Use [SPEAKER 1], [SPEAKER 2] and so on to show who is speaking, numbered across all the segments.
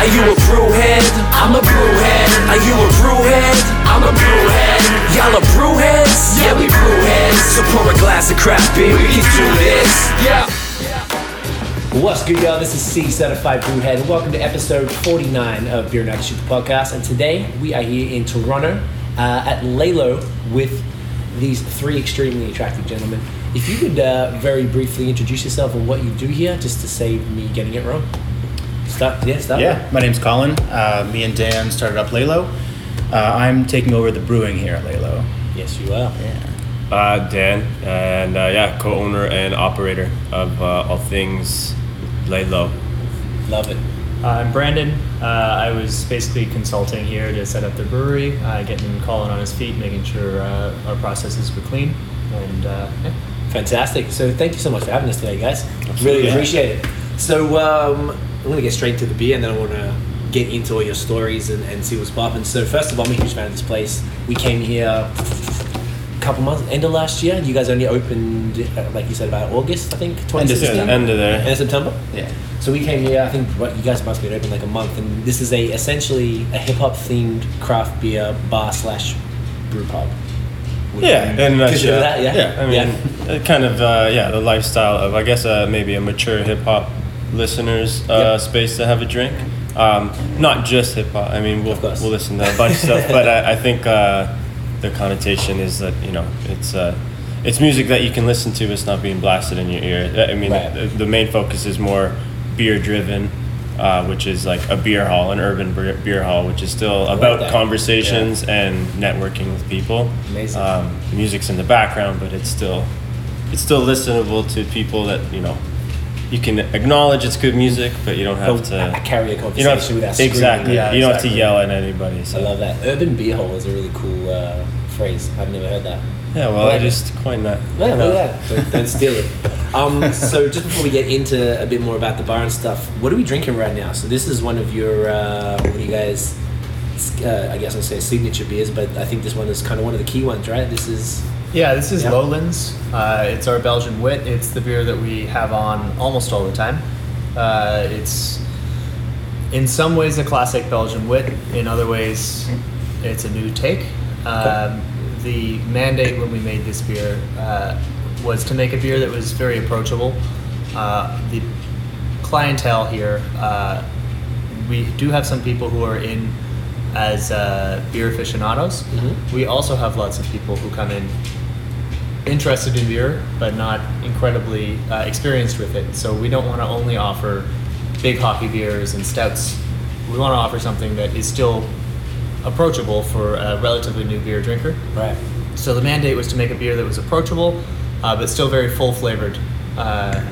[SPEAKER 1] Are you a brewhead? I'm a brewhead. Are you a brewhead? I'm a brewhead. Y'all are brewheads? Yeah, we brewheads. So pour a glass of craft beer, we can do this. Yeah.
[SPEAKER 2] What's good, y'all? This is C Certified Brewhead, and welcome to episode 49 of Beer Night Super Podcast. And today we are here in Toronto uh, at Laylow with these three extremely attractive gentlemen. If you could uh, very briefly introduce yourself and what you do here, just to save me getting it wrong. Start, yeah, start.
[SPEAKER 3] Yeah, my name's Colin. Uh, me and Dan started up Laylow. Uh, I'm taking over the brewing here at Laylow.
[SPEAKER 2] Yes, you are.
[SPEAKER 3] Yeah.
[SPEAKER 4] Uh, Dan, and uh, yeah, co-owner and operator of uh, all things Laylow.
[SPEAKER 2] Love it.
[SPEAKER 5] Uh, I'm Brandon. Uh, I was basically consulting here to set up the brewery, uh, getting Colin on his feet, making sure uh, our processes were clean, and uh, yeah.
[SPEAKER 2] Fantastic. So thank you so much for having us today, guys. Really appreciate it. So um, I'm going to get straight to the beer, and then I want to get into all your stories and, and see what's popping. So first of all, I'm a huge fan of this place. We came here a couple months, end of last year. You guys only opened, uh, like you said, about August, I think, 2016.
[SPEAKER 3] September.
[SPEAKER 4] End of there.
[SPEAKER 2] End of September.
[SPEAKER 3] Yeah.
[SPEAKER 2] So we came here. I think what you guys must have been open like a month, and this is a essentially a hip hop themed craft beer bar slash brew pub. Would
[SPEAKER 4] Yeah,
[SPEAKER 2] you
[SPEAKER 4] in a
[SPEAKER 2] consider that, yeah,
[SPEAKER 4] I mean, uh, kind of, uh, yeah, the lifestyle of, I guess, uh, maybe a mature hip hop listeners uh,
[SPEAKER 2] Yep.
[SPEAKER 4] space to have a drink. Um, not just hip hop. I mean, we'll, we'll listen to a bunch of stuff, but I, I think uh, the connotation is that you know it's uh, it's music that you can listen to. It's not being blasted in your ear. I mean,
[SPEAKER 2] Right.
[SPEAKER 4] the, the main focus is more beer driven. Uh, which is like a beer hall, an urban beer, hall, which is still
[SPEAKER 2] like
[SPEAKER 4] about
[SPEAKER 2] that.
[SPEAKER 4] conversations and networking with people.
[SPEAKER 2] Amazing.
[SPEAKER 4] Um, the music's in the background, but it's still it's still listenable to people that you know. You can acknowledge it's good music, but you don't have to.
[SPEAKER 2] Carry a
[SPEAKER 4] you
[SPEAKER 2] conversation
[SPEAKER 4] don't have
[SPEAKER 2] without
[SPEAKER 4] to,
[SPEAKER 2] screaming.
[SPEAKER 4] exactly.
[SPEAKER 3] Yeah,
[SPEAKER 4] you don't have to yell at anybody. So.
[SPEAKER 2] I love that. Urban beer hole is a really cool uh, phrase. I've never heard that.
[SPEAKER 4] Yeah, well,
[SPEAKER 2] I
[SPEAKER 4] I just coined that.
[SPEAKER 2] Yeah, look at that. Don't, don't steal it. Um, so just before we get into a bit more about the bar and stuff, what are we drinking right now? So this is one of your, uh, what do you guys, uh, I guess I'll say signature beers, but I think this one is kind of one of the key ones, right? This is,
[SPEAKER 5] Yeah, this is
[SPEAKER 2] Yeah.
[SPEAKER 5] Lowlands. Uh, it's our Belgian wit. It's the beer that we have on almost all the time. Uh, it's in some ways a classic Belgian wit. In other ways, it's a new take. Um, the mandate when we made this beer uh, was to make a beer that was very approachable. Uh, the clientele here, uh, we do have some people who are in as uh, beer aficionados.
[SPEAKER 2] Mhm.
[SPEAKER 5] We also have lots of people who come in interested in beer, but not incredibly uh, experienced with it. So we don't want to only offer big hoppy beers and stouts. We want to offer something that is still approachable for a relatively new beer drinker.
[SPEAKER 2] right.
[SPEAKER 5] So the mandate was to make a beer that was approachable, uh, but still very full flavored. Uh,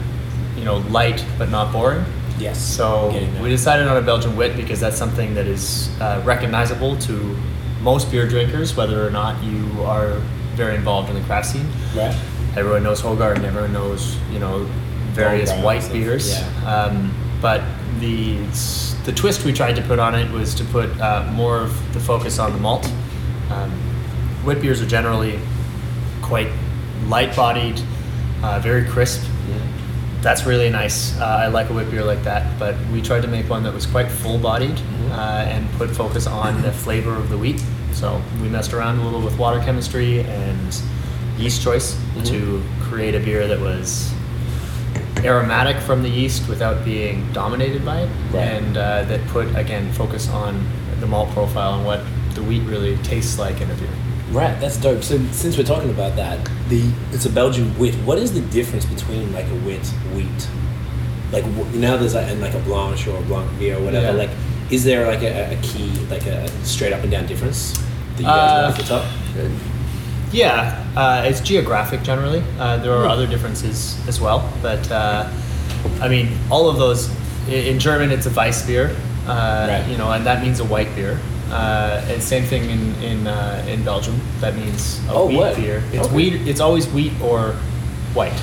[SPEAKER 5] you know, light but not boring.
[SPEAKER 2] Yes.
[SPEAKER 5] So we decided on a Belgian wit because that's something that is uh, recognizable to most beer drinkers, whether or not you are very involved in the craft scene.
[SPEAKER 2] Right.
[SPEAKER 5] Everyone knows Hoegaarden. Everyone knows you know various white beers.
[SPEAKER 2] yeah.
[SPEAKER 5] Um, but the the twist we tried to put on it was to put uh, more of the focus on the malt. Um, wit beers are generally quite light-bodied, uh, very crisp. That's really nice. Uh, I like a wit beer like that. But we tried to make one that was quite full-bodied
[SPEAKER 2] Mhm.
[SPEAKER 5] uh, and put focus on the flavor of the wheat. So we messed around a little with water chemistry and yeast choice
[SPEAKER 2] Mhm.
[SPEAKER 5] to create a beer that was aromatic from the yeast without being dominated by it,
[SPEAKER 2] Right.
[SPEAKER 5] and uh, that put again focus on the malt profile and what the wheat really tastes like in a beer.
[SPEAKER 2] Right, that's dope. So since we're talking about that, the it's a Belgian wit. What is the difference between like a wit wheat? Like now there's like, and like a blanche or a blanc beer or whatever.
[SPEAKER 5] Yeah.
[SPEAKER 2] Like, is there like a, a key, like a straight up and down difference that you guys know
[SPEAKER 5] Uh,
[SPEAKER 2] off the top?
[SPEAKER 5] Yeah, uh, it's geographic generally. Uh, there are other differences as well, but uh, I mean, all of those. In German, it's a Weissbier, uh,
[SPEAKER 2] Right.
[SPEAKER 5] you know, and that means a white beer. Uh, and same thing in in uh, in Belgium. That means a
[SPEAKER 2] Oh,
[SPEAKER 5] wheat
[SPEAKER 2] what?
[SPEAKER 5] beer. It's
[SPEAKER 2] Okay.
[SPEAKER 5] wheat. It's always wheat or white.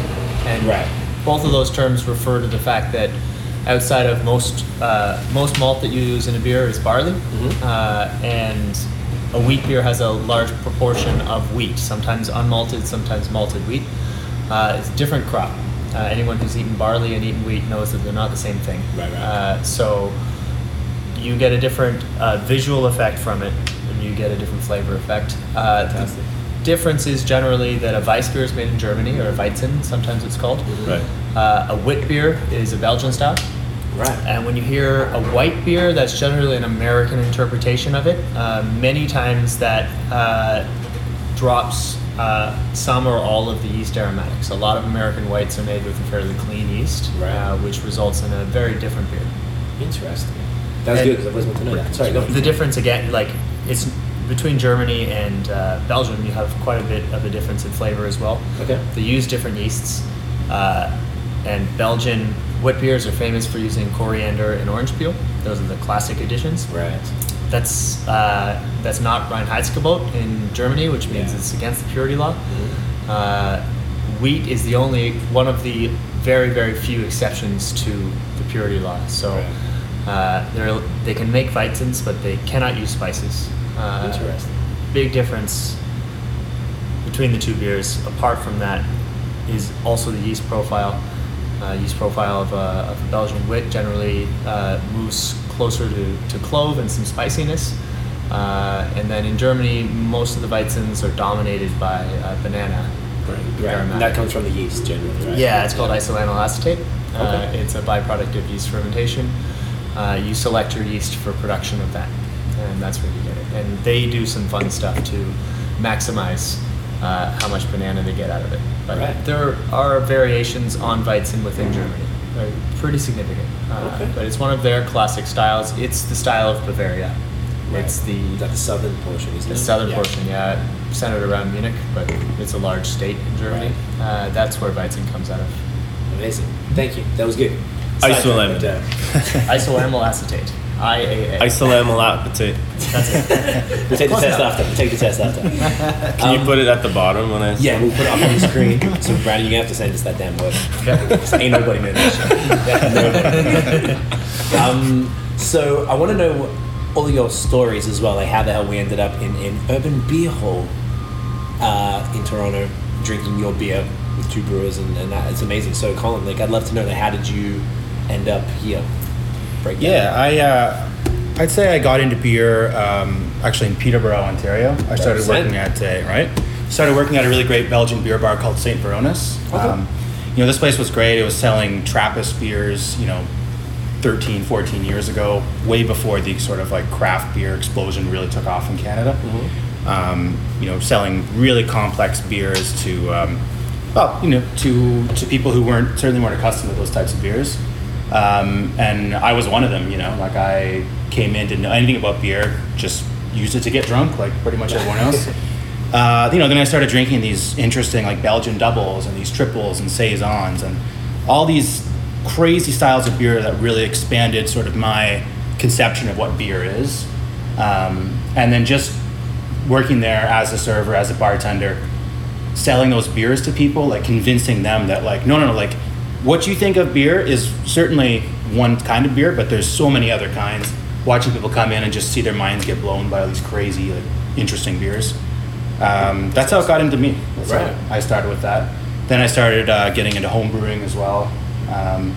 [SPEAKER 5] And
[SPEAKER 2] Right.
[SPEAKER 5] both of those terms refer to the fact that outside of most uh, most malt that you use in a beer is barley,
[SPEAKER 2] Mhm.
[SPEAKER 5] uh, and a wheat beer has a large proportion of wheat, sometimes unmalted, sometimes malted wheat. Uh, it's a different crop. Uh, anyone who's eaten barley and eaten wheat knows that they're not the same thing.
[SPEAKER 2] Right, right.
[SPEAKER 5] Uh, so you get a different uh, visual effect from it, and you get a different flavor effect. Uh,
[SPEAKER 2] Fantastic.
[SPEAKER 5] the difference is generally that a Weiss beer is made in Germany, or a Weizen, sometimes it's called.
[SPEAKER 4] Right.
[SPEAKER 5] Uh, a wit beer is a Belgian style.
[SPEAKER 2] Right.
[SPEAKER 5] And when you hear a white beer, that's generally an American interpretation of it. Uh, many times that uh, drops uh, some or all of the yeast aromatics. A lot of American whites are made with a fairly clean yeast,
[SPEAKER 2] Right.
[SPEAKER 5] uh, which results in a very different beer.
[SPEAKER 2] Interesting. That's
[SPEAKER 5] And-
[SPEAKER 2] good because I wasn't to know that. Sorry, go.
[SPEAKER 5] The difference again, like it's between Germany and uh, Belgium, you have quite a bit of a difference in flavor as well.
[SPEAKER 2] Okay.
[SPEAKER 5] They use different yeasts, uh, and Belgian wit beers are famous for using coriander and orange peel. Those are the classic additions.
[SPEAKER 2] Right.
[SPEAKER 5] That's uh, that's not Reinheitsgebot in Germany, which means
[SPEAKER 2] Yeah.
[SPEAKER 5] it's against the purity law. Uh, wheat is the only one of the very very few exceptions to the purity law. So uh, they're, they can make Weizens, but they cannot use spices. Uh,
[SPEAKER 2] Interesting.
[SPEAKER 5] Big difference between the two beers. Apart from that, is also the yeast profile. Uh, yeast profile of, uh, of a Belgian wit generally uh, moves closer to, to clove and some spiciness. Uh, and then in Germany, most of the Weizens are dominated by uh, banana.
[SPEAKER 2] Right. And that comes from the yeast generally, right?
[SPEAKER 5] Yeah, it's called isoamyl acetate. Uh,
[SPEAKER 2] Okay.
[SPEAKER 5] it's a byproduct of yeast fermentation. Uh, you select your yeast for production of that, and that's where you get it. And they do some fun stuff to maximize uh, how much banana they get out of it. But
[SPEAKER 2] Right.
[SPEAKER 5] there are variations on Weizen within Germany. They're pretty significant. Uh,
[SPEAKER 2] Okay.
[SPEAKER 5] But it's one of their classic styles. It's the style of Bavaria.
[SPEAKER 2] Right.
[SPEAKER 5] It's the
[SPEAKER 2] that the southern portion, isn't
[SPEAKER 5] the
[SPEAKER 2] it?
[SPEAKER 5] southern
[SPEAKER 2] Yeah.
[SPEAKER 5] portion, yeah, centered around Munich, but it's a large state in Germany. Uh, that's where Weizen comes out of.
[SPEAKER 2] Amazing. Thank you. That was good.
[SPEAKER 4] Isolemon.
[SPEAKER 2] Side track,
[SPEAKER 5] Isoamyl acetate. IAA.
[SPEAKER 4] Isolamyl acetate.
[SPEAKER 5] That's it.
[SPEAKER 2] but, We'll take the test after. We'll take the test after.
[SPEAKER 4] Can you
[SPEAKER 2] Um,
[SPEAKER 4] put it at the bottom when I?
[SPEAKER 2] Yeah, we'll put it up on the screen. So, Brad, you're gonna have to send us that damn word. Because ain't nobody knows that shit. um, so, I want to know all your stories as well, like how the hell we ended up in in Urban Beer Hall uh, in Toronto, drinking your beer with two brewers, and, and that, it's amazing. So, Colin, like, I'd love to know, like, how did you end up here? Break
[SPEAKER 3] Yeah, I uh, I'd say I got into beer um, actually in Peterborough, Ontario. I started working at a right. Started working at a really great Belgian beer bar called Saint Veronus.
[SPEAKER 2] Okay.
[SPEAKER 3] Um, you know, this place was great. It was selling Trappist beers. You know, 13, 14 years ago, way before the sort of like craft beer explosion really took off in Canada. Um, you know, selling really complex beers to, um, well, you know, to to people who weren't certainly weren't accustomed to those types of beers. Um, and I was one of them. You know, like I came in didn't know anything about beer, just used it to get drunk, like pretty much everyone else. Uh, you know, then I started drinking these interesting like Belgian doubles and these triples and saisons and all these crazy styles of beer that really expanded sort of my conception of what beer is. Um, and then just working there as a server, as a bartender, selling those beers to people, like convincing them that like, no, no, no, like what you think of beer is certainly one kind of beer, but there's so many other kinds. Watching people come in and just see their minds get blown by all these crazy, like interesting beers. Um, that's how it got into me. That's
[SPEAKER 2] Right.
[SPEAKER 3] I started with that. Then I started uh, getting into home brewing as well. Um,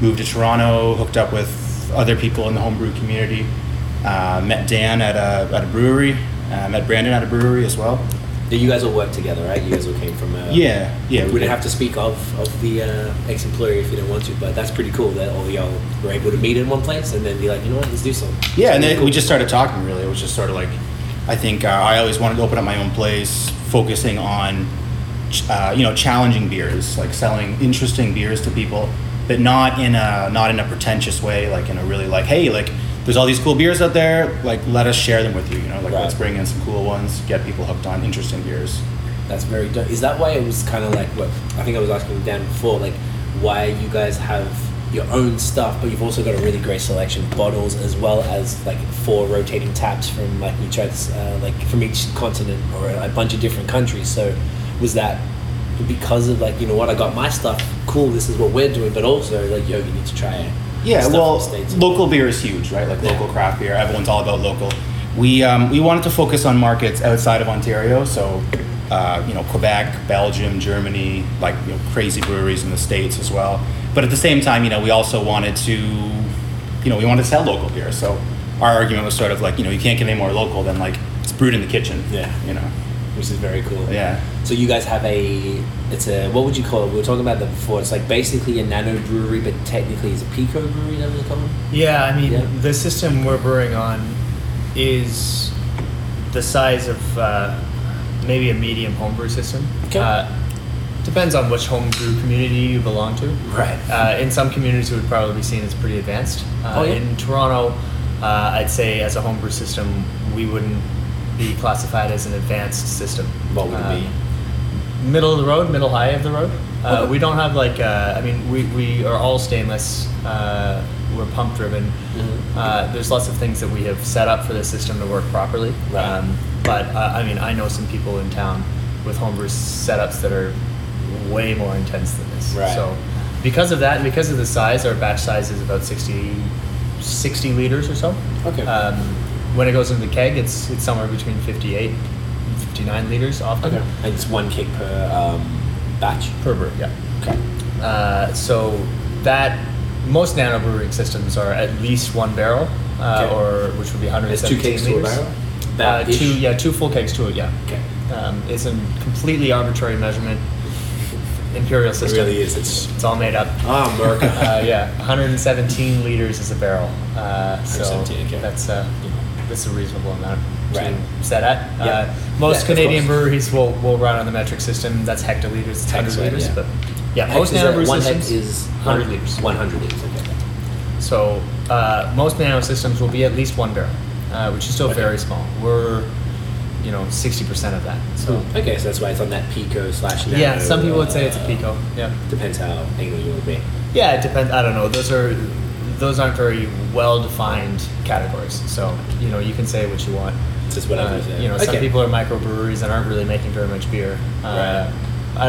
[SPEAKER 3] moved to Toronto, hooked up with other people in the homebrew community. Uh, met Dan at a, at a brewery. Uh, met Brandon at a brewery as well.
[SPEAKER 2] You guys all work together, right? You guys all came from. Uh,
[SPEAKER 3] Yeah, yeah.
[SPEAKER 2] We
[SPEAKER 3] we
[SPEAKER 2] didn't have to speak of, of the uh, ex-employer if you didn't want to, but that's pretty cool that all y'all were able to meet in one place and then be like, you know what, let's do something.
[SPEAKER 3] Yeah, and then
[SPEAKER 2] really
[SPEAKER 3] we just started talking. Really, it was just sort of like, I think uh, I always wanted to open up my own place, focusing on, ch- uh, you know, challenging beers, like selling interesting beers to people, but not in a not in a pretentious way, like in a really like, hey, like there's all these cool beers out there, like let us share them with you. You know, like
[SPEAKER 2] Right.
[SPEAKER 3] let's bring in some cool ones, get people hooked on interesting beers.
[SPEAKER 2] That's very dope. Is that why it was kind of like what I think I was asking Dan before, like why you guys have your own stuff, but you've also got a really great selection of bottles as well as like four rotating taps from like each uh, like from each continent or a bunch of different countries. So was that because of like you know what I got my stuff cool this is what we're doing but also like yo you need to try it
[SPEAKER 3] Yeah, well,
[SPEAKER 2] from the States.
[SPEAKER 3] local beer is huge, right? Like
[SPEAKER 2] Yeah.
[SPEAKER 3] local craft beer. Everyone's all about local. We um, we wanted to focus on markets outside of Ontario, so uh, you know Quebec, Belgium, Germany, like you know crazy breweries in the states as well. But at the same time, you know, we also wanted to you know, we wanted to sell local beer. So our argument was sort of like, you know, you can't get any more local than like it's brewed in the kitchen.
[SPEAKER 2] Yeah.
[SPEAKER 3] You know.
[SPEAKER 2] Which is very cool.
[SPEAKER 3] Yeah.
[SPEAKER 2] So you guys have a it's a what would you call it? We were talking about that before. It's like basically a nano brewery, but technically it's a pico brewery. That was the called.
[SPEAKER 5] Yeah, I mean,
[SPEAKER 2] Yeah.
[SPEAKER 5] the system we're brewing on is the size of uh, maybe a medium homebrew system.
[SPEAKER 2] Okay.
[SPEAKER 5] Uh, depends on which homebrew community you belong to.
[SPEAKER 2] Right.
[SPEAKER 5] Uh, in some communities, it would probably be seen as pretty advanced. Uh,
[SPEAKER 2] Oh, yeah?
[SPEAKER 5] In Toronto, uh, I'd say as a homebrew system, we wouldn't be classified as an advanced system.
[SPEAKER 2] What would it be?
[SPEAKER 5] Middle of the road, middle high of the road. Uh,
[SPEAKER 2] Okay.
[SPEAKER 5] We don't have like, uh, I mean, we, we are all stainless. Uh, we're pump driven.
[SPEAKER 2] Mhm.
[SPEAKER 5] Uh, there's lots of things that we have set up for the system to work properly.
[SPEAKER 2] Right.
[SPEAKER 5] Um, but uh, I mean, I know some people in town with homebrew setups that are way more intense than this.
[SPEAKER 2] Right.
[SPEAKER 5] So because of that and because of the size, our batch size is about 60, 60 liters or so.
[SPEAKER 2] Okay.
[SPEAKER 5] Um, when it goes into the keg, it's it's somewhere between 58 and 59 liters often.
[SPEAKER 2] Okay. And it's one keg per um, batch.
[SPEAKER 5] Per brew, yeah.
[SPEAKER 2] Okay.
[SPEAKER 5] Uh, so that most nano brewing systems are at least one barrel, uh,
[SPEAKER 2] Okay.
[SPEAKER 5] or which would be
[SPEAKER 2] There's
[SPEAKER 5] 117
[SPEAKER 2] two kegs to a barrel.
[SPEAKER 5] Uh, two, yeah, two full kegs to it, yeah.
[SPEAKER 2] Okay.
[SPEAKER 5] Um, it's a completely arbitrary measurement, imperial
[SPEAKER 2] It
[SPEAKER 5] system.
[SPEAKER 2] really is. It's
[SPEAKER 5] It's all made up.
[SPEAKER 2] ah America.
[SPEAKER 5] Uh, yeah, 117 liters is a barrel. Uh, so
[SPEAKER 2] okay.
[SPEAKER 5] that's uh, that's a reasonable amount
[SPEAKER 2] Right.
[SPEAKER 5] to set at.
[SPEAKER 2] Yeah.
[SPEAKER 5] Uh, most
[SPEAKER 2] Yeah,
[SPEAKER 5] Canadian breweries will, will run on the metric system. That's hectoliters, it's 100 liters.
[SPEAKER 2] yeah.
[SPEAKER 5] But yeah, most nano brew
[SPEAKER 2] one
[SPEAKER 5] systems
[SPEAKER 2] is
[SPEAKER 5] 100 liters.
[SPEAKER 2] 100 liters. Okay.
[SPEAKER 5] So uh, most nano systems will be at least one barrel, uh, which is still
[SPEAKER 2] Okay.
[SPEAKER 5] very small. We're you know 60% of that. So
[SPEAKER 2] Okay, so that's why it's on that pico slash nano.
[SPEAKER 5] yeah, some people would say it's a
[SPEAKER 2] uh,
[SPEAKER 5] pico. Yeah.
[SPEAKER 2] Depends how angle you would be.
[SPEAKER 5] Yeah, it depends. I don't know. Those are those aren't very well defined categories. So you know you can say what you want.
[SPEAKER 2] Just whatever.
[SPEAKER 5] Uh,
[SPEAKER 2] you say.
[SPEAKER 5] you know, some people are microbreweries and aren't really making very much beer. Uh,
[SPEAKER 2] Right.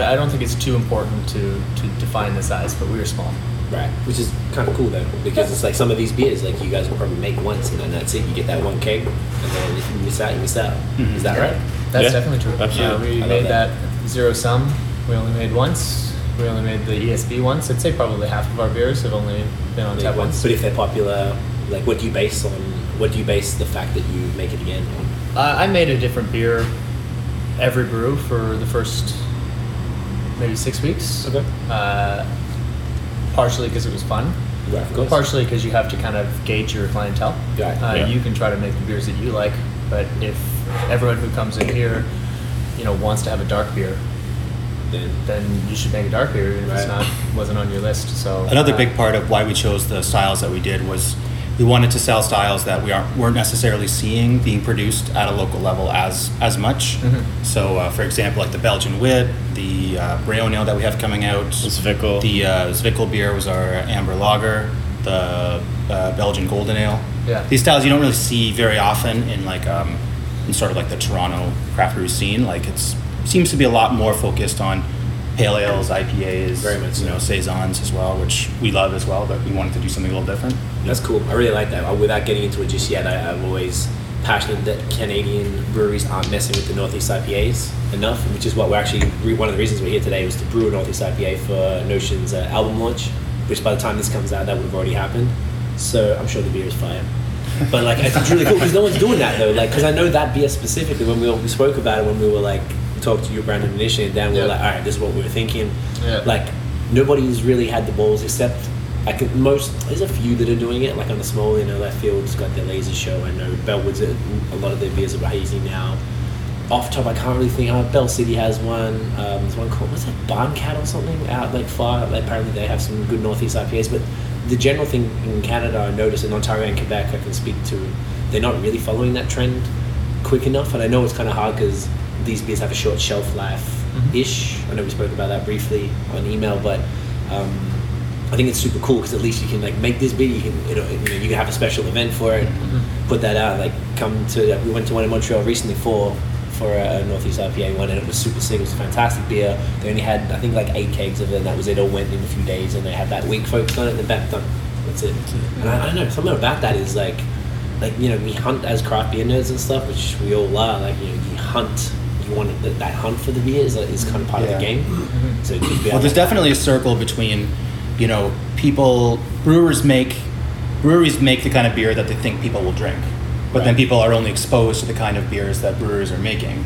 [SPEAKER 5] I, I don't think it's too important to, to define the size, but we are small.
[SPEAKER 2] Right, which is kind of cool though, because it's like some of these beers, like you guys will probably make once and then that's it. You get that one keg, and then if you miss out, you miss out. Is that right?
[SPEAKER 5] That's
[SPEAKER 4] Yeah,
[SPEAKER 5] definitely true.
[SPEAKER 4] absolutely.
[SPEAKER 5] Yeah, we
[SPEAKER 2] I
[SPEAKER 5] made
[SPEAKER 2] that.
[SPEAKER 5] that. zero sum. We only made once. We only made the ESB once. I'd say probably half of our beers have only been on tap once.
[SPEAKER 2] But if they're popular, like what do you base on? What do you base the fact that you make it again on?
[SPEAKER 5] Uh, I made a different beer every brew for the first maybe six weeks.
[SPEAKER 2] Okay.
[SPEAKER 5] Uh, partially because it was fun.
[SPEAKER 2] Right, of course.
[SPEAKER 5] Partially because you have to kind of gauge your clientele.
[SPEAKER 2] Right.
[SPEAKER 5] Uh,
[SPEAKER 4] Yeah.
[SPEAKER 5] You can try to make the beers that you like, but if everyone who comes in here, you know, wants to have a dark beer,
[SPEAKER 2] Then
[SPEAKER 5] then you should make it darker beer even if it's not wasn't on your list. So
[SPEAKER 3] Another
[SPEAKER 5] uh,
[SPEAKER 3] big part of why we chose the styles that we did was we wanted to sell styles that we aren't weren't necessarily seeing being produced at a local level as as much.
[SPEAKER 5] Mhm.
[SPEAKER 3] So, uh, for example, like the Belgian Wit, the uh, Braille Ale that we have coming out,
[SPEAKER 4] Zwickel.
[SPEAKER 3] the uh, Zwickel beer was our amber lager, the uh, Belgian Golden Ale.
[SPEAKER 5] Yeah.
[SPEAKER 3] These styles you don't really see very often in like um, in sort of like the Toronto craft brew scene. Like it's seems to be a lot more focused on pale ales, IPAs,
[SPEAKER 2] Very much
[SPEAKER 3] you know, saisons as well, which we love as well. But we wanted to do something a little different.
[SPEAKER 2] that's cool. I really like that. Uh, Without getting into it just yet, I, I'm always passionate that Canadian breweries aren't messing with the Northeast IPAs enough, which is what we're actually re- one of the reasons we're here today was to brew a Northeast IPA for Notion's uh, album launch, which by the time this comes out, that would have already happened. So I'm sure the beer is fire. But like, it's really cool because no one's doing that though. Like, because I know that beer specifically when we, we spoke about it when we were like talked to you, Brandon, initially, and then we're
[SPEAKER 5] Yeah.
[SPEAKER 2] like, all right, this is what we were thinking.
[SPEAKER 5] Yeah.
[SPEAKER 2] Like, nobody's really had the balls except like most. There's a few that are doing it. Like on the small, you know, left field's got their laser show. I know Bellwoods a, a lot of their beers are hazy now. Off top, I can't really think. Uh, Bell City has one. Um, there's one called what's that Barncat or something out like far. Like, apparently they have some good Northeast IPAs. But the general thing in Canada, I notice in Ontario and Quebec, I can speak to. They're not really following that trend quick enough, and I know it's kind of hard because these beers have a short shelf life ish. I know we spoke about that briefly on email, but um, I think it's super cool because at least you can like make this beer. You can you know, you can have a special event for it, put that out. Like come to we went to one in Montreal recently for for a Northeast IPA one, and it was super sick. It was a fantastic beer. They only had I think like eight kegs of it, and that was it. All went in a few days, and they had that week focused on it, and then back done. That's it. And I, I don't know something about that is like like you know we hunt as craft beer nerds and stuff, which we all are. Like you know you hunt. You want that, that hunt for the beer is, is kind of part of the game. So just be
[SPEAKER 3] Well, there's definitely a circle between, you know, people, brewers make breweries make the kind of beer that they think people will drink, but then people are only exposed to the kind of beers that brewers are making.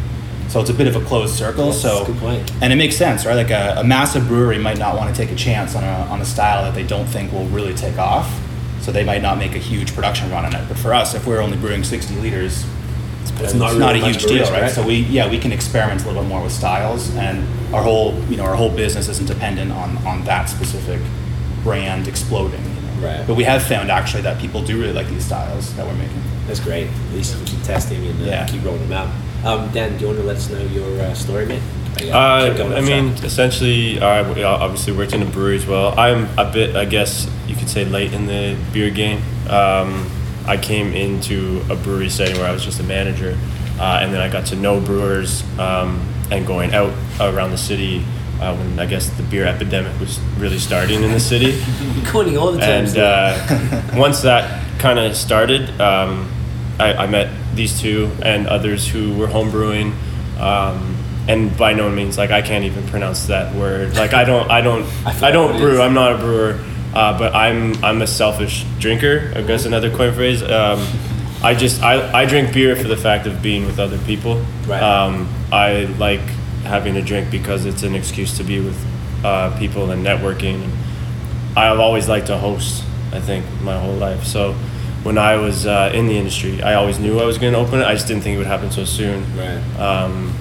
[SPEAKER 3] So it's a bit of a closed circle.
[SPEAKER 2] That's
[SPEAKER 3] so
[SPEAKER 2] a good point.
[SPEAKER 3] and it makes sense, right? Like a, a massive brewery might not want to take a chance on a, on a style that they don't think will really take off. So they might not make a huge production run on it. But for us, if we're only brewing 60 liters, it's,
[SPEAKER 2] not
[SPEAKER 3] not,
[SPEAKER 2] really
[SPEAKER 3] a huge deal,
[SPEAKER 2] risk,
[SPEAKER 3] right?
[SPEAKER 2] right?
[SPEAKER 3] So we yeah we can experiment a little bit more with styles, and our whole you know our whole business isn't dependent on on that specific brand exploding. You know?
[SPEAKER 2] Right.
[SPEAKER 3] But we have found actually that people do really like these styles that we're making.
[SPEAKER 2] That's great. At least we keep testing and uh,
[SPEAKER 3] Yeah.
[SPEAKER 2] keep rolling them out. Um, Dan, do you want to let us know your uh, story, man? I, uh,
[SPEAKER 4] Uh,
[SPEAKER 2] keep going
[SPEAKER 4] I mean,
[SPEAKER 2] track.
[SPEAKER 4] essentially, I w- obviously worked in a brewery as well. I'm a bit, I guess you could say, late in the beer game. Um, I came into a brewery setting where I was just a manager, uh, and then I got to know brewers um, and going out around the city uh, when I guess the beer epidemic was really starting in the city.
[SPEAKER 2] coining all the terms.
[SPEAKER 4] And uh, once that kind of started, um, I, I met these two and others who were homebrewing. Um, and by no means, like I can't even pronounce that word. Like I don't, I don't,
[SPEAKER 2] I
[SPEAKER 4] I, don't brew. I'm not a brewer, uh, but I'm I'm a selfish drinker. I guess another coin phrase. Um, I just I, I drink beer for the fact of being with other people.
[SPEAKER 2] Right.
[SPEAKER 4] Um, I like having a drink because it's an excuse to be with uh, people and networking. I've always liked to host. I think my whole life. So when I was uh, in the industry, I always knew I was going to open it. I just didn't think it would happen so soon.
[SPEAKER 2] Right.
[SPEAKER 4] Um,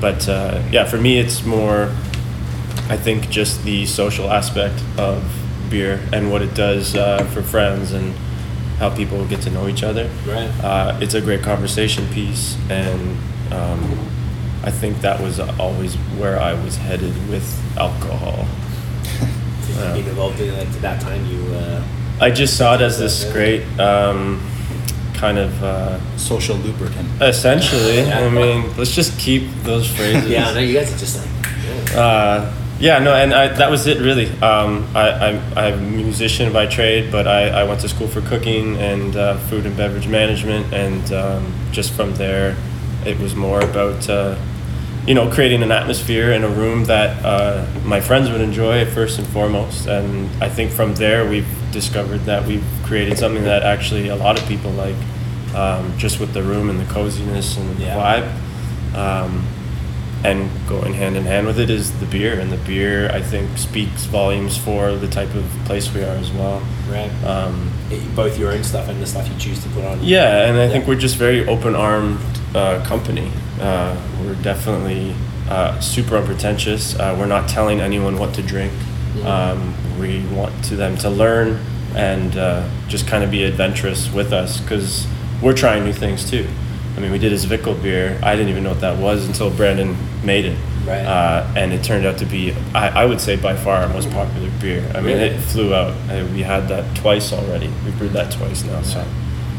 [SPEAKER 4] but uh, yeah, for me, it's more. I think just the social aspect of beer and what it does uh, for friends and how people get to know each other.
[SPEAKER 2] Right.
[SPEAKER 4] Uh, it's a great conversation piece, and um, I think that was always where I was headed with alcohol.
[SPEAKER 2] So you've been involved in it like to that time you. Uh,
[SPEAKER 4] I just saw it as this great um, kind of uh,
[SPEAKER 3] Social lubricant.
[SPEAKER 4] essentially.
[SPEAKER 2] Yeah.
[SPEAKER 4] I mean, let's just keep those phrases.
[SPEAKER 2] yeah, no, you guys are just like. Yeah.
[SPEAKER 4] Yeah, no, and I, that was it really. Um, I, I'm, I'm a musician by trade, but I, I went to school for cooking and uh, food and beverage management, and um, just from there, it was more about uh, you know creating an atmosphere in a room that uh, my friends would enjoy first and foremost, and I think from there we've discovered that we've created something that actually a lot of people like, um, just with the room and the coziness and the
[SPEAKER 2] Yeah.
[SPEAKER 4] vibe. And going hand in hand with it is the beer, and the beer I think speaks volumes for the type of place we are as well.
[SPEAKER 2] Right.
[SPEAKER 4] Um,
[SPEAKER 2] It- both your own stuff and the stuff you choose to put on.
[SPEAKER 4] yeah, and I think we're just very open armed uh, company. Uh, we're definitely uh, super unpretentious. Uh, we're not telling anyone what to drink. Um, we want to them to learn and uh, just kind of be adventurous with us because we're trying new things too. I mean, we did his Zwickel beer. I didn't even know what that was until Brandon made it.
[SPEAKER 2] Right.
[SPEAKER 4] Uh, and it turned out to be, I, I would say, by far our most popular beer. I mean,
[SPEAKER 2] Really?
[SPEAKER 4] it flew out. Uh, we had that twice already. We brewed that twice now. So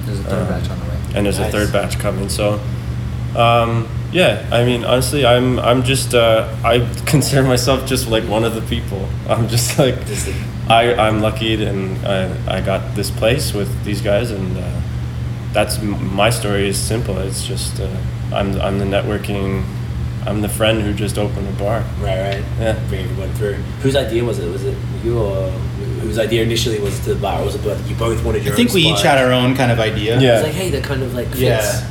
[SPEAKER 5] There's a third
[SPEAKER 4] Uh,
[SPEAKER 5] batch on the way.
[SPEAKER 4] and there's
[SPEAKER 2] Nice.
[SPEAKER 4] a third batch coming. So, um, yeah, I mean, honestly, I'm I'm just uh, I consider myself just like one of the people. I'm just like I I'm lucky and I I got this place with these guys, and uh, that's my story is simple. It's just uh, I'm I'm the networking. I'm the friend who just opened a bar.
[SPEAKER 2] Right, right.
[SPEAKER 4] Yeah.
[SPEAKER 2] Bring everyone through. Whose idea was it? Was it you or whose idea initially was to the bar? Was it both you both wanted your
[SPEAKER 3] I think
[SPEAKER 2] own
[SPEAKER 3] we each had our own kind of idea.
[SPEAKER 4] Yeah.
[SPEAKER 2] It's like, hey, that kind of like fits.
[SPEAKER 3] Yeah.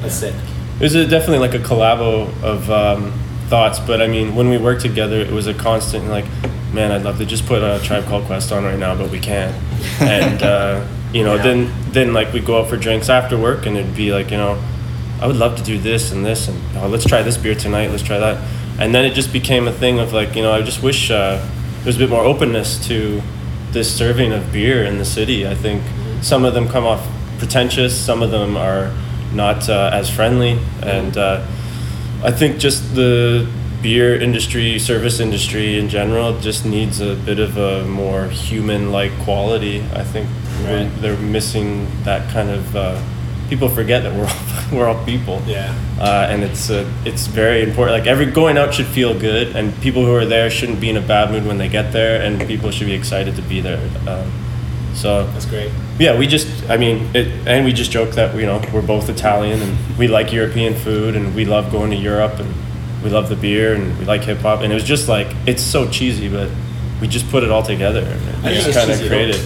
[SPEAKER 2] That's it.
[SPEAKER 4] It was a, definitely like a collabo of um, thoughts, but I mean, when we worked together, it was a constant like, man, I'd love to just put a Tribe Called Quest on right now, but we can't. And uh, you know,
[SPEAKER 2] Yeah.
[SPEAKER 4] then then like we go out for drinks after work, and it'd be like, you know, I would love to do this and this, and oh, let's try this beer tonight, let's try that, and then it just became a thing of like, you know, I just wish uh, there was a bit more openness to this serving of beer in the city. I think some of them come off pretentious, some of them are not uh, as friendly, and uh, I think just the beer industry, service industry in general, just needs a bit of a more human-like quality. I think
[SPEAKER 2] Right.
[SPEAKER 4] they're missing that kind of. Uh, people forget that we're all, we're all people.
[SPEAKER 2] Yeah.
[SPEAKER 4] Uh, and it's uh, it's very important. Like every going out should feel good, and people who are there shouldn't be in a bad mood when they get there, and people should be excited to be there. Um, so
[SPEAKER 2] That's great.
[SPEAKER 4] yeah, we just, I mean, it, and we just joke that, you know, we're both Italian and we like European food and we love going to Europe and we love the beer and we like hip hop. And it was just like, it's so cheesy, but we just put it all together and
[SPEAKER 2] I
[SPEAKER 4] it just kind of created.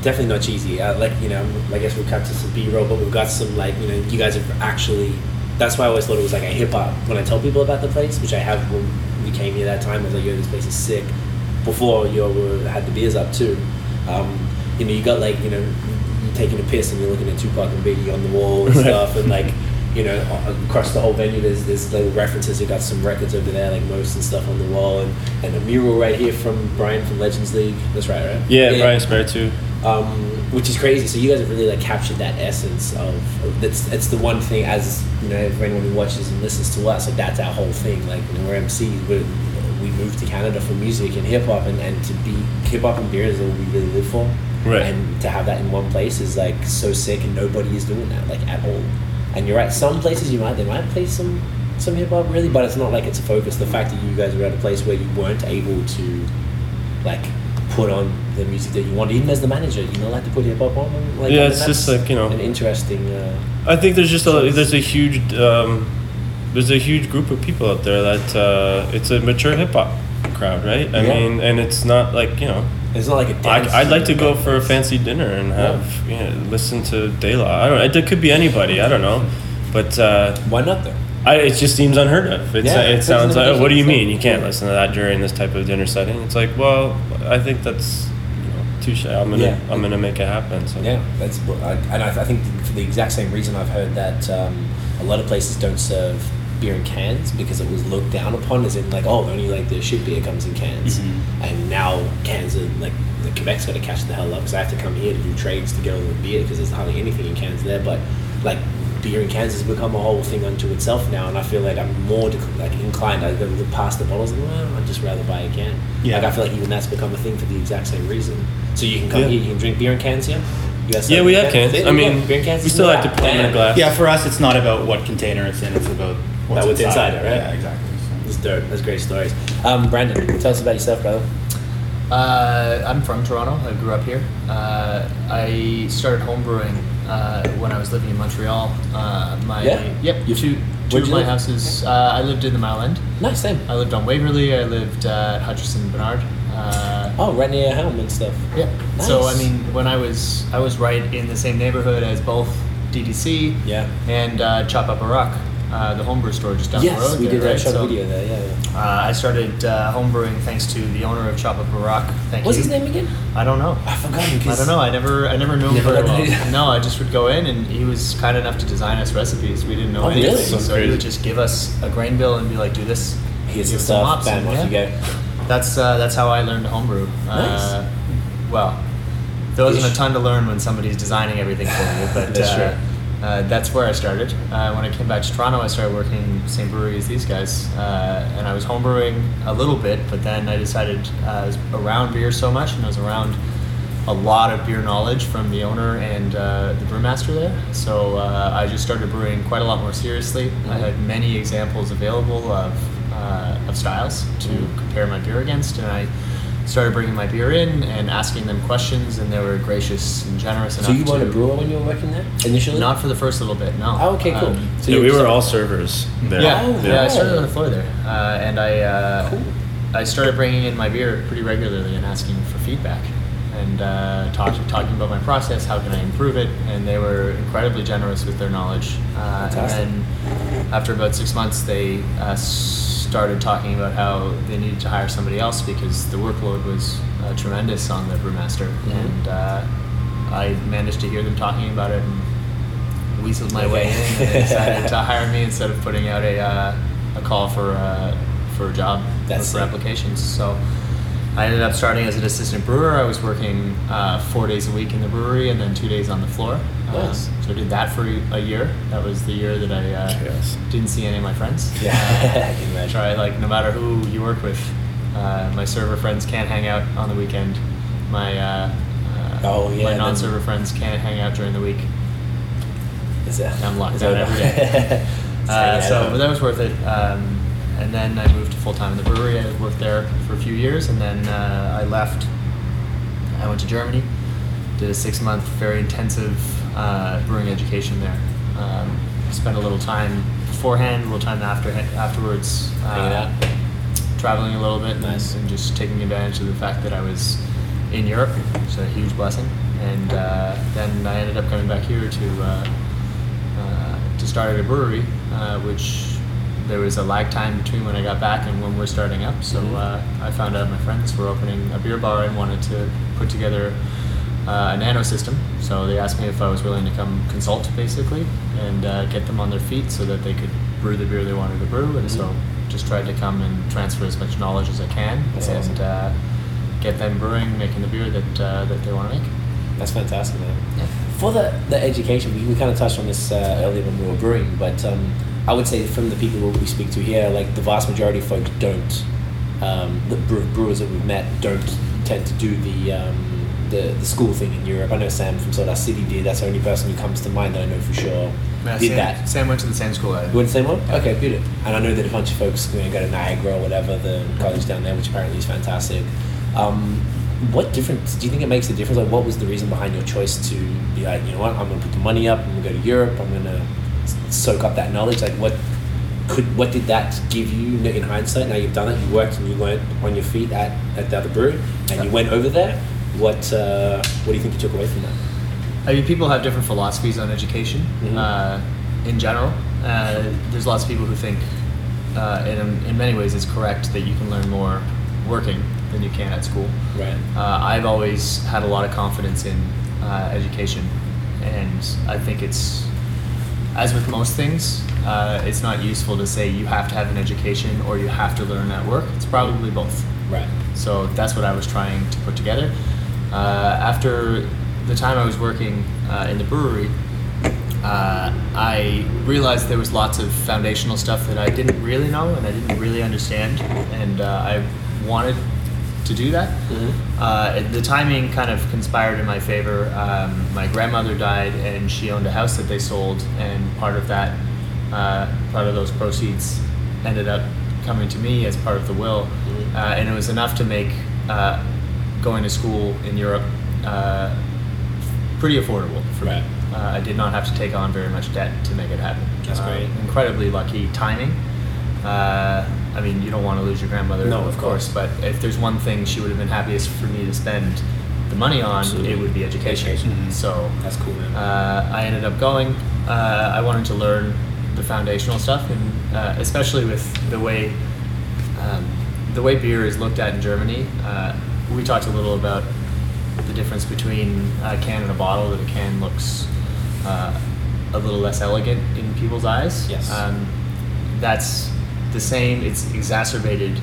[SPEAKER 2] definitely not cheesy. Uh, like you know, I guess we'll cut to some B roll, but we've got some like you know, you guys have actually. That's why I always thought it was like a hip hop when I tell people about the place, which I have when we came here that time. I was like, yo, this place is sick. Before you were, had the beers up too. Um, you know, you got like you know, taking a piss and you're looking at Tupac and Biggie on the wall and stuff, and like. You know, across the whole venue, there's there's little references. You got some records over there, like most and stuff on the wall, and, and a mural right here from Brian from Legends League. That's right, right?
[SPEAKER 4] Yeah, Brian Spare too.
[SPEAKER 2] um, which is crazy. So you guys have really like captured that essence of, of that's that's the one thing as you know for anyone who watches and listens to us, like that's our whole thing. Like you know, we're MCs, we we moved to Canada for music and hip hop, and, and to be hip hop and beer is what we really live for.
[SPEAKER 4] Right.
[SPEAKER 2] And to have that in one place is like so sick, and nobody is doing that like at all. And you're right. Some places you might they might play some some hip hop really, but it's not like it's a focus. The fact that you guys are at a place where you weren't able to like put on the music that you want, even as the manager, you know, like to put hip hop on. Like,
[SPEAKER 4] Yeah,
[SPEAKER 2] and
[SPEAKER 4] it's just like, you know-
[SPEAKER 2] an interesting. Uh,
[SPEAKER 4] I think there's just a there's a huge um, there's a huge group of people out there that uh, it's a mature hip hop crowd, right? I
[SPEAKER 2] Yeah.
[SPEAKER 4] mean, and it's not like you know.
[SPEAKER 2] It's not like a
[SPEAKER 4] I,
[SPEAKER 2] dance.
[SPEAKER 4] I'd like to go for a fancy dinner and have you know, listen to De La. I don't. know. It could be anybody. I don't know, but uh,
[SPEAKER 2] Why not though?
[SPEAKER 4] I, it just seems unheard of. It's,
[SPEAKER 2] Yeah,
[SPEAKER 4] it sounds like. What do you mean you can't listen to that during this type of dinner setting? It's like, well, I think that's you know, touche. I'm gonna
[SPEAKER 2] Yeah.
[SPEAKER 4] I'm gonna make it happen. So.
[SPEAKER 2] Yeah, that's I, and I, I think for the exact same reason I've heard that um, a lot of places don't serve beer in cans because it was looked down upon as in like oh only like the shit beer comes in cans
[SPEAKER 3] Mhm.
[SPEAKER 2] and now cans are like the Quebec's got to catch the hell up because I have to come here to do trades to get all the beer because there's hardly anything in cans there but like beer in cans has become a whole thing unto itself now and I feel like I'm more dec- like inclined I go past the bottles and well I'd just rather buy a can
[SPEAKER 3] Yeah.
[SPEAKER 2] like I feel like even that's become a thing for the exact same reason so you can come
[SPEAKER 4] Yeah.
[SPEAKER 2] here you can drink beer in cans here
[SPEAKER 4] Yeah, we have cans. I mean,
[SPEAKER 2] beer in cans
[SPEAKER 4] we still
[SPEAKER 2] not
[SPEAKER 4] like to
[SPEAKER 2] that
[SPEAKER 4] put them in a glass.
[SPEAKER 3] Yeah, for us, it's not about what container it's in; it's about what's,
[SPEAKER 2] what's inside it, right?
[SPEAKER 3] Yeah, exactly.
[SPEAKER 2] It's dope. That's great stories. Um, Brandon, tell us about yourself, brother.
[SPEAKER 5] Uh, I'm from Toronto. I grew up here. Uh, I started homebrewing uh, when I was living in Montreal. Uh, my
[SPEAKER 2] Yeah?
[SPEAKER 5] yep.
[SPEAKER 2] You-
[SPEAKER 5] two two of
[SPEAKER 2] you
[SPEAKER 5] my
[SPEAKER 2] live?
[SPEAKER 5] houses. Uh, I lived in the Mile End.
[SPEAKER 2] Nice, same.
[SPEAKER 5] I lived on Waverley. I lived uh, at Hutchinson Bernard. Uh,
[SPEAKER 2] Oh, right near Helm and stuff.
[SPEAKER 5] yeah. So I mean, when I was I was right in the same neighborhood as both DDC
[SPEAKER 2] Yeah.
[SPEAKER 5] and uh, Chope à Barrock, uh, the homebrew store just down
[SPEAKER 2] yes,
[SPEAKER 5] the road.
[SPEAKER 2] Yes, we
[SPEAKER 5] there,
[SPEAKER 2] did a
[SPEAKER 5] right?
[SPEAKER 2] shot
[SPEAKER 5] So,
[SPEAKER 2] video there. Yeah. yeah.
[SPEAKER 5] Uh, I started uh, homebrewing thanks to the owner of Chop Rock. Thank
[SPEAKER 2] What's
[SPEAKER 5] you.
[SPEAKER 2] his name again?
[SPEAKER 5] I don't know.
[SPEAKER 2] I forgot.
[SPEAKER 5] I don't know. I never, I never knew him
[SPEAKER 2] Never
[SPEAKER 5] very well. No, I just would go in, and he was kind enough to design us recipes. We didn't know
[SPEAKER 2] Oh,
[SPEAKER 5] anything,
[SPEAKER 2] really?
[SPEAKER 5] so,
[SPEAKER 4] So
[SPEAKER 5] he would just give us a grain bill and be like, "Do this."
[SPEAKER 2] Here's the stuff. Bam, off you go.
[SPEAKER 5] That's uh, that's how I learned to homebrew.
[SPEAKER 2] Nice.
[SPEAKER 5] Uh, well, there wasn't a ton to learn when somebody's designing everything for you, but
[SPEAKER 2] That's
[SPEAKER 5] uh,
[SPEAKER 2] true.
[SPEAKER 5] Uh, that's where I started. Uh, when I came back to Toronto, I started working same brewery as these guys, uh, and I was homebrewing a little bit. But then I decided uh, I was around beer so much, and I was around a lot of beer knowledge from the owner and uh, the brewmaster there. So uh, I just started brewing quite a lot more seriously. I
[SPEAKER 2] Mhm.
[SPEAKER 5] had many examples available of uh, of styles to
[SPEAKER 2] Mhm.
[SPEAKER 5] compare my beer against, and I started bringing my beer in and asking them questions, and they were gracious and generous enough
[SPEAKER 2] So you
[SPEAKER 5] to.
[SPEAKER 2] weren't a brewer when you were working there initially?
[SPEAKER 5] Not for the first little bit, no.
[SPEAKER 2] Oh, okay, cool.
[SPEAKER 5] Um,
[SPEAKER 2] So
[SPEAKER 4] Yeah,
[SPEAKER 2] you
[SPEAKER 4] we were all servers there.
[SPEAKER 5] yeah,
[SPEAKER 2] Oh,
[SPEAKER 5] yeah, I started on the floor there, uh, and I uh,
[SPEAKER 2] Cool.
[SPEAKER 5] I started bringing in my beer pretty regularly and asking for feedback, and uh, talking talking about my process, how can I improve it, and they were incredibly generous with their knowledge. Uh, and then after about six months, they uh, started talking about how they needed to hire somebody else because the workload was uh, tremendous on the brewmaster,
[SPEAKER 2] Mhm.
[SPEAKER 5] and uh, I managed to hear them talking about it and weaseled my way in and they decided to hire me instead of putting out a, uh, a call for, uh, for a job
[SPEAKER 2] That's
[SPEAKER 5] for
[SPEAKER 2] sick.
[SPEAKER 5] applications. So I ended up starting as an assistant brewer. I was working uh, four days a week in the brewery and then two days on the floor. Uh,
[SPEAKER 2] Nice.
[SPEAKER 5] so I did that for a year. That was the year that I uh,
[SPEAKER 4] Yes.
[SPEAKER 5] didn't see any of my friends.
[SPEAKER 2] Yeah, I can
[SPEAKER 5] Uh,
[SPEAKER 2] imagine.
[SPEAKER 5] try like no matter who you work with, uh, my server friends can't hang out on the weekend. My uh, uh,
[SPEAKER 2] Oh, yeah,
[SPEAKER 5] my non-server friends can't hang out during the week.
[SPEAKER 2] Is that-
[SPEAKER 5] I'm locked down every day. Uh, so, but that was worth it. Um, and then I moved to full time in the brewery. I worked there for a few years, and then uh, I left. I went to Germany, did a six month, very intensive uh, brewing education there. Um, spent a little time beforehand, a little time after afterwards, uh, traveling a little bit,
[SPEAKER 2] Nice.
[SPEAKER 5] and, and just taking advantage of the fact that I was in Europe. It's a huge blessing. and uh, then I ended up coming back here to uh, uh, to start at a brewery, uh, which there was a lag time between when I got back and when we're starting up. So uh, I found out my friends were opening a beer bar and wanted to put together uh, a nano system. So they asked me if I was willing to come consult, basically, and uh, get them on their feet so that they could brew the beer they wanted to brew. And so just tried to come and transfer as much knowledge as I can
[SPEAKER 2] That's
[SPEAKER 5] and
[SPEAKER 2] awesome.
[SPEAKER 5] uh, get them brewing, making the beer that uh, that they want to make.
[SPEAKER 2] That's fantastic, man. For the, the education, we, we kind of touched on this uh, earlier when we were brewing, but um, I would say from the people we speak to here, like the vast majority of folks don't, um, the brewers that we've met don't tend to do the, um, the the school thing in Europe. I know Sam from Soda City did. That's the only person who comes to mind that I know for sure
[SPEAKER 5] Yeah,
[SPEAKER 2] did
[SPEAKER 5] Sam,
[SPEAKER 2] that.
[SPEAKER 5] Sam went to the same school I
[SPEAKER 2] You went to the same one? Okay, good. And I know that a bunch of folks you know, go to Niagara or whatever, the college down there, which apparently is fantastic. Um, what difference do you think it makes a difference? Like, what was the reason behind your choice to be like, you know what, I'm going to put the money up, I'm going to go to Europe, I'm going to soak up that knowledge? Like, what could what did that give you in hindsight? Now you've done it, you worked and you learned on your feet at, at the other brewery, and you went over there. What uh, what do you think you took away from that?
[SPEAKER 5] I mean, people have different philosophies on education
[SPEAKER 2] Mhm.
[SPEAKER 5] uh, in general. Uh, there's lots of people who think, uh, and in, in many ways, it's correct that you can learn more working than you can at school.
[SPEAKER 2] Right.
[SPEAKER 5] Uh, I've always had a lot of confidence in uh, education, and I think it's, as with most things, uh, it's not useful to say you have to have an education or you have to learn at work. It's probably both.
[SPEAKER 2] Right.
[SPEAKER 5] So that's what I was trying to put together. Uh, after the time I was working uh, in the brewery, uh, I realized there was lots of foundational stuff that I didn't really know and I didn't really understand, and uh, I wanted to do that. Uh, the timing kind of conspired in my favor. Um, my grandmother died, and she owned a house that they sold, and part of that, uh, part of those proceeds, ended up coming to me as part of the will, uh, and it was enough to make uh, going to school in Europe uh, pretty affordable for
[SPEAKER 2] Right.
[SPEAKER 5] me. Uh, I did not have to take on very much debt to make it happen.
[SPEAKER 2] That's
[SPEAKER 5] Uh,
[SPEAKER 2] great.
[SPEAKER 5] Incredibly lucky timing. Uh, I mean, you don't want to lose your grandmother,
[SPEAKER 2] No,
[SPEAKER 5] of
[SPEAKER 2] of
[SPEAKER 5] course, but if there's one thing she would have been happiest for me to spend the money on,
[SPEAKER 2] Absolutely.
[SPEAKER 5] it would be education.
[SPEAKER 2] Education. Mhm.
[SPEAKER 5] So
[SPEAKER 2] That's cool,
[SPEAKER 5] uh, I ended up going. Uh, I wanted to learn the foundational stuff, and uh, especially with the way um, the way beer is looked at in Germany. We talked a little about the difference between a can and a bottle. That a can looks uh, a little less elegant in people's eyes.
[SPEAKER 2] Yes.
[SPEAKER 5] Um, that's the same. It's exacerbated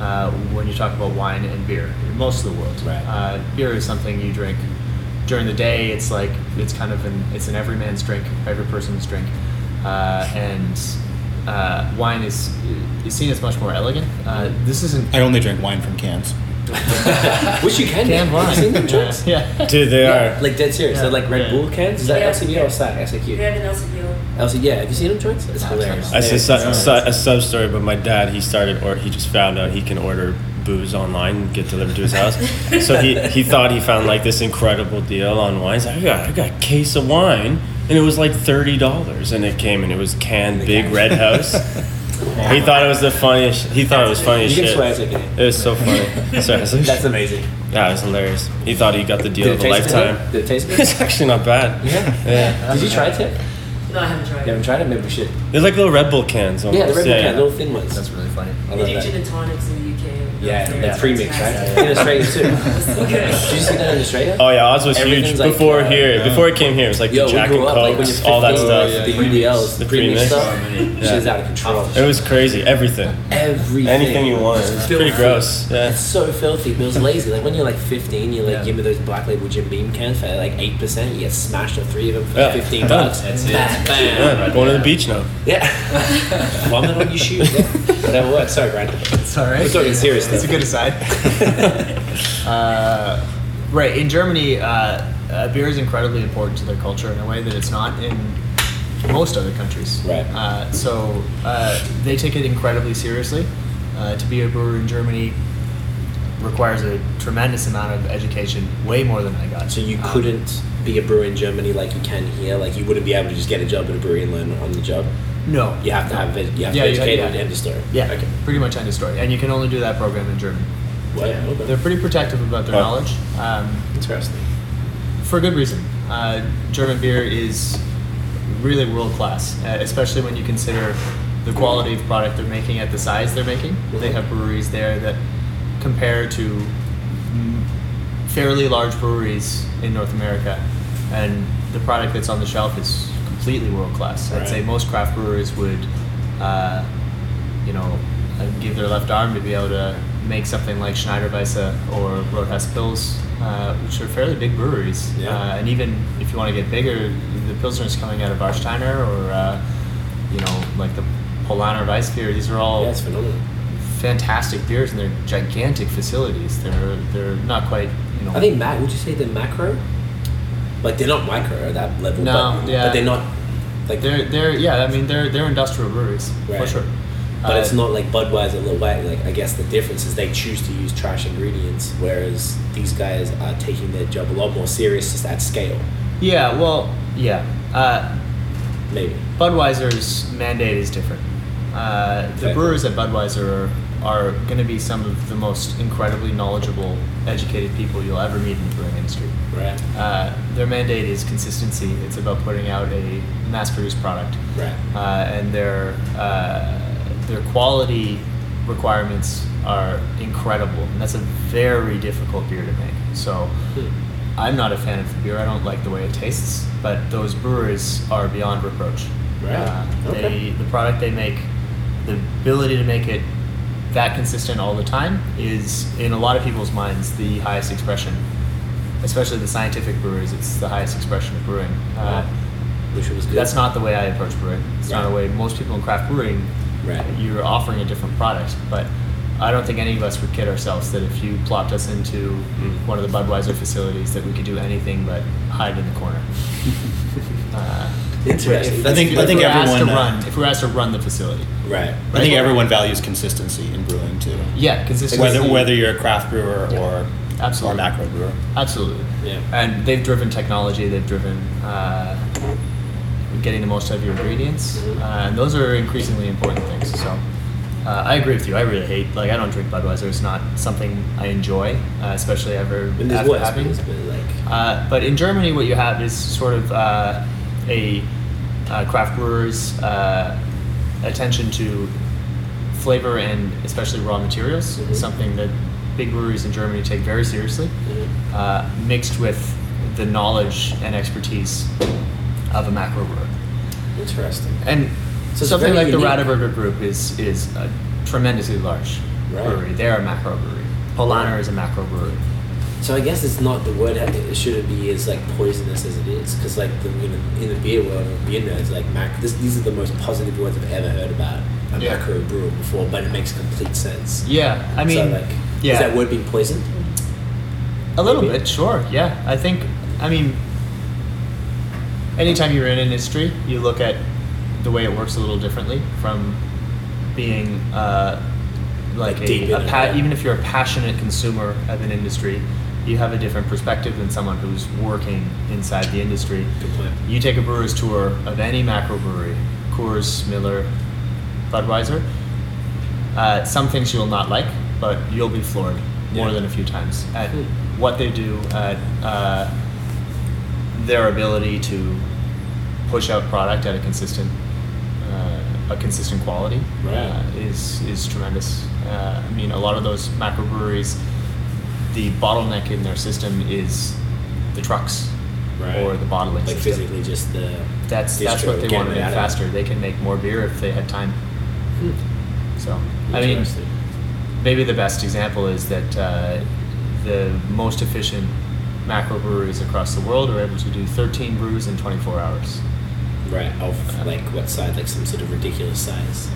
[SPEAKER 5] uh, when you talk about wine and beer in most of the world.
[SPEAKER 2] Right.
[SPEAKER 5] Uh, beer is something you drink during the day. It's like it's kind of an it's an everyman's drink, every person's drink, uh, and uh, wine is is seen as much more elegant. Uh, this isn't
[SPEAKER 3] I only drink wine from cans.
[SPEAKER 2] Which you can.
[SPEAKER 5] canned
[SPEAKER 2] do.
[SPEAKER 5] wine.
[SPEAKER 2] Have you seen them joints?
[SPEAKER 5] yeah. yeah.
[SPEAKER 4] Dude, they
[SPEAKER 2] Yeah,
[SPEAKER 4] are.
[SPEAKER 2] like dead serious.
[SPEAKER 5] Yeah.
[SPEAKER 2] They're like Red
[SPEAKER 5] Yeah.
[SPEAKER 2] Bull cans. Is that
[SPEAKER 6] Yeah.
[SPEAKER 2] LCB or SAC? SAQ?
[SPEAKER 6] We have an LCBO.
[SPEAKER 2] LCB. Yeah. Have you seen them joints? It's hilarious.
[SPEAKER 4] I
[SPEAKER 2] Yeah,
[SPEAKER 4] said su- su- a sub story, but my dad he started or he just found out he can order booze online and get delivered to his house. so he, he thought he found like this incredible deal on wine. He's like, I got I got a case of wine and it was like thirty dollars and it came and it was canned Big Red House. he thought it was the funniest. He thought it was funny as
[SPEAKER 2] You can
[SPEAKER 4] shit.
[SPEAKER 2] swear it's okay.
[SPEAKER 4] It was so funny. Sorry, I was like,
[SPEAKER 2] That's amazing.
[SPEAKER 4] yeah, it was hilarious. He thought he got the deal of a
[SPEAKER 2] taste good?
[SPEAKER 4] lifetime.
[SPEAKER 2] Did it taste good?
[SPEAKER 4] It's actually not bad.
[SPEAKER 2] Yeah.
[SPEAKER 4] Yeah.
[SPEAKER 2] Did you try it, Tim?
[SPEAKER 6] No, I haven't tried. It.
[SPEAKER 2] You haven't tried it? Maybe we should.
[SPEAKER 4] They're like little Red Bull cans. Almost.
[SPEAKER 2] Yeah, the Red Bull
[SPEAKER 4] yeah,
[SPEAKER 2] can,
[SPEAKER 4] yeah.
[SPEAKER 2] little thin ones.
[SPEAKER 5] That's really funny.
[SPEAKER 2] I
[SPEAKER 6] They
[SPEAKER 2] love
[SPEAKER 6] do
[SPEAKER 2] that.
[SPEAKER 6] gin and tonics in the UK.
[SPEAKER 2] Yeah,
[SPEAKER 6] Very
[SPEAKER 2] yeah, premix, right?
[SPEAKER 6] fantastic.
[SPEAKER 2] In Australia too.
[SPEAKER 6] Okay.
[SPEAKER 2] Did you see that in Australia?
[SPEAKER 4] Oh yeah, Oz was huge
[SPEAKER 2] like,
[SPEAKER 4] before
[SPEAKER 2] uh,
[SPEAKER 4] here.
[SPEAKER 3] yeah.
[SPEAKER 4] Before it came here, it was like
[SPEAKER 2] Yo,
[SPEAKER 4] the
[SPEAKER 2] we
[SPEAKER 4] Jack and
[SPEAKER 2] up like
[SPEAKER 4] Cokes,
[SPEAKER 2] 15,
[SPEAKER 4] all that stuff.
[SPEAKER 2] the UDLs, the
[SPEAKER 4] The
[SPEAKER 2] premix
[SPEAKER 4] premix.
[SPEAKER 2] stuff.
[SPEAKER 4] Yeah.
[SPEAKER 2] Shit's out of control.
[SPEAKER 4] It was crazy. Everything,
[SPEAKER 2] Everything.
[SPEAKER 4] anything you want. It's pretty
[SPEAKER 2] Filthy.
[SPEAKER 4] gross. Yeah.
[SPEAKER 2] It's so filthy, but it was lazy. Like when you're like 15, you like
[SPEAKER 5] Yeah.
[SPEAKER 2] give me those black label Jim Beam cans for like 8%, you get smashed on three of them for
[SPEAKER 4] Yeah.
[SPEAKER 2] 15 bucks.
[SPEAKER 5] That's it.
[SPEAKER 2] Bam,
[SPEAKER 4] Yeah,
[SPEAKER 2] bam.
[SPEAKER 4] going to the beach now.
[SPEAKER 2] Yeah. Vomit on your shoes. Whatever works. Sorry, Brad.
[SPEAKER 5] It's all right.
[SPEAKER 2] We're talking serious
[SPEAKER 5] It's a good aside. uh, right in Germany, uh, uh, beer is incredibly important to their culture in a way that it's not in most other countries.
[SPEAKER 2] Right.
[SPEAKER 5] Uh, so uh, they take it incredibly seriously. Uh, to be a brewer in Germany requires a tremendous amount of education, way more than I got.
[SPEAKER 2] So you
[SPEAKER 5] Um,
[SPEAKER 2] couldn't be a brewer in Germany like you can here. Like you wouldn't be able to just get a job at a brewery and learn on the job.
[SPEAKER 5] No.
[SPEAKER 2] You have to have it. You have
[SPEAKER 5] Yeah,
[SPEAKER 2] to
[SPEAKER 5] yeah,
[SPEAKER 2] educated
[SPEAKER 5] yeah.
[SPEAKER 2] end of story.
[SPEAKER 5] Yeah.
[SPEAKER 2] Okay.
[SPEAKER 5] Pretty much end of story. And you can only do that program in Germany.
[SPEAKER 2] Well, yeah, okay.
[SPEAKER 5] They're pretty protective about their
[SPEAKER 4] Oh.
[SPEAKER 5] knowledge. Um,
[SPEAKER 2] Interesting.
[SPEAKER 5] for good reason. Uh, German beer is really world class, uh, especially when you consider the quality of product they're making at the size they're making. They have breweries there that compare to mm, fairly large breweries in North America, and the product that's on the shelf is completely world class. I'd say most craft brewers would, uh, you know, uh, give their left arm to be able to make something like Schneiderweisse or Rothaus Pils, uh, which are fairly big breweries.
[SPEAKER 2] Yeah.
[SPEAKER 5] Uh, and even if you want to get bigger, the Pilsner's coming out of Warsteiner or, uh, you know, like the Paulaner Weissbier, these are all
[SPEAKER 2] Yeah,
[SPEAKER 5] fantastic beers and they're gigantic facilities. They're they're not quite, you know.
[SPEAKER 2] I think Mac. Would you say they're macro? Like they're not micro at that level.
[SPEAKER 5] No,
[SPEAKER 2] but,
[SPEAKER 5] yeah.
[SPEAKER 2] but they're not like.
[SPEAKER 5] they're they're yeah. I mean they're they're industrial breweries for sure.
[SPEAKER 2] But
[SPEAKER 5] Uh,
[SPEAKER 2] it's not like Budweiser, Lil Wang. Like I guess the difference is they choose to use trash ingredients, whereas these guys are taking their job a lot more serious, just at scale.
[SPEAKER 5] Yeah, well, yeah. Uh,
[SPEAKER 2] Maybe.
[SPEAKER 5] Budweiser's mandate is different. Uh, the brewers at Budweiser are, are going to be some of the most incredibly knowledgeable, educated people you'll ever meet in the brewing industry.
[SPEAKER 2] Right.
[SPEAKER 5] Uh, their mandate is consistency. It's about putting out a mass-produced product,
[SPEAKER 2] Right.
[SPEAKER 5] uh, and their uh, their quality requirements are incredible, and that's a very difficult beer to make. So. I'm not a fan of the beer. I don't like the way it tastes, but those brewers are beyond reproach.
[SPEAKER 2] Right.
[SPEAKER 5] Uh,
[SPEAKER 2] Okay.
[SPEAKER 5] They the product they make, the ability to make it that consistent all the time is in a lot of people's minds the highest expression. Especially the scientific brewers, it's the highest expression of brewing. Uh,
[SPEAKER 2] Wish it was good.
[SPEAKER 5] that's not the way I approach brewing. It's not a
[SPEAKER 2] Right.
[SPEAKER 5] way most people in craft brewing.
[SPEAKER 2] Right.
[SPEAKER 5] You're offering a different product, but I don't think any of us would kid ourselves that if you plopped us into
[SPEAKER 2] Mm.
[SPEAKER 5] one of the Budweiser facilities, that we could do anything but hide in the corner. uh,
[SPEAKER 2] Interesting.
[SPEAKER 5] if-
[SPEAKER 3] I think-
[SPEAKER 5] if
[SPEAKER 3] I think
[SPEAKER 5] we were asked
[SPEAKER 3] everyone,
[SPEAKER 5] to
[SPEAKER 3] uh,
[SPEAKER 5] if we were asked to run the facility,
[SPEAKER 2] Right.
[SPEAKER 3] I think everyone values consistency in brewing too.
[SPEAKER 5] yeah, consistency.
[SPEAKER 3] Whether whether you're a craft brewer or
[SPEAKER 5] Absolutely.
[SPEAKER 3] or macro brewer.
[SPEAKER 5] Absolutely.
[SPEAKER 2] Yeah.
[SPEAKER 5] And they've driven technology. They've driven uh, getting the most out of your ingredients,
[SPEAKER 2] Mhm.
[SPEAKER 5] uh, and those are increasingly important things. So. Uh, I agree with you. I really hate like I don't drink Budweiser. It's not something I enjoy, uh, especially ever
[SPEAKER 2] And
[SPEAKER 5] after having.
[SPEAKER 2] like.
[SPEAKER 5] Uh, but in Germany, what you have is sort of uh, a uh, craft brewer's uh, attention to flavor and especially raw materials,
[SPEAKER 2] Mhm.
[SPEAKER 5] something that big breweries in Germany take very seriously,
[SPEAKER 2] Mhm.
[SPEAKER 5] uh, mixed with the knowledge and expertise of a macro brewer.
[SPEAKER 2] Interesting.
[SPEAKER 5] And
[SPEAKER 2] So
[SPEAKER 5] something like the
[SPEAKER 2] unique.
[SPEAKER 5] Radeberger Group is is a tremendously large
[SPEAKER 2] Right.
[SPEAKER 5] brewery. They're a macro brewery. Paulaner is a macro brewery.
[SPEAKER 2] So I guess it's not the word it shouldn't be as like poisonous as it is because like the you know, in the beer world beer nerds like mac this, these are the most positive words I've ever heard about a
[SPEAKER 5] Yeah.
[SPEAKER 2] macro brewer before but it makes complete sense.
[SPEAKER 5] Yeah, I mean,
[SPEAKER 2] so like
[SPEAKER 5] yeah.
[SPEAKER 2] is that word being poisoned?
[SPEAKER 5] A little
[SPEAKER 2] Maybe.
[SPEAKER 5] bit, sure. Yeah, I think. I mean, anytime you're in an industry, you look at the way it works a little differently from being uh, like,
[SPEAKER 2] Like
[SPEAKER 5] a, a
[SPEAKER 2] it,
[SPEAKER 5] pa-
[SPEAKER 2] yeah.
[SPEAKER 5] even if you're a passionate consumer of an industry, you have a different perspective than someone who's working inside the industry. You take a brewer's tour of any macro brewery, Coors, Miller, Budweiser. Uh, some things you'll not like, but you'll be floored more
[SPEAKER 2] Yeah.
[SPEAKER 5] than a few times at
[SPEAKER 2] Hmm.
[SPEAKER 5] what they do, at uh, their ability to push out product at a consistent, uh, a consistent quality
[SPEAKER 2] Right.
[SPEAKER 5] uh, is is tremendous. Uh, I mean, a lot of those macro breweries, the bottleneck in their system is the trucks
[SPEAKER 2] Right.
[SPEAKER 5] or the bottling
[SPEAKER 2] Like
[SPEAKER 5] system.
[SPEAKER 2] physically just the
[SPEAKER 5] That's that's what they want to make
[SPEAKER 2] out of it.
[SPEAKER 5] faster. They can make more beer if they had time.
[SPEAKER 2] Hmm.
[SPEAKER 5] So I mean. Maybe the best example is that uh, the most efficient macro breweries across the world are able to do 13 brews in 24 hours.
[SPEAKER 2] right of like what size like some sort of ridiculous size.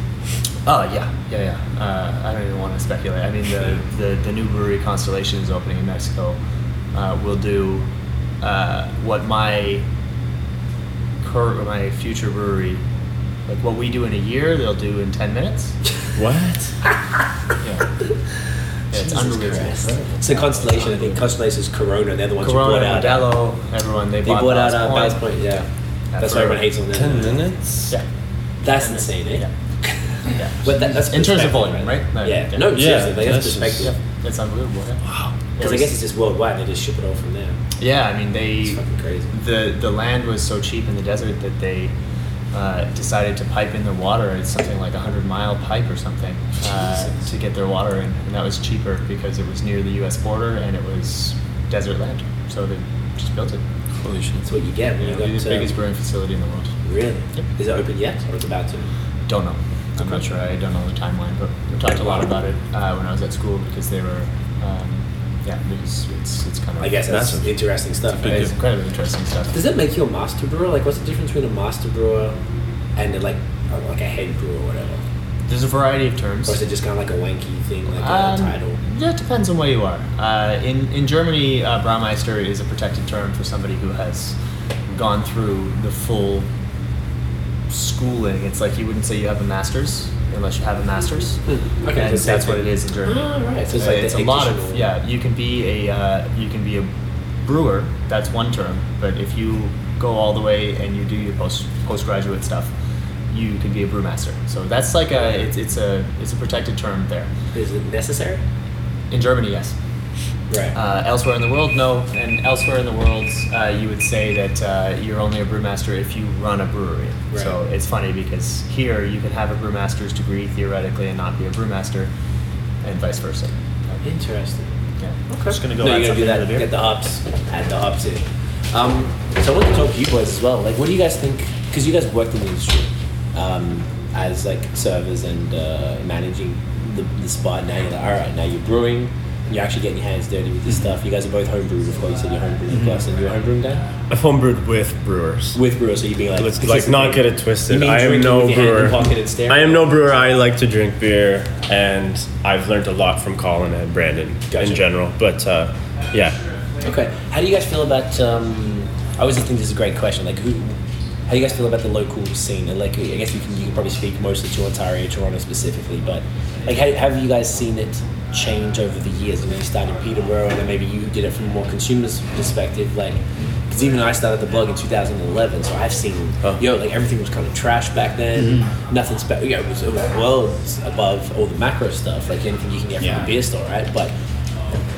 [SPEAKER 5] Oh yeah, yeah, yeah. Uh, I don't even want to speculate. I mean, the, the, the new brewery Constellation is opening in Mexico. Uh, will do uh, what my cur- my future brewery, like what we do in a year, they'll do in 10 minutes.
[SPEAKER 3] What?
[SPEAKER 5] Yeah, yeah it's
[SPEAKER 2] Jesus
[SPEAKER 5] unbelievable.
[SPEAKER 2] Christ. So Constellation, I think Constellation is Corona. They're the ones
[SPEAKER 5] Corona,
[SPEAKER 2] who bought out.
[SPEAKER 5] Modelo, everyone they,
[SPEAKER 2] they
[SPEAKER 5] bought,
[SPEAKER 2] bought out
[SPEAKER 5] Ballast
[SPEAKER 2] uh,
[SPEAKER 5] Point.
[SPEAKER 2] Ballast Point. Yeah, that's why everyone hates on them.
[SPEAKER 4] Ten minutes.
[SPEAKER 5] Yeah,
[SPEAKER 2] That's
[SPEAKER 5] And-
[SPEAKER 2] insane, eh?
[SPEAKER 5] Yeah. yeah.
[SPEAKER 2] But that, that's
[SPEAKER 5] in terms of volume, right? No,
[SPEAKER 2] Yeah. No,
[SPEAKER 4] Yeah,
[SPEAKER 2] seriously, like, that's
[SPEAKER 4] that's just-
[SPEAKER 2] perspective.
[SPEAKER 5] Yeah, it's unbelievable. Yeah.
[SPEAKER 2] Because I guess it's just worldwide. They just ship it all from there.
[SPEAKER 5] Yeah, I mean they
[SPEAKER 2] It's fucking crazy.
[SPEAKER 5] the the land was so cheap in the desert that they uh, decided to pipe in their water. It's something like a hundred mile pipe or something uh, to get their water in, and that was cheaper because it was near the U.S. border and it was desert land. So they just built it.
[SPEAKER 4] Holy shit.
[SPEAKER 2] That's what you get when you
[SPEAKER 5] be
[SPEAKER 2] got
[SPEAKER 5] the biggest brewing facility in the world.
[SPEAKER 2] Really?
[SPEAKER 5] Yep.
[SPEAKER 2] Is it open yet, or it's about to?
[SPEAKER 5] Don't know. I'm not sure. I don't know the timeline, but we talked a lot about it uh, when I was at school because they were. Um, yeah, it was, it's it's kind of.
[SPEAKER 2] I guess that's
[SPEAKER 4] Massive.
[SPEAKER 2] interesting stuff.
[SPEAKER 5] It's
[SPEAKER 2] right?
[SPEAKER 5] incredibly interesting stuff.
[SPEAKER 2] Does that make you a master brewer? Like, what's the difference between a master brewer and like a, like a head brewer or whatever?
[SPEAKER 5] There's a variety of terms.
[SPEAKER 2] Or is it just kind of like a wanky thing, like
[SPEAKER 5] Um,
[SPEAKER 2] a title?
[SPEAKER 5] Yeah, it depends on where you are. Uh, in in Germany, uh, Braumeister is a protected term for somebody who has gone through the full schooling. It's like you wouldn't say you have a master's unless you have a master's.
[SPEAKER 2] Hmm. Okay,
[SPEAKER 5] and that's what it is in Germany.
[SPEAKER 2] Ah, right. So it's like
[SPEAKER 5] it's a lot of yeah. You can be a uh, you can be a brewer. That's one term. But if you go all the way and you do your post postgraduate stuff, you can be a brewmaster. So that's like a it's, it's a it's a protected term there.
[SPEAKER 2] Is it necessary?
[SPEAKER 5] In Germany, yes.
[SPEAKER 2] Right.
[SPEAKER 5] Uh, elsewhere in the world, no. And elsewhere in the world, uh, you would say that uh, you're only a brewmaster if you run a brewery. So it's funny because here you can have a brewmaster's degree theoretically and not be a brewmaster, and vice versa.
[SPEAKER 2] Interesting.
[SPEAKER 5] Yeah.
[SPEAKER 2] Okay.
[SPEAKER 4] Just gonna go
[SPEAKER 2] No,
[SPEAKER 4] add
[SPEAKER 2] you're gonna do that.
[SPEAKER 4] the beer?
[SPEAKER 2] Get the hops. Add the hops in. Um, so I want to talk to you boys as well. Like, what do you guys think? Because you guys worked in the industry um, as like servers and uh, managing the, the spot. Now you're like, all right, now you're brewing. You're actually getting your hands dirty with this stuff. You guys are both homebrewed before. You said you're homebrewed with us, and you're homebrewing Dan
[SPEAKER 4] I've homebrewed with brewers.
[SPEAKER 2] with brewers. So being like,
[SPEAKER 4] Let's like not get it twisted. I am no
[SPEAKER 2] with your hand in
[SPEAKER 4] brewer.
[SPEAKER 2] your pocket and staring?
[SPEAKER 4] I am no brewer. I like to drink beer, and I've learned a lot from Colin and Brandon
[SPEAKER 2] Gotcha.
[SPEAKER 4] in general. But uh, yeah,
[SPEAKER 2] Okay. How do you guys feel about? Um, I always think this is a great question. Like, who? How do you guys feel about the local scene? And like, I guess you can you can probably speak mostly to Ontario, Toronto specifically, but like, how, have you guys seen it change over the years? I know you started in Peterborough, and then maybe you did it from a more consumer's perspective. Like, because even I started the blog in 2011, so I've seen,
[SPEAKER 4] Oh.
[SPEAKER 2] yo, like everything was kind of trash back then.
[SPEAKER 3] Mm-hmm.
[SPEAKER 2] Nothing special. Yeah, it was, it was worlds above all the macro stuff, like anything you can get from
[SPEAKER 3] Yeah.
[SPEAKER 2] a beer store, right? But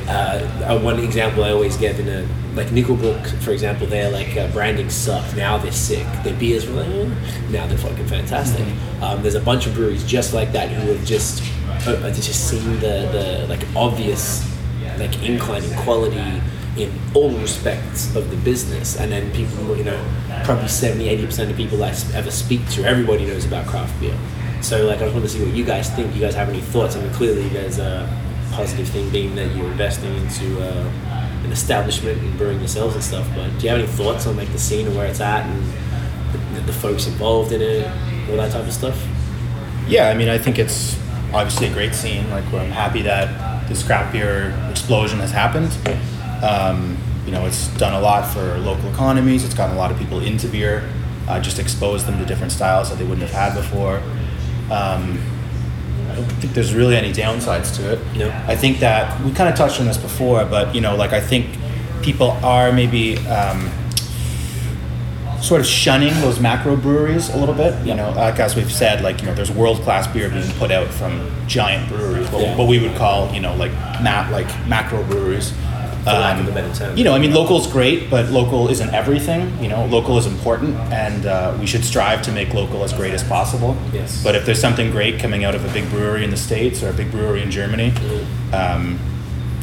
[SPEAKER 2] uh, uh, one example I always give in a like Nickelbrook, for example, their like uh, branding sucked. Now they're sick. Their beers were like, eh. now they're fucking fantastic. Um, there's a bunch of breweries just like that who have just uh, uh, just seen the the like obvious like incline in quality in all respects of the business, and then people, you know, probably 70, 80 percent of people I ever speak to, everybody knows about craft beer. So like, I just want to see what you guys think. You guys have any thoughts? I mean, clearly there's a positive thing being that you're investing into uh, an establishment and brewing yourselves and stuff. But do you have any thoughts on like the scene and where it's at and the, the folks involved in it, all that type of stuff?
[SPEAKER 3] Yeah, I mean, I think it's obviously a great scene. Like, where I'm happy that this craft beer explosion has happened. Um, you know, it's done a lot for local economies. It's gotten a lot of people into beer. Uh, just exposed them to different styles that they wouldn't have had before. Um, I don't think there's really any downsides to it.
[SPEAKER 2] No.
[SPEAKER 3] I think that we kind of touched on this before, but you know, like I think people are maybe um, sort of shunning those macro breweries a little bit. You know, like as we've said, like you know, there's world class beer being put out from giant breweries, what,
[SPEAKER 2] Yeah.
[SPEAKER 3] what we would call you know like like macro breweries.
[SPEAKER 2] For lack of a better term.
[SPEAKER 3] You know, I mean, local's great, but local isn't everything. You know, local is important, and uh, we should strive to make local as great as possible.
[SPEAKER 2] Yes.
[SPEAKER 3] But if there's something great coming out of a big brewery in the states or a big brewery in Germany,
[SPEAKER 2] Mm-hmm.
[SPEAKER 3] um,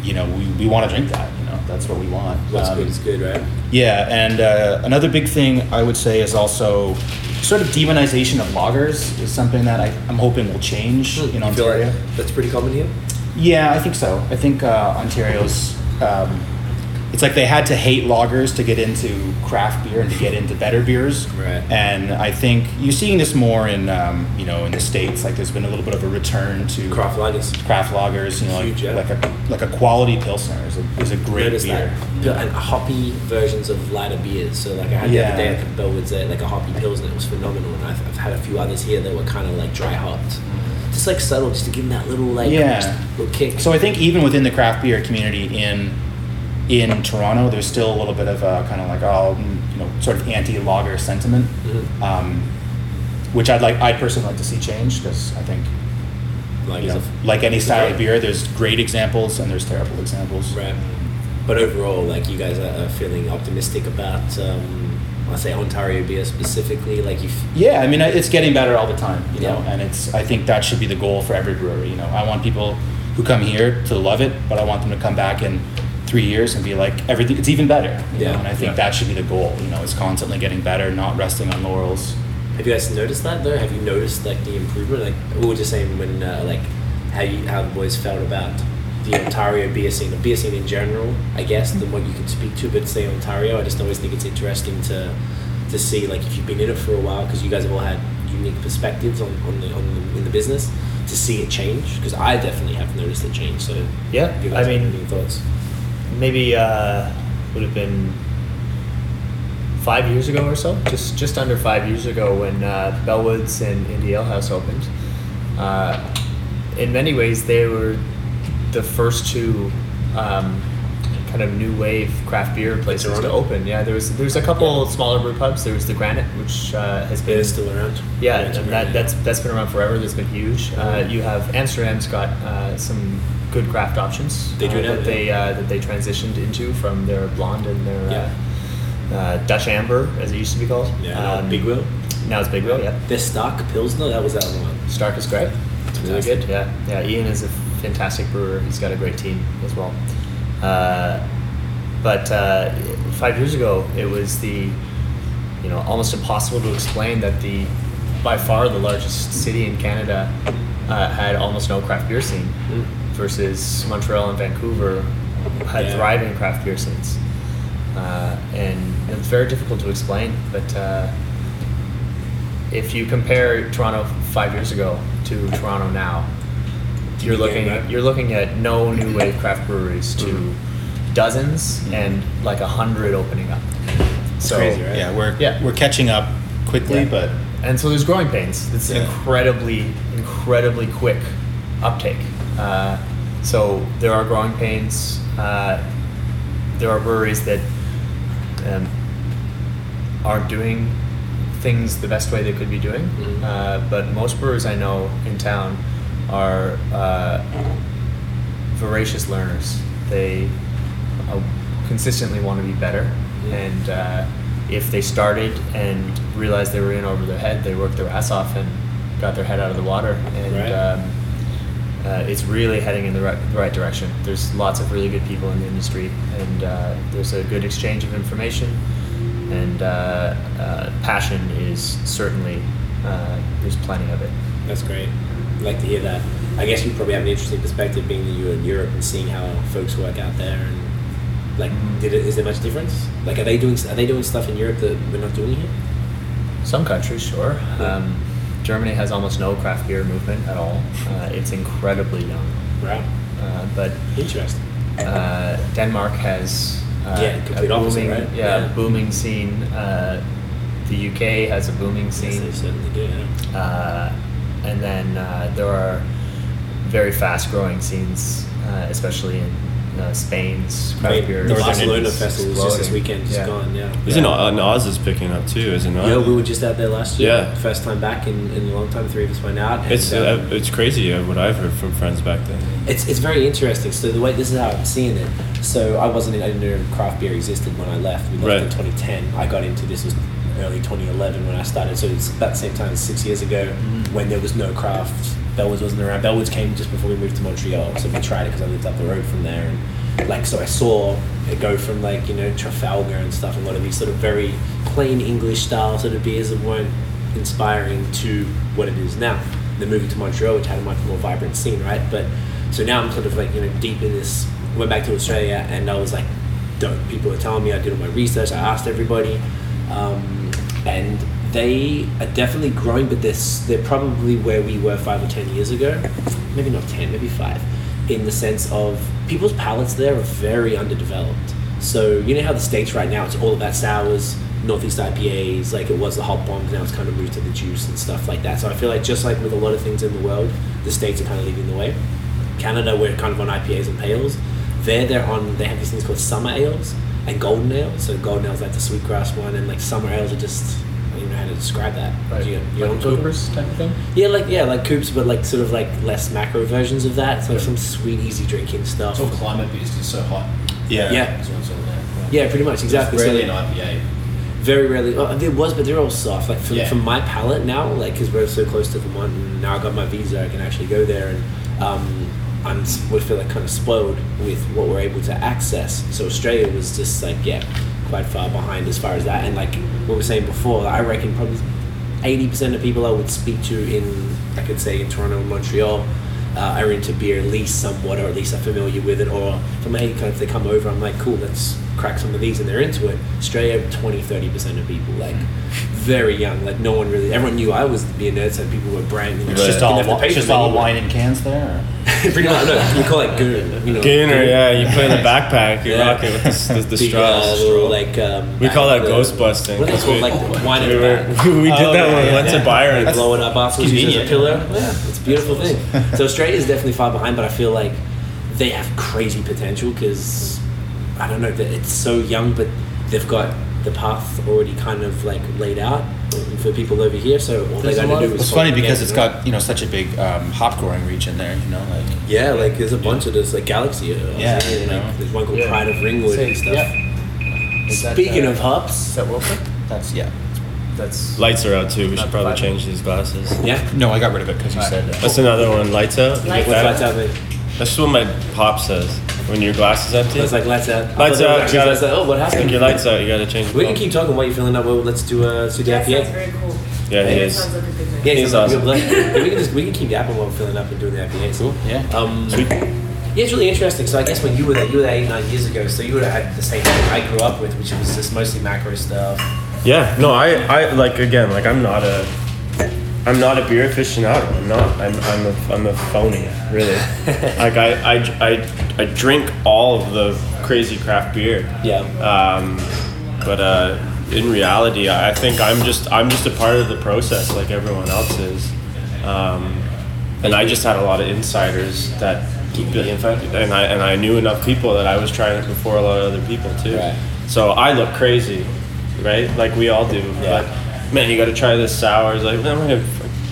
[SPEAKER 3] you know, we, we want to drink that. You know, that's what we want.
[SPEAKER 2] What's
[SPEAKER 3] Um,
[SPEAKER 2] good is good, right?
[SPEAKER 3] yeah, and uh, another big thing I would say is also sort of demonization of lagers is something that I, I'm hoping will change in
[SPEAKER 2] You feel
[SPEAKER 3] Ontario.
[SPEAKER 2] like that's pretty common here.
[SPEAKER 3] Yeah, I think so. I think uh, Ontario's. Um, it's like they had to hate lagers to get into craft beer and to get into better beers.
[SPEAKER 2] Right.
[SPEAKER 3] And I think you're seeing this more in um, you know in the states. Like there's been a little bit of a return to
[SPEAKER 2] Craft lagers.
[SPEAKER 3] craft lagers. You know,
[SPEAKER 2] Huge, yeah.
[SPEAKER 3] like, like a like a quality pilsner is a, is a great
[SPEAKER 2] Noticed
[SPEAKER 3] beer.
[SPEAKER 2] that. And hoppy versions of lighter beers. So like I had the
[SPEAKER 3] Yeah.
[SPEAKER 2] other day at the Bellwoods, uh, like a hoppy pilsner. It was phenomenal, and I've, I've had a few others here that were kind of like dry hopped, just like subtle, just to give them that little like
[SPEAKER 3] Yeah.
[SPEAKER 2] little kick.
[SPEAKER 3] So I think even within the craft beer community in in Toronto, there's still a little bit of a kind of like oh you know sort of anti-lager sentiment,
[SPEAKER 2] Mhm.
[SPEAKER 3] um, which I'd like I'd personally like to see change because I think
[SPEAKER 2] like
[SPEAKER 3] you know, like any style of beer, there's great examples and there's terrible examples.
[SPEAKER 2] right. But overall, like you guys are, are feeling optimistic about, um, I say Ontario beer specifically. Like you, f-
[SPEAKER 3] Yeah, I mean, it's getting better all the time, you know,
[SPEAKER 2] Yeah.
[SPEAKER 3] and it's. I think that should be the goal for every brewery. You know, I want people who come here to love it, but I want them to come back in three years and be like, everything. It's even better. You
[SPEAKER 2] Yeah.
[SPEAKER 3] know? and I think
[SPEAKER 4] Yeah.
[SPEAKER 3] that should be the goal. You know, it's constantly getting better, not resting on laurels.
[SPEAKER 2] have you guys noticed that though? Have you noticed like the improvement? Like we were just saying when uh, like how you how the boys felt about the Ontario beer scene, the beer scene in general, I guess, than what you can speak to. But say Ontario, I just always think it's interesting to to see like if you've been in it for a while because you guys have all had unique perspectives on, on the on the, in the business to see it change because I definitely have noticed it change. So
[SPEAKER 5] Yeah,
[SPEAKER 2] you
[SPEAKER 5] I
[SPEAKER 2] have
[SPEAKER 5] mean-
[SPEAKER 2] any thoughts?
[SPEAKER 5] maybe uh, would have been five years ago or so, just just under five years ago when uh, Bellwoods and Indie Ale House opened. Uh, in many ways, they were the first two um, kind of new wave craft beer places to open. Yeah, there was there was a couple smaller brew pubs. There was the Granite, which uh, has been
[SPEAKER 2] still around.
[SPEAKER 5] yeah, and that,
[SPEAKER 2] yeah.
[SPEAKER 5] that's that's been around forever. That's been huge. Uh, you have Amsterdam's got uh, some good craft options
[SPEAKER 2] They do
[SPEAKER 5] uh,
[SPEAKER 2] now,
[SPEAKER 5] that they uh, that they transitioned into from their blonde and their uh, uh, Dutch amber, as it used to be called. Um,
[SPEAKER 2] Yeah, Big Wheel?
[SPEAKER 5] Now it's Big Wheel. Yeah,
[SPEAKER 2] Their Stark Pilsner, that was that one.
[SPEAKER 5] Stark is great. It's really good. Yeah, yeah. Ian is a fantastic brewer. He's got a great team as well. Uh, but uh, five years ago, it was the you know almost impossible to explain that the by far the largest city in Canada uh, had almost no craft beer scene versus Montreal and Vancouver had
[SPEAKER 2] Yeah.
[SPEAKER 5] thriving craft beer scenes. Uh, and it's very difficult to explain, but uh, if you compare Toronto five years ago to Toronto now, you're looking
[SPEAKER 2] get that.
[SPEAKER 5] you're looking at no new wave craft breweries to
[SPEAKER 2] Mm-hmm.
[SPEAKER 5] dozens and like a hundred opening up. So
[SPEAKER 2] crazy, right?
[SPEAKER 3] Yeah, we're
[SPEAKER 5] Yeah.
[SPEAKER 3] we're catching up quickly,
[SPEAKER 5] Yeah.
[SPEAKER 3] but
[SPEAKER 5] and so there's growing pains. It's
[SPEAKER 3] Yeah.
[SPEAKER 5] incredibly, incredibly quick uptake. Uh, so there are growing pains. Uh, there are breweries that um, aren't doing things the best way they could be doing.
[SPEAKER 2] Mhm.
[SPEAKER 5] Uh, but most brewers I know in town are uh, voracious learners. They uh, consistently want to be better,
[SPEAKER 2] Yeah.
[SPEAKER 5] and uh, if they started and realized they were in over their head, they worked their ass off and got their head out of the water. And
[SPEAKER 2] Right.
[SPEAKER 5] um, uh, it's really heading in the right, the right direction. There's lots of really good people in the industry, and uh, there's a good exchange of information, and uh, uh, passion is certainly uh, there's plenty of it.
[SPEAKER 2] That's great. I'd like to hear that. I guess you probably have an interesting perspective being that you're in Europe and seeing how folks work out there and like did it is there much difference? Like are they doing are they doing stuff in Europe that we're not doing here?
[SPEAKER 5] Some countries, sure.
[SPEAKER 2] Yeah.
[SPEAKER 5] Um, Germany has almost no craft beer movement at all. Uh, it's incredibly young,
[SPEAKER 2] Wow.
[SPEAKER 5] uh, but
[SPEAKER 2] Interesting.
[SPEAKER 5] uh, Denmark has uh,
[SPEAKER 2] Yeah, complete
[SPEAKER 5] a
[SPEAKER 2] opposite,
[SPEAKER 5] booming,
[SPEAKER 2] right?
[SPEAKER 5] yeah,
[SPEAKER 2] Yeah.
[SPEAKER 5] booming scene. Uh, the UK has a booming
[SPEAKER 2] Yes,
[SPEAKER 5] scene.
[SPEAKER 2] they certainly do, yeah.
[SPEAKER 5] Uh, and then uh, there are very fast growing scenes, uh, especially in uh, Spain's craft beer.
[SPEAKER 2] The Barcelona festival was just this weekend, just
[SPEAKER 5] Yeah.
[SPEAKER 2] gone, yeah.
[SPEAKER 4] Isn't
[SPEAKER 5] Yeah.
[SPEAKER 4] yeah. Oz is picking up too? isn't it?
[SPEAKER 2] Yeah, we were just out there last year.
[SPEAKER 4] Yeah.
[SPEAKER 2] First time back in, in a long time. Three of us went out.
[SPEAKER 4] It's
[SPEAKER 2] um,
[SPEAKER 4] uh, it's crazy uh, what I've heard from friends back then.
[SPEAKER 2] It's, it's very interesting. So the way this is how I'm seeing it. So I wasn't in, I didn't know craft beer existed when I left. We left
[SPEAKER 4] Right.
[SPEAKER 2] in 2010. I got into this was early 2011 when I started. So it's about the same time, six years ago, when there was no craft. Bellwoods wasn't around. Bellwoods came just before we moved to Montreal. So we tried it because I lived up the road from there. And like so, I saw it go from like you know Trafalgar and stuff, and a lot of these sort of very plain English style sort of beers that weren't inspiring to what it is now. Then moving to Montreal, which had a much more vibrant scene, right? But so now I'm sort of like you know deep in this. Went back to Australia, and I was like, dope. People are telling me I did all my research. I asked everybody, um, and they are definitely growing, but they're they're probably where we were five or ten years ago. Maybe not ten, maybe five, in the sense of people's palates there are very underdeveloped. So you know how the states right now it's all about sours, northeast IPAs, like it was the hop bombs. Now it's kind of moved to the juice and stuff like that. So I feel like just like with a lot of things in the world, the states are kind of leading the way. Canada, we're kind of on IPAs and pales. There, they're on. They have these things called summer ales and golden ales. So golden ales like the sweetgrass one, and like summer ales are just. I don't even know how to describe that.
[SPEAKER 5] Right.
[SPEAKER 2] Do you, you
[SPEAKER 5] like
[SPEAKER 2] what I'm talking about?
[SPEAKER 5] Coopers type of thing.
[SPEAKER 2] Yeah, like yeah, like coops, but like sort of like less macro versions of that. So some sweet, easy drinking stuff.
[SPEAKER 7] It's all climate based. It's so hot.
[SPEAKER 3] Yeah.
[SPEAKER 2] Yeah.
[SPEAKER 7] That's what I'm saying,
[SPEAKER 2] Yeah, pretty much exactly. So
[SPEAKER 7] Rarely
[SPEAKER 2] they-
[SPEAKER 7] an IPA.
[SPEAKER 2] Very rarely. Oh, there was, but they're all soft. Like for,
[SPEAKER 7] Yeah.
[SPEAKER 2] for my palate now, like because we're so close to Vermont, and now I got my visa, I can actually go there, and um, I'm we feel like kind of spoiled with what we're able to access. So Australia was just like yeah, quite far behind as far as that, and like what we were saying before, I reckon probably eighty percent of people I would speak to in I could say in Toronto and Montreal. Uh, are into beer at least somewhat, or at least are familiar with it, or from hey, kind of if they come over, I'm like, cool, let's crack some of these, and they're into it. Australia, 20, 30 percent of people, like very young, like no one really, everyone knew I was the beer nerd, so people were brand. You know,
[SPEAKER 3] It's just all
[SPEAKER 2] have to
[SPEAKER 3] wi-
[SPEAKER 2] pay
[SPEAKER 3] it's just all wine in cans there.
[SPEAKER 2] Pretty much, no, you call it goon, you know.
[SPEAKER 4] Gainer, yeah, you put in a backpack, you
[SPEAKER 2] Yeah.
[SPEAKER 4] rock it with the, s- the, the straws.
[SPEAKER 2] uh, little, like um,
[SPEAKER 4] we call that
[SPEAKER 2] the-
[SPEAKER 4] ghost busting.
[SPEAKER 2] What are they called? Like the wine
[SPEAKER 4] we,
[SPEAKER 2] a
[SPEAKER 4] were, we did
[SPEAKER 3] Oh,
[SPEAKER 4] that when we
[SPEAKER 3] yeah,
[SPEAKER 4] went
[SPEAKER 3] yeah.
[SPEAKER 4] to Byron.
[SPEAKER 2] and blow it up off use as a
[SPEAKER 3] convenient.
[SPEAKER 2] pillar. Yeah, it's a beautiful thing. so Australia is definitely far behind, but I feel like they have crazy potential because I don't know that it's so young, but they've got the path already kind of like laid out for people over here. So all
[SPEAKER 5] There's
[SPEAKER 2] they
[SPEAKER 5] a
[SPEAKER 2] got to do is
[SPEAKER 3] It's funny because it's got you know such a big um, hop growing region there. You know, like
[SPEAKER 2] yeah, like there's a bunch of this like Galaxy. uh,
[SPEAKER 3] Yeah,
[SPEAKER 2] and,
[SPEAKER 3] you know.
[SPEAKER 2] like there's one called
[SPEAKER 5] Yeah.
[SPEAKER 2] Pride of Ringwood
[SPEAKER 5] Same,
[SPEAKER 2] and stuff.
[SPEAKER 5] yeah. Is that,
[SPEAKER 2] Speaking
[SPEAKER 5] uh,
[SPEAKER 2] of hops,
[SPEAKER 5] Is that Wilford?
[SPEAKER 3] that's yeah.
[SPEAKER 5] That's
[SPEAKER 4] Lights are out too. We should probably change these glasses.
[SPEAKER 2] yeah.
[SPEAKER 3] No, I got rid of it because you said that.
[SPEAKER 4] That's another one. Lights out. You
[SPEAKER 6] Lights
[SPEAKER 2] What's
[SPEAKER 4] that?
[SPEAKER 2] lights out there?
[SPEAKER 4] That's what my pop says. When your glass is empty.
[SPEAKER 2] It's like lights out.
[SPEAKER 4] Lights out,
[SPEAKER 2] that was actually
[SPEAKER 4] gotta-
[SPEAKER 2] lights out. Oh, what
[SPEAKER 4] I think
[SPEAKER 2] happened?
[SPEAKER 4] your lights out. You gotta change. the
[SPEAKER 2] We can
[SPEAKER 4] bulb.
[SPEAKER 2] keep talking while you're filling up. Well, let's do uh, let's do the IPA.
[SPEAKER 6] very cool.
[SPEAKER 4] Yeah, he
[SPEAKER 6] That
[SPEAKER 4] is.
[SPEAKER 6] sounds like a good night.
[SPEAKER 2] Yeah,
[SPEAKER 4] He's
[SPEAKER 2] he's awesome.
[SPEAKER 4] awesome.
[SPEAKER 2] yeah, we can just we can keep yapping while we're filling up and doing the IPA.
[SPEAKER 3] Cool, yeah.
[SPEAKER 2] Um,
[SPEAKER 4] Sweet.
[SPEAKER 2] Yeah, it's really interesting. So I guess when you were there, you were there eight nine years ago. So you would have had the same thing I grew up with, which was just mostly macro stuff.
[SPEAKER 4] Yeah, no, I, I like again, like I'm not a, I'm not a beer aficionado. I'm not. I'm, I'm a, I'm a phony, really. like I, I, I, I drink all of the crazy craft beer.
[SPEAKER 2] Yeah.
[SPEAKER 4] Um, but uh, in reality, I think I'm just, I'm just a part of the process, like everyone else is. Um, and I just had a lot of insiders that
[SPEAKER 2] Keep you infected.
[SPEAKER 4] and I and I knew enough people that I was trying it before a lot of other people too.
[SPEAKER 2] Right.
[SPEAKER 4] So I look crazy, right? Like we all do.
[SPEAKER 2] Yeah.
[SPEAKER 4] But man, you got to try this sour. It's like I'm gonna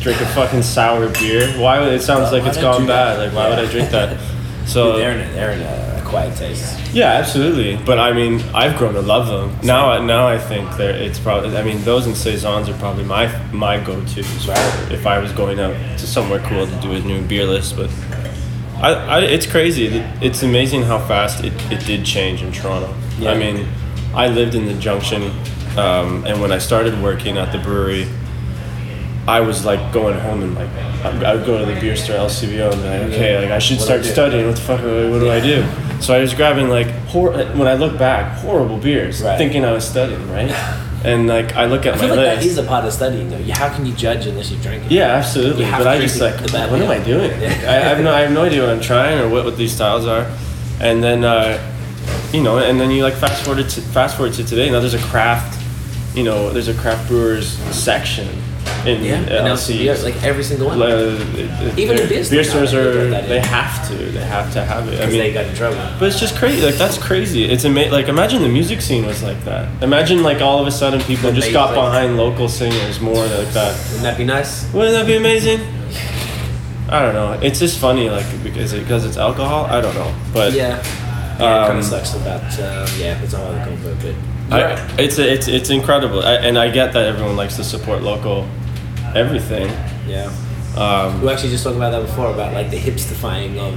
[SPEAKER 4] drink a fucking sour beer. Why would it sounds like
[SPEAKER 2] Why
[SPEAKER 4] it's gone bad?
[SPEAKER 2] that?
[SPEAKER 4] Like why would I drink that? So
[SPEAKER 2] they're in a, they're in a quiet taste.
[SPEAKER 4] yeah, absolutely. But I mean, I've grown to love them. Now, now I think they're. It's probably. I mean, those and saisons are probably my my go-tos. Right. If I was going out to somewhere cool to do a new beer list, but I, I it's crazy. It's amazing how fast it, it did change in Toronto.
[SPEAKER 2] Yeah.
[SPEAKER 4] I mean, I lived in the Junction, um, and when I started working at the brewery, I was like going home and like I would go to the beer store LCBO and be like, okay, like I should start studying. What the fuck? What do I do? So I was grabbing like hor- when I look back, horrible beers,
[SPEAKER 2] Right.
[SPEAKER 4] thinking I was studying, right? And like I look at
[SPEAKER 2] I
[SPEAKER 4] my
[SPEAKER 2] feel like that
[SPEAKER 4] list.
[SPEAKER 2] is a part of studying, though. How can you judge unless you've drank it?
[SPEAKER 4] yeah, absolutely. But I just like, what am. I doing? I, I have no, I have no idea what I'm trying or what, what these styles are. And then, uh, you know, and then you like fast forward to fast forward to today. Now there's a craft, you know, there's a craft brewers section in
[SPEAKER 2] Yeah,
[SPEAKER 4] uh, LCs.
[SPEAKER 2] LCBO, like every single one.
[SPEAKER 4] Uh,
[SPEAKER 2] Even in beer
[SPEAKER 4] beer
[SPEAKER 2] stores
[SPEAKER 4] stores
[SPEAKER 2] now, they
[SPEAKER 4] are
[SPEAKER 2] got that in.
[SPEAKER 4] they have to they have to have it. I
[SPEAKER 2] Because
[SPEAKER 4] mean,
[SPEAKER 2] they got in trouble.
[SPEAKER 4] but it's just crazy. Like that's crazy. It's amazing. Like imagine the music scene was like that. Imagine like all of a sudden people just got behind local singers more like that.
[SPEAKER 2] Wouldn't that be nice?
[SPEAKER 4] Wouldn't that be amazing? I don't know. It's just funny, like because it, because it's alcohol. I don't know, but
[SPEAKER 2] Yeah. Yeah, it kind
[SPEAKER 4] Um,
[SPEAKER 2] of sucks about, uh, yeah, it's all combo, but.
[SPEAKER 4] I, it's it's it's incredible, I, and I get that everyone likes to support local everything.
[SPEAKER 2] Yeah.
[SPEAKER 4] Um,
[SPEAKER 2] We were actually just talking about that before about like the hipsterifying of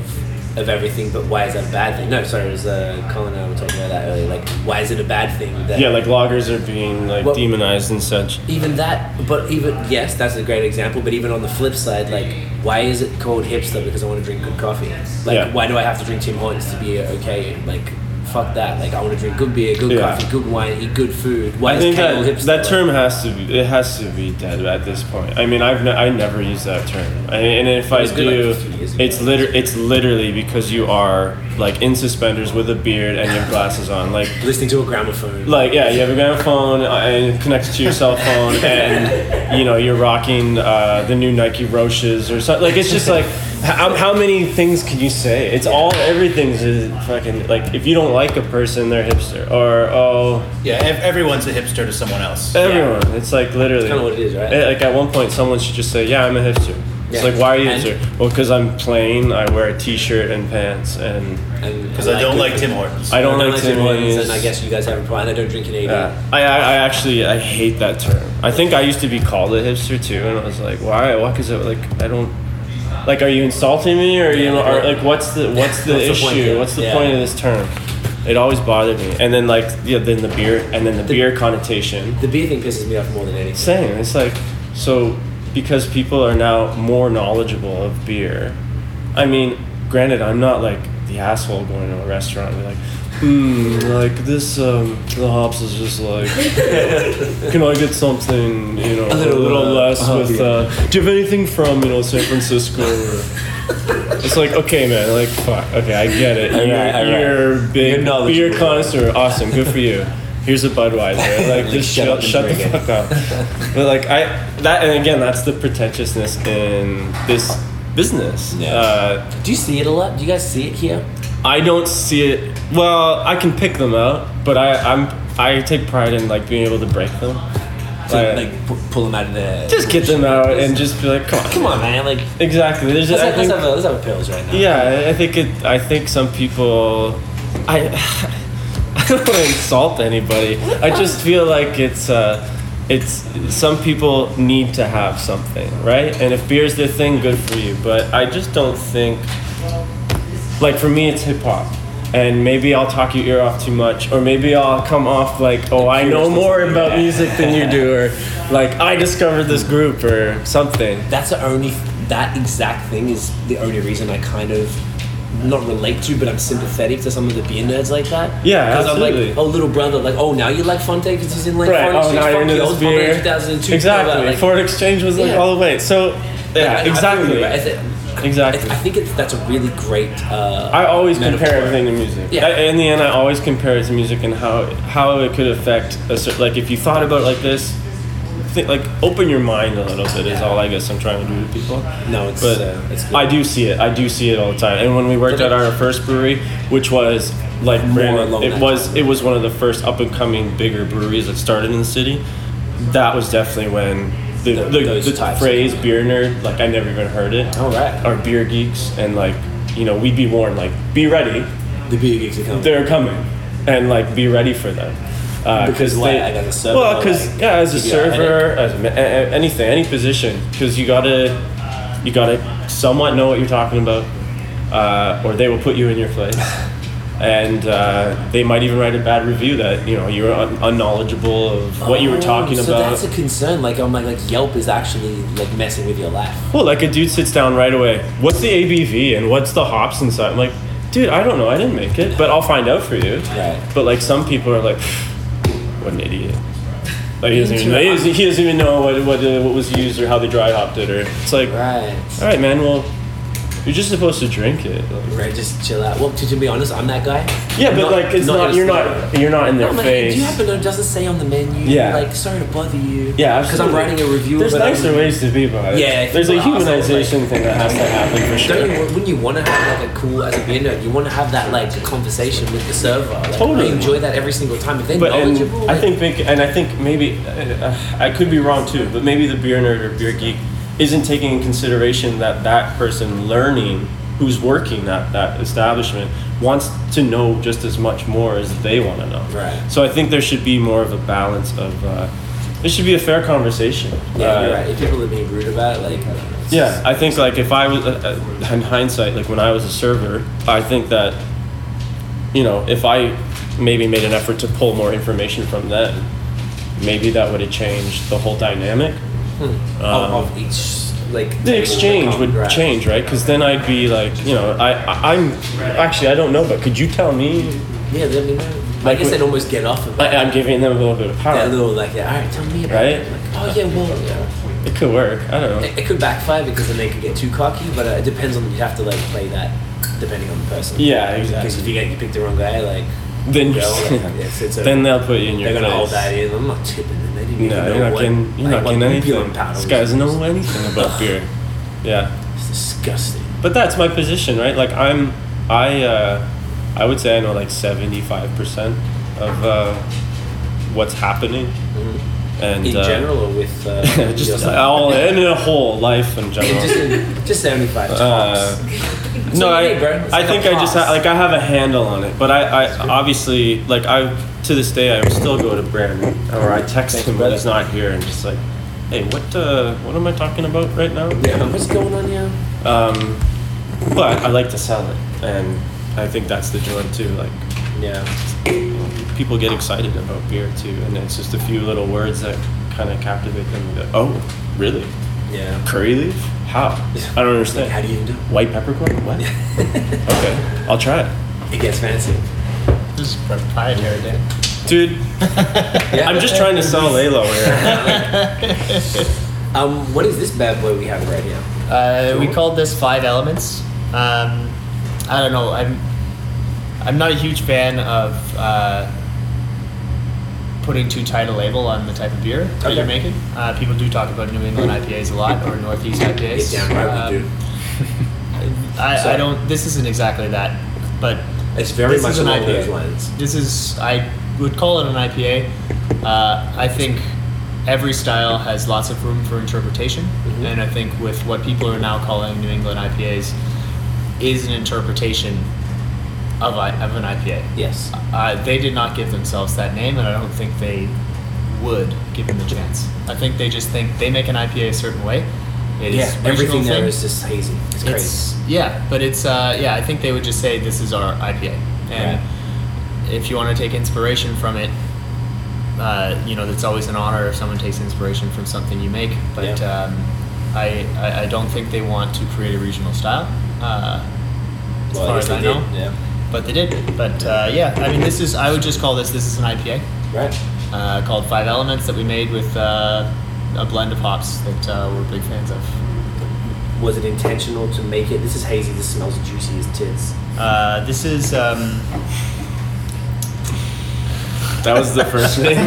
[SPEAKER 2] of everything, but why is that a bad thing? No, sorry, it was uh, Colin and I were talking about that earlier. Like, why is it a bad thing that
[SPEAKER 4] yeah, like lagers are being like
[SPEAKER 2] Well-
[SPEAKER 4] demonized and such.
[SPEAKER 2] even that? But even yes, that's a great example. But even on the flip side, like, why is it called hipster? Because I want to drink good coffee. Like,
[SPEAKER 4] Yeah.
[SPEAKER 2] why do I have to drink Tim Hortons to be okay? Like, fuck that. Like, I want to drink good beer, good
[SPEAKER 4] Yeah.
[SPEAKER 2] coffee, good wine, eat good food. Why
[SPEAKER 4] I think that
[SPEAKER 2] hipster?
[SPEAKER 4] that
[SPEAKER 2] Like,
[SPEAKER 4] term has to be it has to be dead at this point. I mean, I've ne- I never use that term, I, and if I
[SPEAKER 2] good, like,
[SPEAKER 4] do,
[SPEAKER 2] a few years ago.
[SPEAKER 4] it's liter- it's literally because you are like in suspenders with a beard and your glasses on, like.
[SPEAKER 2] listening to a gramophone.
[SPEAKER 4] Like yeah, you have a gramophone uh, and connected to your cell phone, and you know you're rocking uh, the new Nike Roshes or something. Like it's just like how, how many things can you say? It's all everything's is fucking like if you don't like a person, they're hipster or oh
[SPEAKER 3] Yeah, ev- everyone's a hipster to someone else.
[SPEAKER 4] everyone. It's like literally
[SPEAKER 2] It's kinda what it is, right?
[SPEAKER 4] Eh, Like at one point, someone should just say, "Yeah, I'm a hipster." It's
[SPEAKER 2] Yeah.
[SPEAKER 4] like, why are you
[SPEAKER 2] And-
[SPEAKER 4] here? Well, because I'm plain. I wear a t-shirt and pants, and
[SPEAKER 2] And-
[SPEAKER 3] Because I don't like Tim Hortons.
[SPEAKER 4] I don't like
[SPEAKER 2] Tim Hortons,
[SPEAKER 4] Timmy's.
[SPEAKER 2] and I guess you guys have a problem. I don't drink Canadian.
[SPEAKER 4] Yeah. I, I, I actually I hate that term. I think I used to be called a hipster too, and I was like, why? Why? Because like I don't. Like, are you insulting me, or you
[SPEAKER 2] Yeah,
[SPEAKER 4] know,
[SPEAKER 2] like,
[SPEAKER 4] like, what's the what's the
[SPEAKER 2] What's the
[SPEAKER 4] issue?
[SPEAKER 2] point here?
[SPEAKER 4] what's the
[SPEAKER 2] Yeah.
[SPEAKER 4] point of this term? It always bothered me, and then like yeah, then the beer, and then the, beer connotation.
[SPEAKER 2] The beer thing pisses me off more than anything.
[SPEAKER 4] Same. It's like so because people are now more knowledgeable of beer. I mean, granted, I'm not like the asshole going to a restaurant and be like, hmm, like this, um, the hops is just like, can I get something, you know, a
[SPEAKER 2] little,
[SPEAKER 4] little,
[SPEAKER 2] uh,
[SPEAKER 4] less
[SPEAKER 2] uh-huh,
[SPEAKER 4] with,
[SPEAKER 2] yeah.
[SPEAKER 4] uh, do you have anything from, you know, San Francisco? Or, it's like, okay, man, like, fuck, okay, I get it. You're,
[SPEAKER 2] Alright, alright.
[SPEAKER 4] you're a big
[SPEAKER 2] You're
[SPEAKER 4] beer connoisseur. Awesome, good for you. Here's a Budweiser. Like, just
[SPEAKER 2] shut
[SPEAKER 4] shut,
[SPEAKER 2] up
[SPEAKER 4] shut the fuck up. But like I that and again that's the pretentiousness in this business.
[SPEAKER 2] Yeah.
[SPEAKER 4] Uh,
[SPEAKER 2] Do you see it a lot? Do you guys see it here?
[SPEAKER 4] I don't see it. Well, I can pick them out, but I I'm I take pride in like being able to break them.
[SPEAKER 2] To,
[SPEAKER 4] Like,
[SPEAKER 2] like pu- pull them out of the.
[SPEAKER 4] just get them out and just be like, come on,
[SPEAKER 2] Come on, man! Like
[SPEAKER 4] Exactly. There's
[SPEAKER 2] let's, have, let's, have a, let's have a pills right now.
[SPEAKER 4] yeah, I think it. I think some people. I. I don't want to insult anybody. I just feel like it's. Uh, it's some people need to have something, right? And if beer's their thing, good for you. But I just don't think. Like for me, it's hip hop. And maybe I'll talk your ear off too much, or maybe I'll come off like, oh, I know more about music than you do, or like I discovered this group or something.
[SPEAKER 2] That's the only. That exact thing is the only reason I kind of not relate to, but I'm sympathetic to some of the beer nerds like that.
[SPEAKER 4] Yeah,
[SPEAKER 2] because I'm
[SPEAKER 4] absolutely.
[SPEAKER 2] like, oh, little brother, like, oh, now you like Phonte because he's in like
[SPEAKER 4] Right.
[SPEAKER 2] Foreign
[SPEAKER 4] Oh,
[SPEAKER 2] Exchange.
[SPEAKER 4] now you're
[SPEAKER 2] Fuck
[SPEAKER 4] into
[SPEAKER 2] you, I
[SPEAKER 4] this
[SPEAKER 2] was Phonte in
[SPEAKER 4] beer.
[SPEAKER 2] 2002.
[SPEAKER 4] Exactly.
[SPEAKER 2] Like,
[SPEAKER 4] Foreign exchange was like
[SPEAKER 2] Yeah.
[SPEAKER 4] all the way. So yeah,
[SPEAKER 2] and I- I feel
[SPEAKER 4] exactly.
[SPEAKER 2] you, right? I thi-
[SPEAKER 4] Exactly.
[SPEAKER 2] I think it's that's a really great. Uh,
[SPEAKER 4] I always
[SPEAKER 2] metaphor.
[SPEAKER 4] compare everything to music.
[SPEAKER 2] Yeah.
[SPEAKER 4] I- in the end, I always compare it to music and how how it could affect a certain. Like if you thought about it like this, think, like open your mind a little bit. Is all I guess I'm trying to do to people.
[SPEAKER 2] No, it's
[SPEAKER 4] But
[SPEAKER 2] uh, it's good.
[SPEAKER 4] I do see it. I do see it all the time. And when we worked at our first brewery, which was like
[SPEAKER 2] More
[SPEAKER 4] brand-
[SPEAKER 2] along
[SPEAKER 4] it was
[SPEAKER 2] time.
[SPEAKER 4] it was one of the first up and coming bigger breweries that started in the city. That was definitely when the
[SPEAKER 2] The-
[SPEAKER 4] the, the phrase beer nerd like I never even heard it.
[SPEAKER 2] All right.
[SPEAKER 4] Or beer geeks and like you know we'd be warned like be ready
[SPEAKER 2] the beer geeks are coming.
[SPEAKER 4] they're coming and like be ready for them. Uh,
[SPEAKER 2] Because
[SPEAKER 4] they-
[SPEAKER 2] Like, as a server,
[SPEAKER 4] well, because
[SPEAKER 2] like,
[SPEAKER 4] yeah, as a
[SPEAKER 2] give you a
[SPEAKER 4] server, as a, a- anything, any position, because you gotta, you gotta somewhat know what you're talking about, uh, or they will put you in your place, and uh, they might even write a bad review that you know you're un- unknowledgeable of what you were
[SPEAKER 2] Oh,
[SPEAKER 4] talking
[SPEAKER 2] so
[SPEAKER 4] about.
[SPEAKER 2] that's a concern. Like I'm like like Yelp is actually like messing with your life.
[SPEAKER 4] Well, like a dude sits down right away. What's the ABV and what's the hops inside? I'm like, dude, I don't know. I didn't make it, but I'll find out for you.
[SPEAKER 2] Right.
[SPEAKER 4] But like some people are like, what an idiot. Like he doesn't even, he doesn't, he doesn't even know what what, uh, what was used or how they dry hopped it or it's like,
[SPEAKER 2] Right.
[SPEAKER 4] all right, man. Well, you're just supposed to drink it. Like,
[SPEAKER 2] Right. Just chill out. Well, to, to be honest, I'm that guy.
[SPEAKER 4] yeah, but
[SPEAKER 2] Not-
[SPEAKER 4] like it's not,
[SPEAKER 2] just
[SPEAKER 4] you're not you're not in their
[SPEAKER 2] I'm like,
[SPEAKER 4] face.
[SPEAKER 2] do you happen to does it say on the menu?
[SPEAKER 4] Yeah.
[SPEAKER 2] Like, sorry to bother you.
[SPEAKER 4] yeah,
[SPEAKER 2] Because I'm writing a review.
[SPEAKER 4] There's nicer
[SPEAKER 2] I'm-
[SPEAKER 4] ways to be it.
[SPEAKER 2] Yeah,
[SPEAKER 4] there's a
[SPEAKER 2] people are assholes,
[SPEAKER 4] humanization
[SPEAKER 2] like-
[SPEAKER 4] thing that has to happen for sure.
[SPEAKER 2] Don't you, wouldn't you want to have like a cool as a beer nerd? You want to have that like conversation with the server. Like,
[SPEAKER 4] Totally.
[SPEAKER 2] I enjoy that every single time. If they're
[SPEAKER 4] But and
[SPEAKER 2] knowledgeable,
[SPEAKER 4] I think and I think maybe uh, I could be wrong too, but maybe the beer nerd or beer geek isn't taking in consideration that that person learning who's working that that establishment wants to know just as much more as they want to know.
[SPEAKER 2] Right.
[SPEAKER 4] So I think there should be more of a balance of. Uh, it should be a fair conversation.
[SPEAKER 2] yeah,
[SPEAKER 4] Uh,
[SPEAKER 2] you're right. If people are being rude about it, like it's
[SPEAKER 4] yeah,
[SPEAKER 2] just-
[SPEAKER 4] I think like if I was uh, uh, in hindsight, like when I was a server, I think that you know if I maybe made an effort to pull more information from them, maybe that would have changed the whole dynamic.
[SPEAKER 2] Of, of each like
[SPEAKER 4] The exchange would change, right? Because then I'd be like, you know, I, I I'm actually I don't know, but could you tell me?
[SPEAKER 2] Yeah, let me know. I guess they'd almost get off of it.
[SPEAKER 4] I, I'm giving them a little bit of power.
[SPEAKER 2] that little like, yeah, all right, tell me about
[SPEAKER 4] Right?
[SPEAKER 2] it. Like, oh yeah, well, yeah.
[SPEAKER 4] It could work. I don't know.
[SPEAKER 2] It, it could backfire because then they could get too cocky, but uh, it depends on you have to like play that depending on the person.
[SPEAKER 4] Yeah, exactly.
[SPEAKER 2] Because if you get you pick the wrong guy, like
[SPEAKER 4] Then you're-
[SPEAKER 2] it's, it's a,
[SPEAKER 4] Then they'll put you in your
[SPEAKER 2] they're gonna hold that in. I'm not tipping them. They didn't even
[SPEAKER 4] No,
[SPEAKER 2] know
[SPEAKER 4] you're not
[SPEAKER 2] what,
[SPEAKER 4] getting you're
[SPEAKER 2] like,
[SPEAKER 4] not getting anything. This guy doesn't know anything about beer. Yeah.
[SPEAKER 2] It's disgusting.
[SPEAKER 4] But that's my position, right? Like I'm, I, uh, I would say I know like seventy five percent of uh, what's happening, And
[SPEAKER 2] In
[SPEAKER 4] uh,
[SPEAKER 2] general or with uh,
[SPEAKER 4] just
[SPEAKER 2] yourself?
[SPEAKER 4] all in a whole life in general.
[SPEAKER 2] just, in, just 75 tops.
[SPEAKER 4] Uh,
[SPEAKER 2] So
[SPEAKER 4] no, I. I think I just ha- like I have a handle on it, but I, I obviously like I to this day I still go to Brandon or I text
[SPEAKER 2] Thanks,
[SPEAKER 4] him when he's not here and just like, hey, what uh, what am I talking about right now?
[SPEAKER 2] yeah, what's going on here?
[SPEAKER 4] Um, but I like to sell it, and I think that's the joy too. Like
[SPEAKER 2] Yeah.
[SPEAKER 4] People get excited about beer too, and it's just a few little words that kind of captivate them. They go, oh, really?
[SPEAKER 2] Yeah.
[SPEAKER 4] Curry leaf? How? I don't understand.
[SPEAKER 2] How do you do?
[SPEAKER 4] White peppercorn? What? okay, I'll try it.
[SPEAKER 2] It gets fancy.
[SPEAKER 5] This is proprietary, Dan.
[SPEAKER 4] Dude,
[SPEAKER 2] Yeah.
[SPEAKER 4] I'm just trying to sell Laylow here.
[SPEAKER 2] Um, what is this bad boy we have right here?
[SPEAKER 5] Uh, we called this Five Elements. Um, I don't know. I'm I'm not a huge fan of uh, putting too tight a label on the type of beer that
[SPEAKER 2] Okay.
[SPEAKER 5] you're making. Uh, people do talk about New England IPAs a lot or Northeast IPAs.
[SPEAKER 2] Get down right
[SPEAKER 5] Um. I, I don't. This isn't exactly that, but
[SPEAKER 2] It's very much
[SPEAKER 5] an IPA. This is I would call it an IPA. Uh, I think every style has lots of room for interpretation,
[SPEAKER 2] Mhm.
[SPEAKER 5] and I think with what people are now calling New England IPAs is an interpretation of, I, of an IPA.
[SPEAKER 2] Yes.
[SPEAKER 5] Uh, they did not give themselves that name, and I don't think they would give them the chance. I think they just think they make an IPA a certain way. It is
[SPEAKER 2] Yeah, everything there is just hazy. It's crazy.
[SPEAKER 5] Yeah, but it's uh, yeah. I think they would just say this is our IPA, and if you want to take inspiration from it, uh, you know, it's always an honor if someone takes inspiration from something you make. But
[SPEAKER 2] Yeah.
[SPEAKER 5] um, I, I I don't think they want to create a regional style. Uh, as
[SPEAKER 2] Well,
[SPEAKER 5] far as I
[SPEAKER 2] did,
[SPEAKER 5] know,
[SPEAKER 2] yeah.
[SPEAKER 5] But they did. But uh, yeah, I mean, this is I would just call this this is an IPA
[SPEAKER 2] Right.
[SPEAKER 5] uh, called Five Elements that we made with uh, a blend of hops that uh, we're big fans of.
[SPEAKER 2] Was it intentional to make it? This is hazy. This smells juicy as tits.
[SPEAKER 5] Uh, this is um,
[SPEAKER 4] That was the first thing.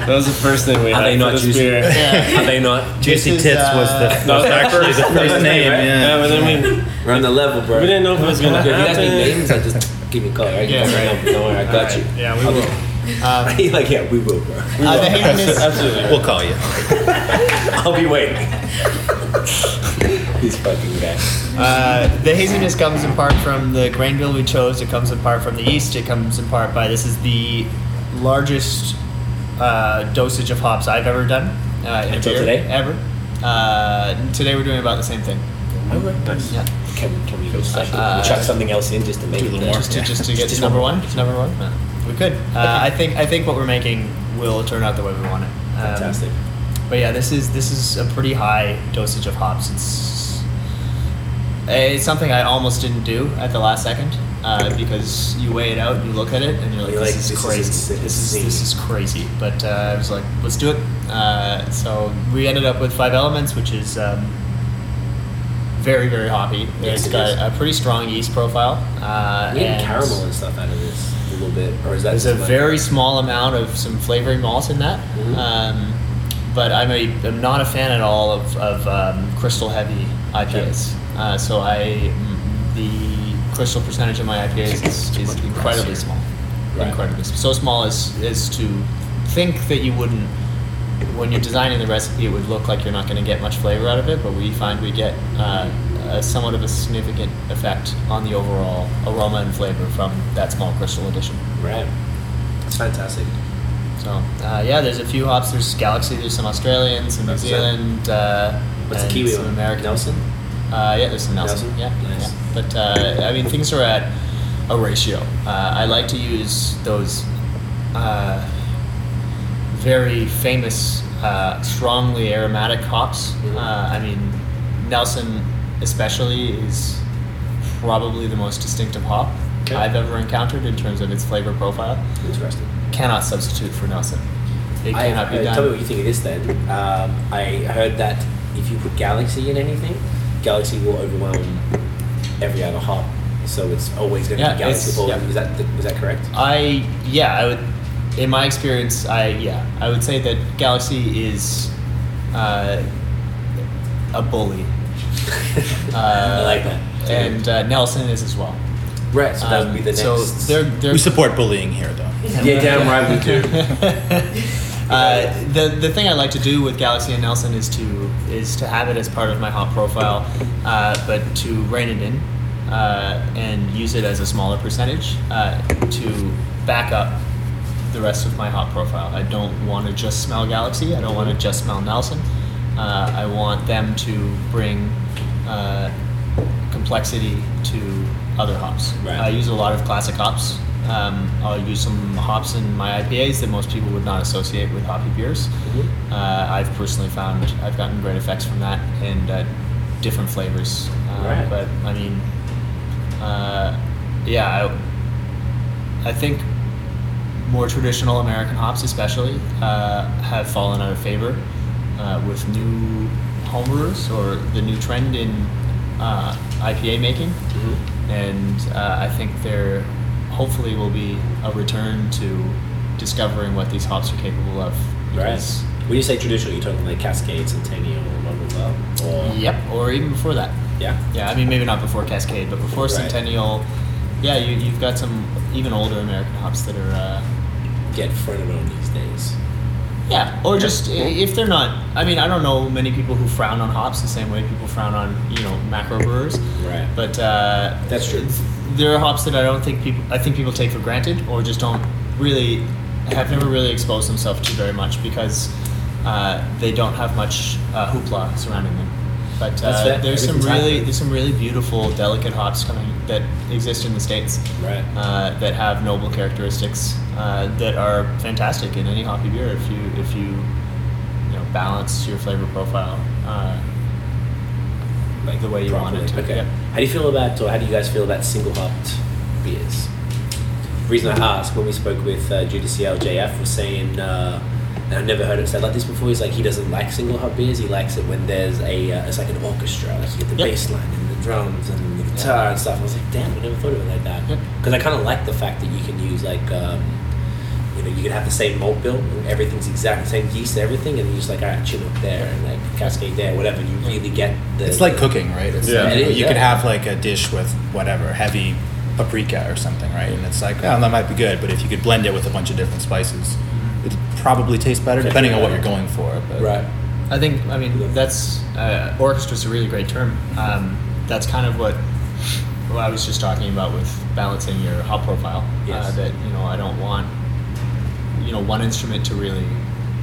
[SPEAKER 4] that was the first thing we
[SPEAKER 2] Are
[SPEAKER 4] had
[SPEAKER 2] they
[SPEAKER 4] for
[SPEAKER 2] not
[SPEAKER 4] this
[SPEAKER 2] juicy?
[SPEAKER 4] beer.
[SPEAKER 2] Are they not?
[SPEAKER 3] Juicy
[SPEAKER 5] is,
[SPEAKER 3] Tits was
[SPEAKER 5] uh,
[SPEAKER 3] the
[SPEAKER 4] No,
[SPEAKER 3] was
[SPEAKER 4] that
[SPEAKER 3] actually the
[SPEAKER 4] first-
[SPEAKER 3] first name.
[SPEAKER 2] right?
[SPEAKER 4] Yeah,
[SPEAKER 3] Yeah.
[SPEAKER 4] but then we
[SPEAKER 2] We're on the level, bro.
[SPEAKER 4] we didn't know if it was gonna
[SPEAKER 2] If you got any
[SPEAKER 4] happen.
[SPEAKER 2] names, I just give me a call. Right?
[SPEAKER 5] Yeah,
[SPEAKER 2] Don't
[SPEAKER 5] right.
[SPEAKER 2] Don't worry, I got
[SPEAKER 5] Alright,
[SPEAKER 2] you.
[SPEAKER 5] yeah, we
[SPEAKER 2] I'll
[SPEAKER 5] will.
[SPEAKER 2] be-
[SPEAKER 5] Um,
[SPEAKER 2] He's like, yeah, we will, bro.
[SPEAKER 5] uh, the haziness,
[SPEAKER 4] Absolutely.
[SPEAKER 3] We'll call you.
[SPEAKER 2] I'll be waiting. He's fucking guy.
[SPEAKER 5] uh, the haziness comes in part from the grain bill we chose. It comes in part from the yeast. It comes in part by this is the largest uh, dosage of hops I've ever done uh, in a
[SPEAKER 2] Until
[SPEAKER 5] beer
[SPEAKER 2] today?
[SPEAKER 5] ever. Uh, today we're doing about the same thing.
[SPEAKER 2] Nice.
[SPEAKER 5] Yeah.
[SPEAKER 2] Can, can we go?
[SPEAKER 5] Uh,
[SPEAKER 2] chuck something else in just to make
[SPEAKER 3] it a little more.
[SPEAKER 5] Just to, just to get
[SPEAKER 2] Just
[SPEAKER 5] to number
[SPEAKER 2] one
[SPEAKER 5] one. Number one. We could. Uh, I think I think what we're making will turn out the way we want it. Um,
[SPEAKER 2] Fantastic.
[SPEAKER 5] But yeah, this is this is a pretty high dosage of hops. It's it's something I almost didn't do at the last second uh, because you weigh it out and you look at it and you're like,
[SPEAKER 2] You're
[SPEAKER 5] this
[SPEAKER 2] like,
[SPEAKER 5] is
[SPEAKER 2] this is
[SPEAKER 5] crazy. this is this is crazy. But uh, I was like, let's do it. Uh, so we ended up with five elements, which is. Um, very very hoppy.
[SPEAKER 2] Yes,
[SPEAKER 5] it's
[SPEAKER 2] it
[SPEAKER 5] got
[SPEAKER 2] is.
[SPEAKER 5] a pretty strong yeast profile. Uh,
[SPEAKER 2] We had
[SPEAKER 5] and-
[SPEAKER 2] caramel and stuff out of this a little bit, or is that
[SPEAKER 5] there's a very small amount of some flavoring malt in that.
[SPEAKER 2] Mhm.
[SPEAKER 5] Um, but I'm, a, I'm not a fan at all of, of um, crystal heavy IPAs. Uh, so I the crystal percentage of my IPAs is, is incredibly small.
[SPEAKER 2] Right.
[SPEAKER 5] Incredibly. So small as, as to think that you wouldn't when you're designing the recipe, it would look like you're not going to get much flavor out of it, but we find we get uh, a somewhat of a significant effect on the overall aroma and flavor from that small crystal addition.
[SPEAKER 2] right. It's fantastic.
[SPEAKER 5] So uh, yeah, there's a few hops. There's Galaxy. There's some Australians, some New Zealand. Uh,
[SPEAKER 2] What's the
[SPEAKER 5] and
[SPEAKER 2] kiwi
[SPEAKER 5] Some
[SPEAKER 2] one?
[SPEAKER 5] American.
[SPEAKER 2] Nelson?
[SPEAKER 5] Uh, yeah, there's some Nelson.
[SPEAKER 2] Nelson?
[SPEAKER 5] Yeah,
[SPEAKER 2] Nice.
[SPEAKER 5] yeah. But uh, I mean, things are at a ratio. Uh, I like to use those uh, very famous, uh, strongly aromatic hops.
[SPEAKER 2] Mhm.
[SPEAKER 5] Uh, I mean, Nelson especially is probably the most distinctive hop
[SPEAKER 2] Okay.
[SPEAKER 5] I've ever encountered in terms of its flavor profile.
[SPEAKER 2] Interesting.
[SPEAKER 5] Cannot substitute for Nelson. It
[SPEAKER 2] I,
[SPEAKER 5] cannot be
[SPEAKER 2] uh,
[SPEAKER 5] done.
[SPEAKER 2] Tell me what you think of this then. Um, I heard that if you put Galaxy in anything, Galaxy will overwhelm every other hop. So it's always going to
[SPEAKER 5] Yeah,
[SPEAKER 2] be Galaxy for
[SPEAKER 5] yeah.
[SPEAKER 2] Is that is that correct?
[SPEAKER 5] I yeah, I would. In my experience, I yeah, I would say that Galaxy is uh, a bully. Uh,
[SPEAKER 2] I like that.
[SPEAKER 5] And uh, Nelson is as well.
[SPEAKER 2] Right, so that would be the
[SPEAKER 5] So
[SPEAKER 2] next-
[SPEAKER 5] they're they're
[SPEAKER 3] We support bullying here, though.
[SPEAKER 2] Yeah, damn right we do.
[SPEAKER 5] Uh, the the thing I like to do with Galaxy and Nelson is to is to have it as part of my hop profile, uh, but to rein it in uh, and use it as a smaller percentage uh, to back up the rest of my hop profile. I don't want to just smell Galaxy. I don't want to just smell Nelson. Uh, I want them to bring uh, complexity to other hops.
[SPEAKER 2] Right.
[SPEAKER 5] I use a lot of classic hops. Um, I'll use some hops in my IPAs that most people would not associate with hoppy beers.
[SPEAKER 2] Mm-hmm.
[SPEAKER 5] Uh, I've personally found I've gotten great effects from that and uh, different flavors. Uh,
[SPEAKER 2] Right.
[SPEAKER 5] But I mean, uh, yeah, I, I think more traditional American hops, especially, uh, have fallen out of favor uh, with new homebrewers or the new trend in uh, IPA making.
[SPEAKER 2] Mm-hmm.
[SPEAKER 5] And uh, I think there hopefully will be a return to discovering what these hops are capable of.
[SPEAKER 2] Right. When you say traditional, you're talking like Cascade, Centennial, blah blah blah, or
[SPEAKER 5] Yep, or even before that.
[SPEAKER 2] yeah,
[SPEAKER 5] Yeah, I mean maybe not before Cascade, but before
[SPEAKER 2] Right.
[SPEAKER 5] Centennial. Yeah, you, you've got some even older American hops that are. Uh,
[SPEAKER 2] get on these days.
[SPEAKER 5] Yeah, or just if they're not. I mean, I don't know many people who frown on hops the same way people frown on you know macro brewers.
[SPEAKER 2] Right.
[SPEAKER 5] But uh,
[SPEAKER 2] That's true.
[SPEAKER 5] There are hops that I don't think people. I think people take for granted, or just don't really have never really exposed themselves to very much because uh, they don't have much uh, hoopla surrounding them. But uh, there's some really there's some really beautiful, delicate hops coming that exist in the states
[SPEAKER 2] Right.
[SPEAKER 5] uh, that have noble characteristics uh, that are fantastic in any hoppy beer if you if you you know balance your flavor profile uh, like the way you want it to.
[SPEAKER 2] Okay.
[SPEAKER 5] Yep.
[SPEAKER 2] How do you feel about, or how do you guys feel about single hopped beers? The reason I ask, when we spoke with uh, Dieu du Ciel, JF was saying, uh, and I've never heard it said like this before. He's like he doesn't like single hop beers. He likes it when there's a uh, it's like an orchestra, like you get the
[SPEAKER 5] Yep.
[SPEAKER 2] bass line and the drums and the guitar and stuff. I was like, damn, I never thought of it like that.
[SPEAKER 5] Yep.
[SPEAKER 2] Because I kind of like the fact that you can use like. Um, you know, you can have the same malt bill, and everything's exact the same yeast, and everything, and you're just like, all right, Chinook there, and like Cascade there, whatever. You really get the.
[SPEAKER 3] It's like cooking, right? It's
[SPEAKER 4] Yeah.
[SPEAKER 3] like,
[SPEAKER 2] It is,
[SPEAKER 3] you
[SPEAKER 2] yeah.
[SPEAKER 3] could have like a dish with whatever heavy paprika or something, right? And it's like, oh, that might be good, but if you could blend it with a bunch of different spices, it'd probably taste better, depending on what you're going for. But
[SPEAKER 2] Right.
[SPEAKER 5] I think I mean that's uh, orchestra's a really great term. Um, that's kind of what what I was just talking about with balancing your hop profile.
[SPEAKER 2] Yes.
[SPEAKER 5] Uh, that you know I don't want you know one instrument to really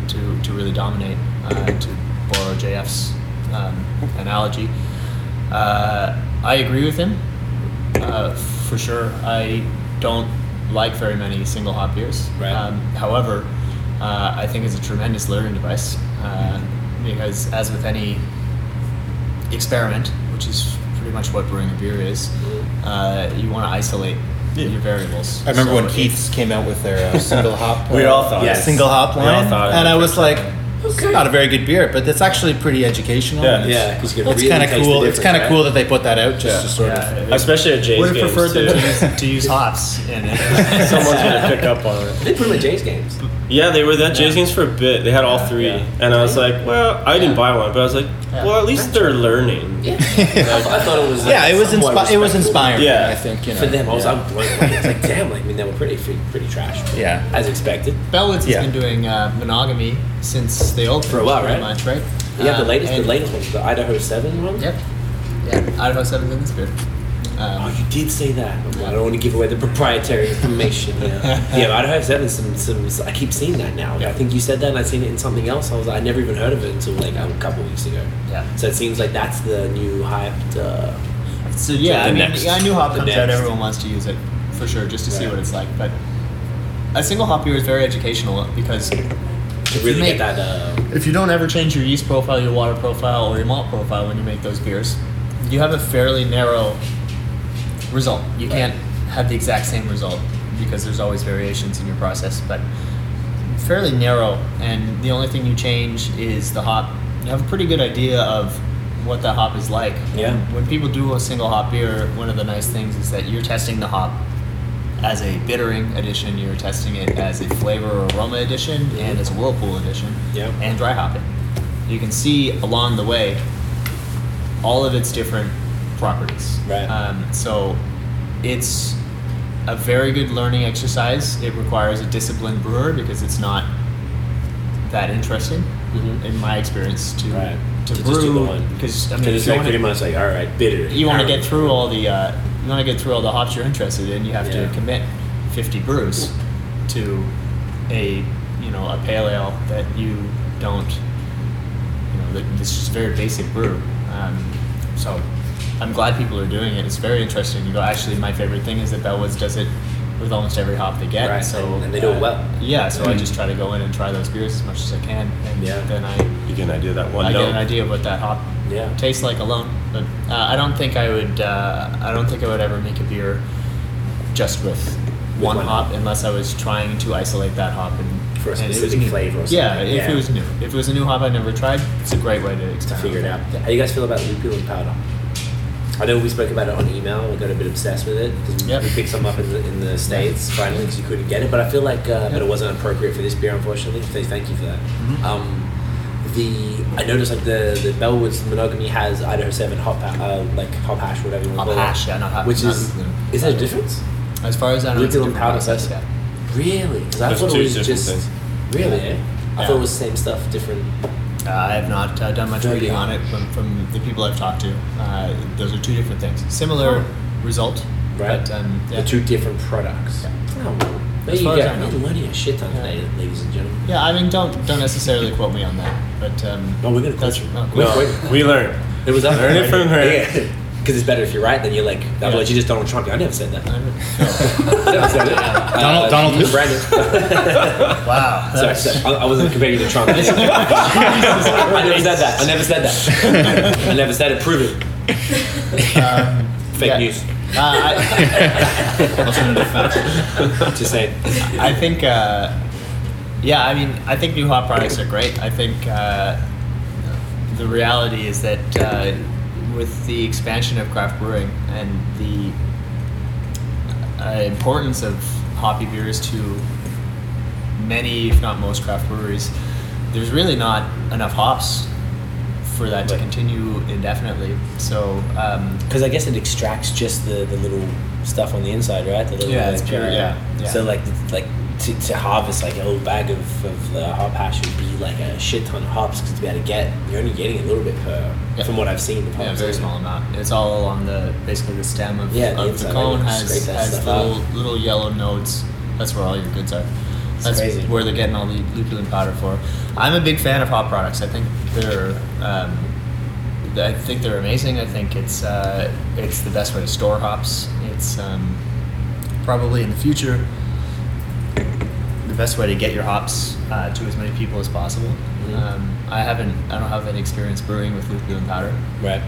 [SPEAKER 5] to to really dominate. Uh, to borrow JF's um, analogy, uh, I agree with him uh, for sure. I don't like very many single hop beers.
[SPEAKER 2] Right.
[SPEAKER 5] Um, however, uh, I think it's a tremendous learning device uh, because, as with any experiment, which is pretty much what brewing a beer is, uh, you want to isolate your variables.
[SPEAKER 3] I remember
[SPEAKER 5] So
[SPEAKER 3] when
[SPEAKER 5] if-
[SPEAKER 3] Keith's came out with their uh, single hop.
[SPEAKER 4] We all thought
[SPEAKER 2] Yes.
[SPEAKER 4] it.
[SPEAKER 3] single hop
[SPEAKER 4] We all
[SPEAKER 3] line,
[SPEAKER 4] thought
[SPEAKER 3] and I was like, it's not a very good beer, but it's actually pretty educational.
[SPEAKER 4] Yeah.
[SPEAKER 3] and it's-
[SPEAKER 2] Yeah, because you
[SPEAKER 3] It's
[SPEAKER 2] really
[SPEAKER 3] kind of cool. It's kind of
[SPEAKER 2] right?
[SPEAKER 3] cool that they put that out just
[SPEAKER 4] Yeah.
[SPEAKER 3] to sort
[SPEAKER 5] yeah,
[SPEAKER 3] of.
[SPEAKER 5] it-
[SPEAKER 4] Especially at Jay's
[SPEAKER 5] would have preferred them to use, to use hops in it.
[SPEAKER 4] Someone's gonna pick up on it.
[SPEAKER 2] They put them at Jay's games.
[SPEAKER 4] Yeah, they were at Jay's
[SPEAKER 5] Yeah.
[SPEAKER 4] games for a bit. They had all three,
[SPEAKER 5] yeah.
[SPEAKER 4] and I was like, well, I didn't buy one, but I was like,
[SPEAKER 5] Yeah.
[SPEAKER 4] well, at least they're learning.
[SPEAKER 2] Yeah. I, I thought it was. Like,
[SPEAKER 3] Yeah, it was
[SPEAKER 2] somewhat
[SPEAKER 3] inspi- It was inspiring.
[SPEAKER 4] Yeah.
[SPEAKER 3] I think you know.
[SPEAKER 2] For them, I was
[SPEAKER 3] yeah.
[SPEAKER 2] I'm blown away. It's like, damn, like, I mean, they were pretty, pretty, pretty trash.
[SPEAKER 3] Yeah.
[SPEAKER 2] As expected.
[SPEAKER 5] Bellwoods has
[SPEAKER 3] Yeah.
[SPEAKER 5] been doing uh, monogamy since they opened
[SPEAKER 2] For a while, right?
[SPEAKER 5] much, right?
[SPEAKER 2] Yeah, the
[SPEAKER 5] Uh,
[SPEAKER 2] latest, the latest one, the Idaho 7 one.
[SPEAKER 5] Yep. Yeah, Idaho Seven's in this beer.
[SPEAKER 2] Oh,
[SPEAKER 5] Um,
[SPEAKER 2] you did say that. I don't want to give away the proprietary information. Yeah, yeah. Idaho Seven. Some, some. I keep seeing that now. Yeah. I think you said that, and I've seen it in something else. I was. I never even heard of it until like a couple weeks ago.
[SPEAKER 5] yeah.
[SPEAKER 2] So it seems like that's the new hyped. Uh,
[SPEAKER 5] So yeah, I mean,
[SPEAKER 2] next.
[SPEAKER 5] yeah, new hop comes out, everyone wants to use it for sure, just to see what it's like. But a single hop beer is very educational because
[SPEAKER 2] to really
[SPEAKER 5] make-
[SPEAKER 2] get that. Uh,
[SPEAKER 5] if you don't ever change your yeast profile, your water profile, or your malt profile when you make those beers, you have a fairly narrow result. You can't have the exact same result because there's always variations in your process, but fairly narrow. And the only thing you change is the hop. You have a pretty good idea of what that hop is like.
[SPEAKER 2] Yeah.
[SPEAKER 5] And when people do a single hop beer, one of the nice things is that you're testing the hop as a bittering addition, you're testing it as a flavor or aroma addition, and as a whirlpool addition,
[SPEAKER 2] Yep.
[SPEAKER 5] and dry hopping. You can see along the way all of its different properties.
[SPEAKER 2] Right.
[SPEAKER 5] Um, so it's a very good learning exercise. It requires a disciplined brewer because it's not that interesting,
[SPEAKER 2] Mhm.
[SPEAKER 5] in my experience, to
[SPEAKER 2] Right.
[SPEAKER 5] to,
[SPEAKER 2] To just do the
[SPEAKER 5] brew.
[SPEAKER 2] one.
[SPEAKER 5] Because I mean,
[SPEAKER 2] it's like pretty much like, all right, bitter.
[SPEAKER 5] you want to get through all the uh, you want to get through all the hops you're interested in. You have
[SPEAKER 2] Yeah.
[SPEAKER 5] to commit 50 brews to a you know a pale ale that you don't you know that it's just very basic brew. Um, so I'm glad people are doing it. It's very interesting. You go. Actually, my favorite thing is that Bellwoods does it with almost every hop they get.
[SPEAKER 2] Right,
[SPEAKER 5] So
[SPEAKER 2] and- and they do it
[SPEAKER 5] uh,
[SPEAKER 2] well.
[SPEAKER 5] Yeah. So I
[SPEAKER 3] Mm.
[SPEAKER 5] just try to go in and try those beers as much as I can, and
[SPEAKER 2] Yeah.
[SPEAKER 5] then I
[SPEAKER 4] You get an idea of that one
[SPEAKER 5] I
[SPEAKER 4] note.
[SPEAKER 5] get an idea of what that hop
[SPEAKER 2] Yeah.
[SPEAKER 5] tastes like alone. But uh, I don't think I would. Uh, I don't think I would ever make a beer just with, one,
[SPEAKER 2] one
[SPEAKER 5] hop
[SPEAKER 2] hop.
[SPEAKER 5] unless I was trying to isolate that hop and
[SPEAKER 2] For a
[SPEAKER 5] and it was
[SPEAKER 2] specific flavor or
[SPEAKER 5] Yeah,
[SPEAKER 2] something.
[SPEAKER 5] if it was new. If it was a new hop I never tried, it's a great way to
[SPEAKER 2] to
[SPEAKER 5] experiment.
[SPEAKER 2] figure it out. How do you guys feel about lupulin powder? I know we spoke about it on email. We got a bit obsessed with it because
[SPEAKER 5] Yep.
[SPEAKER 2] we picked some up in the, in the states finally because you couldn't get it. But I feel like, uh, but it wasn't appropriate for this beer, unfortunately. So thank you for that.
[SPEAKER 5] Mm-hmm.
[SPEAKER 2] Um, the I noticed like the the Bellwoods monogamy has Idaho Seven hop uh, like hop hash whatever you want
[SPEAKER 5] Hop
[SPEAKER 2] to call
[SPEAKER 5] hash,
[SPEAKER 2] it.
[SPEAKER 5] yeah, not hop-
[SPEAKER 2] Which
[SPEAKER 5] not
[SPEAKER 2] is
[SPEAKER 5] lupulin.
[SPEAKER 2] is there a difference?
[SPEAKER 5] As far as I know, it's a
[SPEAKER 2] Lupulin
[SPEAKER 5] different
[SPEAKER 2] powder
[SPEAKER 5] process. Yeah.
[SPEAKER 2] Really? Because I thought it was just
[SPEAKER 4] things.
[SPEAKER 2] really. Eh? I
[SPEAKER 5] Yeah.
[SPEAKER 2] thought it was the same stuff, different.
[SPEAKER 5] Uh, I have not uh, done much
[SPEAKER 2] Very
[SPEAKER 5] reading on it from, from the people I've talked to. Uh, those are two different things. Similar result,
[SPEAKER 2] Right.
[SPEAKER 5] but um, yeah.
[SPEAKER 2] The two different products.
[SPEAKER 5] Yeah.
[SPEAKER 2] Oh, well, there
[SPEAKER 5] As
[SPEAKER 2] you
[SPEAKER 5] far
[SPEAKER 2] go.
[SPEAKER 5] as I know.
[SPEAKER 2] You're learning a shit ton
[SPEAKER 5] Yeah.
[SPEAKER 2] today, ladies and gentlemen.
[SPEAKER 5] Yeah, I mean, don't don't necessarily quote me on that, but um,
[SPEAKER 2] No, we're gonna quote
[SPEAKER 5] that's
[SPEAKER 2] you.
[SPEAKER 5] oh,
[SPEAKER 2] We're
[SPEAKER 4] No, we learn.
[SPEAKER 2] It was up
[SPEAKER 4] Learn it from her.
[SPEAKER 2] Because it's better if you're right than you're like, otherwise
[SPEAKER 5] Yeah.
[SPEAKER 2] you're just Donald Trump. I never said that.
[SPEAKER 5] I
[SPEAKER 2] I never said it.
[SPEAKER 3] Donald- Donald?
[SPEAKER 2] Brandon.
[SPEAKER 5] wow,
[SPEAKER 2] sorry, sorry. I, I wasn't comparing you to Trump. I never said that. I never said that. I never said it. Prove it.
[SPEAKER 5] um,
[SPEAKER 2] Fake
[SPEAKER 5] yeah.
[SPEAKER 2] news.
[SPEAKER 5] Uh, I, alternative facts.
[SPEAKER 2] Just saying.
[SPEAKER 5] I think, uh, yeah, I mean, I think new hot products are great. I think uh, the reality is that uh, with the expansion of craft brewing and the uh, importance of hoppy beers to many, if not most, craft breweries, there's really not enough hops for that to continue indefinitely. So, um,
[SPEAKER 2] Because I guess it extracts just the, the little stuff on the inside, right? The little,
[SPEAKER 5] Yeah, it's pure,
[SPEAKER 2] uh,
[SPEAKER 5] yeah, yeah.
[SPEAKER 2] So like like to, to harvest like a whole bag of, of the hop hash would be like a shit ton of hops because to be able to get you're only getting a little bit per
[SPEAKER 5] Yeah.
[SPEAKER 2] from what I've seen. The
[SPEAKER 5] Yeah, very small amount. It's all along the basically the stem of,
[SPEAKER 2] Yeah, the
[SPEAKER 5] of the cone has, has little little yellow nodes. That's where all your goods are.
[SPEAKER 2] It's
[SPEAKER 5] That's
[SPEAKER 2] crazy.
[SPEAKER 5] where they're getting all the lupulin powder for. I'm a big fan of hop products. I think they're um, I think they're amazing. I think it's uh, it's the best way to store hops. It's um, probably in the future best way to get your hops uh, to as many people as possible.
[SPEAKER 2] Mhm.
[SPEAKER 5] Um, I haven't I don't have any experience brewing with lupulin powder.
[SPEAKER 2] Right.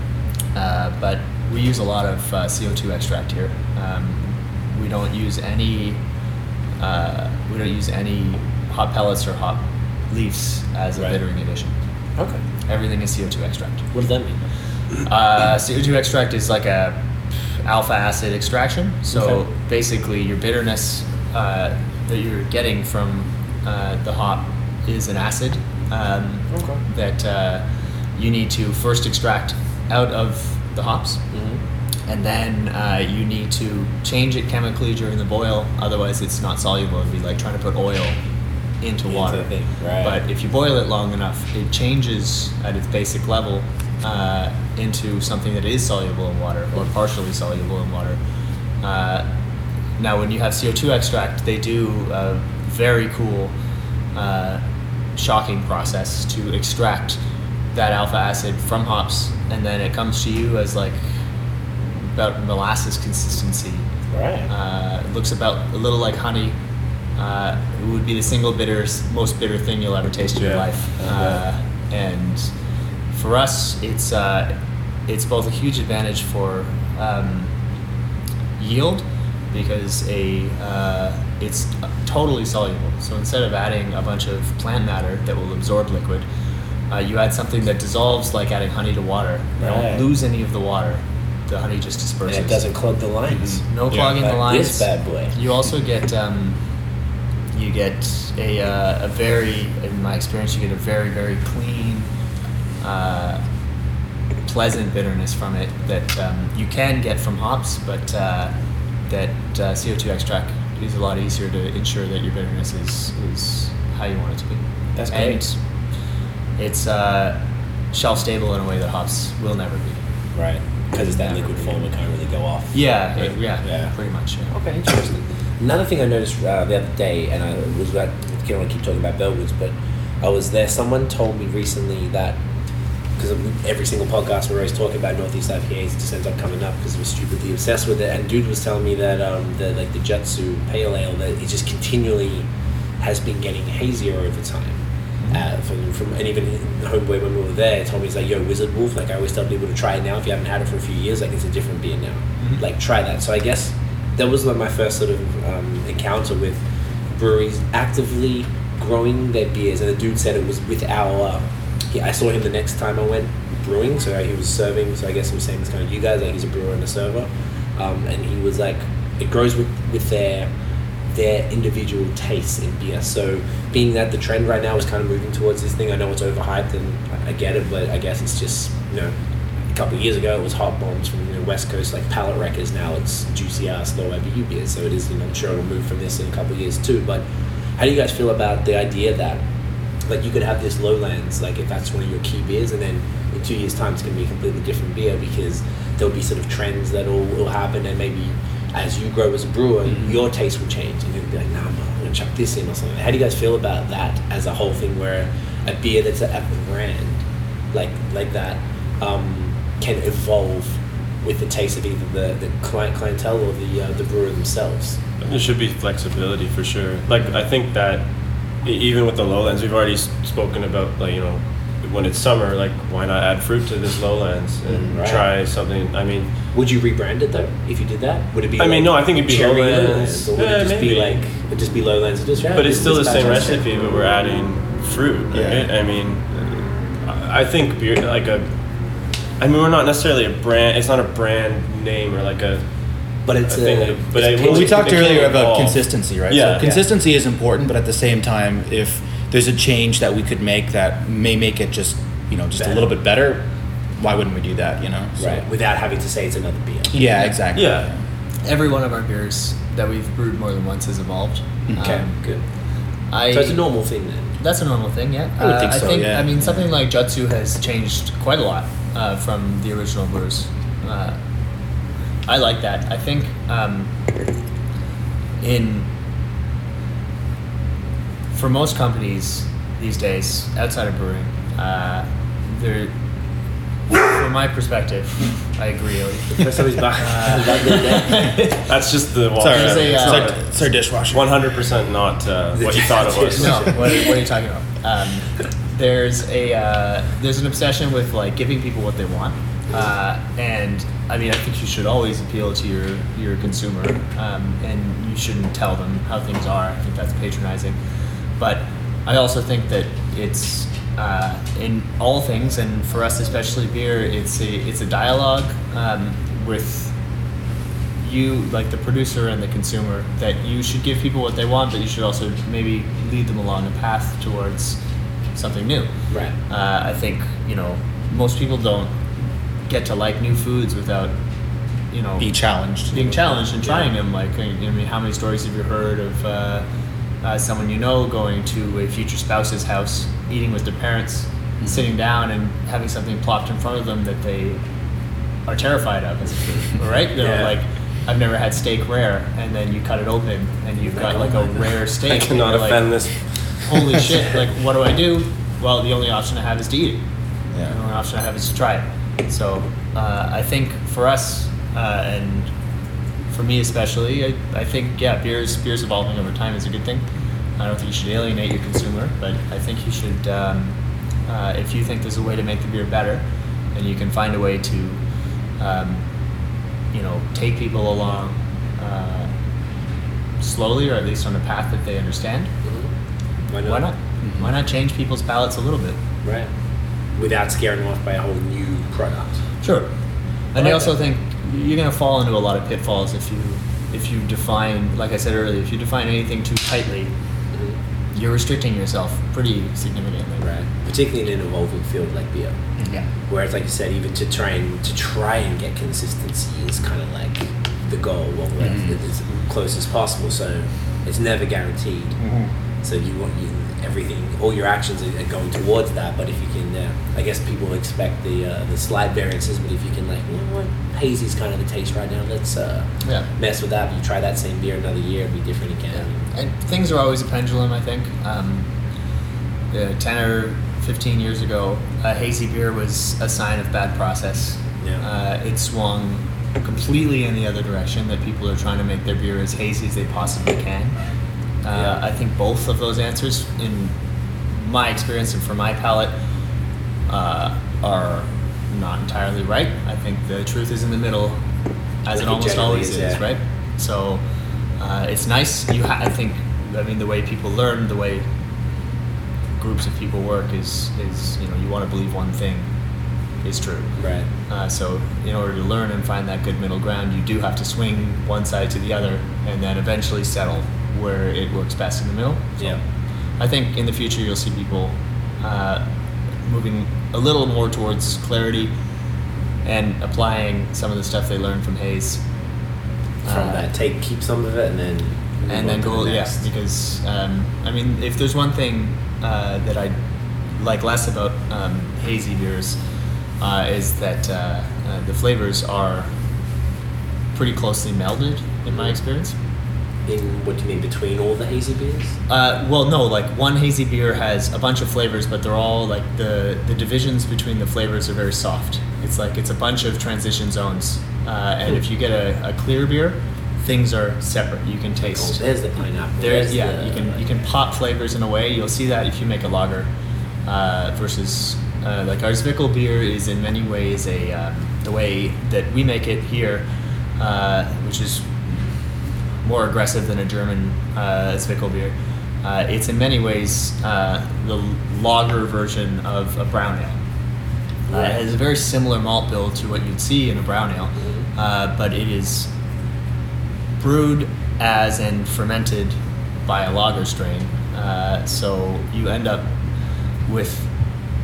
[SPEAKER 5] Uh, but we use a lot of uh, CO2 extract here. Um, we don't use any uh, we don't use any hop pellets or hop leaves as a
[SPEAKER 2] Right.
[SPEAKER 5] bittering addition.
[SPEAKER 2] Okay.
[SPEAKER 5] Everything is CO2 extract.
[SPEAKER 2] What does that mean?
[SPEAKER 5] Uh, CO2 extract is like a alpha acid extraction. So
[SPEAKER 2] Okay.
[SPEAKER 5] basically, your bitterness uh, that you're getting from uh, the hop is an acid um,
[SPEAKER 2] Okay.
[SPEAKER 5] that uh, you need to first extract out of the hops.
[SPEAKER 2] Mm-hmm.
[SPEAKER 5] And then uh, you need to change it chemically during the boil, otherwise it's not soluble. It'd be like trying to put oil into water.
[SPEAKER 2] the thing, right.
[SPEAKER 5] But if you boil it long enough, it changes at its basic level uh, into something that is soluble in water or partially soluble in water. Uh, now, when you have CO2 extract, they do a very cool uh, shocking process to extract that alpha acid from hops, and then it comes to you as like about molasses consistency.
[SPEAKER 2] Right.
[SPEAKER 5] Uh, it looks about a little like honey. Uh, it would be the single bitter, most bitter thing you'll ever taste in your life. Uh, and for us, it's uh, it's both a huge advantage for um, yield because a uh, it's totally soluble. So instead of adding a bunch of plant matter that will absorb liquid, uh, you add something that dissolves, like adding honey to water. You
[SPEAKER 2] Right.
[SPEAKER 5] don't lose any of the water. The honey just
[SPEAKER 2] and
[SPEAKER 5] disperses.
[SPEAKER 2] it doesn't clog the lines.
[SPEAKER 5] No
[SPEAKER 4] Yeah,
[SPEAKER 5] clogging the lines.
[SPEAKER 2] This bad boy.
[SPEAKER 5] You also get um, you get a, uh, a very, in my experience, you get a very very clean, uh, pleasant bitterness from it that um, you can get from hops, but uh, that uh, CO2 extract is a lot easier to ensure that your bitterness is, is how you want it to be.
[SPEAKER 2] That's
[SPEAKER 5] and
[SPEAKER 2] great.
[SPEAKER 5] it's uh, shelf stable in a way that hops will never be.
[SPEAKER 2] Right. Because it's that liquid form, it can't really go off.
[SPEAKER 5] Yeah, it- yeah,
[SPEAKER 2] Yeah.
[SPEAKER 5] pretty much. Yeah.
[SPEAKER 2] Okay, interesting. Another thing I noticed uh, the other day, and I was about, I don't want to keep talking about Bellwoods, but I was there. Someone told me recently that because every single podcast we're always talking about Northeast IPAs, it just ends up coming up because we're stupidly obsessed with it. And dude was telling me that um, the like the Jutsu Pale Ale that it just continually has been getting hazier over time. Uh, from, from and even homeboy when we were there told me he's like yo Wizard Wolf like I always tell people to try it now. If you haven't had it for a few years like it's a different beer now. Like try that. So I guess that was like my first sort of um, encounter with breweries actively growing their beers. And the dude said it was with our he, I saw him the next time I went brewing so he was serving so I guess I'm saying it's kind of you guys like he's a brewer and a server um, and he was like it grows with with their their individual tastes in beer. So, being that the trend right now is kind of moving towards this thing, I know it's overhyped and I- get it, but I guess it's just you know, a couple of years ago it was hop bombs from you know, West Coast like palate wreckers. Now it's juicy ass low IBU beers. So it is, you know, I'm sure it'll move from this in a couple of years too. But how do you guys feel about the idea that like you could have this lowlands like if that's one of your key beers and then in two years time it's going to be a completely different beer because there'll be sort of trends that will, will happen and maybe as you grow as a brewer your taste will change and you'll be like nah I'm going to chuck this in or something. How do you guys feel about that as a whole thing where a beer that's a, a brand like like that um, can evolve with the taste of either the, the client clientele or the uh, the brewer themselves?
[SPEAKER 4] There should be flexibility for sure. Like I think that even with the lowlands, we've already spoken about like you know when it's summer, like why not add fruit to this lowlands and
[SPEAKER 2] Mm, right.
[SPEAKER 4] try something? I mean,
[SPEAKER 2] Would you rebrand it though if you did that? Would it be?
[SPEAKER 4] I mean, no, I think it'd be
[SPEAKER 2] cherry
[SPEAKER 4] Lowlands.
[SPEAKER 2] or would
[SPEAKER 4] Yeah,
[SPEAKER 2] it just be
[SPEAKER 4] maybe.
[SPEAKER 2] like would just be lowlands? Just, yeah,
[SPEAKER 4] but it's still the same recipe, but we're adding fruit, right?
[SPEAKER 3] Yeah.
[SPEAKER 4] I mean, I I think beer like a. I mean, we're not necessarily a brand. It's not a brand name or like a.
[SPEAKER 2] But it's
[SPEAKER 4] I
[SPEAKER 2] a.
[SPEAKER 4] think it- but
[SPEAKER 2] it's
[SPEAKER 4] I-
[SPEAKER 3] Well, we talked earlier about
[SPEAKER 4] evolve.
[SPEAKER 3] consistency, right?
[SPEAKER 4] Yeah.
[SPEAKER 3] So consistency is important, but at the same time, if there's a change that we could make that may make it just you know just
[SPEAKER 2] Better.
[SPEAKER 3] a little bit better, why wouldn't we do that? You know? So-
[SPEAKER 2] right without having to say it's another beer.
[SPEAKER 3] Yeah, exactly.
[SPEAKER 4] Yeah.
[SPEAKER 5] Every one of our beers that we've brewed more than once has evolved.
[SPEAKER 2] Okay,
[SPEAKER 5] Um,
[SPEAKER 2] good.
[SPEAKER 5] I,
[SPEAKER 2] So it's a normal thing then.
[SPEAKER 5] That's a normal thing, yeah.
[SPEAKER 3] I would
[SPEAKER 5] Uh,
[SPEAKER 3] think so,
[SPEAKER 5] I think,
[SPEAKER 3] yeah.
[SPEAKER 5] I mean, something like Jutsu has changed quite a lot uh, from the original brewers. Uh, I like that. I think um, in for most companies these days outside of brewing, uh, they're from my perspective, I agree. Odie.
[SPEAKER 2] First time he's back. he's.
[SPEAKER 4] That's just the
[SPEAKER 3] It's our,
[SPEAKER 5] There's a,
[SPEAKER 3] it's
[SPEAKER 5] uh,
[SPEAKER 3] our- it's our dishwasher.
[SPEAKER 4] One hundred percent not uh, what you thought it was.
[SPEAKER 5] no, what, what are you talking about? Um, there's a uh, there's an obsession with like giving people what they want, uh, and I mean I think you should always appeal to your your consumer, um, and you shouldn't tell them how things are. I think that's patronizing, but I also think that it's uh, in all things, and for us especially beer, it's a it's a dialogue um, with you like the producer and the consumer that you should give people what they want but you should also maybe lead them along a path towards something new
[SPEAKER 2] Right.
[SPEAKER 5] uh, i think you know most people don't get to like new foods without you know
[SPEAKER 3] Be challenged.
[SPEAKER 5] being challenged and trying them like i mean how many stories have you heard of uh, uh, someone you know going to a future spouse's house eating with their parents sitting down and having something plopped in front of them that they are terrified of as a food right they're
[SPEAKER 2] Yeah.
[SPEAKER 5] like i've never had steak rare and then you cut it open and you've got like a rare steak
[SPEAKER 4] I cannot
[SPEAKER 5] you're like,
[SPEAKER 4] offend this.
[SPEAKER 5] holy shit like what do i do well the only option i have is to eat it
[SPEAKER 3] Yeah.
[SPEAKER 5] the only option I have is to try it. So uh, I think for us uh, and for me especially, I, I think yeah, beers beers evolving over time is a good thing. I don't think you should alienate your consumer, but I think you should um, uh, if you think there's a way to make the beer better, and you can find a way to um, you know take people along uh, slowly or at least on a path that they understand.
[SPEAKER 2] Why not?
[SPEAKER 5] Why not? Why not change people's palates a little bit?
[SPEAKER 2] Right. Without scaring them off by a whole new product.
[SPEAKER 5] Sure. And I also think you're going to fall into a lot of pitfalls if you if you define, like I said earlier, if you define anything too tightly, mm-hmm. you're restricting yourself pretty significantly.
[SPEAKER 2] Right. Particularly in an evolving field like beer. Mm-hmm.
[SPEAKER 5] Yeah.
[SPEAKER 2] Whereas, like you said, even to try and to try and get consistency is kind of like the goal, or like as close as possible. So it's never guaranteed. Mm-hmm. So you want you everything, all your actions are, are going towards that. But if you can, uh, I guess people expect the uh, the slight variances. But if you can, like, you know what, hazy's kind of the taste right now. Let's uh,
[SPEAKER 5] Yeah.
[SPEAKER 2] mess with that. You try that same beer another year, it'll be different again.
[SPEAKER 5] And things are always a pendulum, I think. Um, 10 or 15 years ago, a hazy beer was a sign of bad process.
[SPEAKER 2] Yeah.
[SPEAKER 5] Uh, it swung completely in the other direction, that people are trying to make their beer as hazy as they possibly can. Uh,
[SPEAKER 2] Yeah.
[SPEAKER 5] I think both of those answers, in my experience and for my palate, uh, are not entirely right. I think the truth is in the middle, as it almost always
[SPEAKER 2] is,
[SPEAKER 5] is, right? So uh, it's nice. You, ha- I think, I mean, the way people learn, the way groups of people work is, is you know, you want to believe one thing is true.
[SPEAKER 2] Right.
[SPEAKER 5] Uh, so in order to learn and find that good middle ground, you do have to swing one side to the other, and then eventually settle where it works best in the middle. So
[SPEAKER 2] Yeah.
[SPEAKER 5] I think in the future you'll see people uh, moving a little more towards clarity and applying some of the stuff they learned from haze.
[SPEAKER 2] From
[SPEAKER 5] Uh,
[SPEAKER 2] that, take keep some of it, and then
[SPEAKER 5] and then go
[SPEAKER 2] the
[SPEAKER 5] yeah because um, I mean if there's one thing uh, that I like less about um, hazy beers uh, is that uh, uh, the flavors are pretty closely melded in my experience.
[SPEAKER 2] In what do you mean between all the hazy beers?
[SPEAKER 5] Uh, well, no, like one hazy beer has a bunch of flavors, but they're all like the the divisions between the flavors are very soft. It's like it's a bunch of transition zones, uh, and if you get a, a clear beer, things are separate. You can
[SPEAKER 2] Oh,
[SPEAKER 5] taste.
[SPEAKER 2] there's the pineapple.
[SPEAKER 5] There's yeah,
[SPEAKER 2] the-
[SPEAKER 5] you can you can pop flavors in a way. You'll see that if you make a lager uh, versus uh, like our Zwickel beer is in many ways a um, the way that we make it here, uh, which is more aggressive than a German uh, Zwickel beer. Uh, it's in many ways uh, the lager version of a brown ale. Uh, it has a very similar malt bill to what you'd see in a brown ale, uh, but it is brewed as and fermented by a lager strain. Uh, so you end up with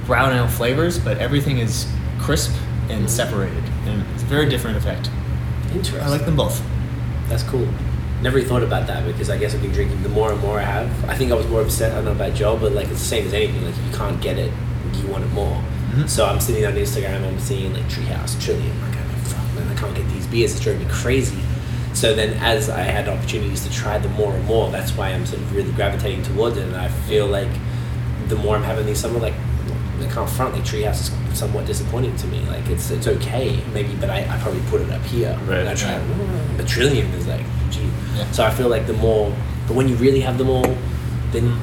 [SPEAKER 5] brown ale flavors, but everything is crisp and separated, and it's a very different effect.
[SPEAKER 2] Interesting.
[SPEAKER 5] I like them both.
[SPEAKER 2] That's cool. Never really thought about that because I guess I've been drinking the more and more I have. I think I was more upset. I don't know about Joe, but like it's the same as anything. Like if you can't get it, you want it more.
[SPEAKER 5] Mhm.
[SPEAKER 2] So I'm sitting on Instagram. I'm seeing like Treehouse, Trillium. I'm like, oh, fuck, man, I can't get these beers. It's driving me crazy. So then, as I had opportunities to try them more and more, that's why I'm sort of really gravitating towards it. And I feel like the more I'm having these summer, like Front, like Treehouse is somewhat disappointing to me. Like it's it's okay, maybe, but I, I probably put it up here.
[SPEAKER 4] Right.
[SPEAKER 2] And I try, but Trillium is like, gee.
[SPEAKER 5] Yeah.
[SPEAKER 2] So I feel like the more, but when you really have them all, then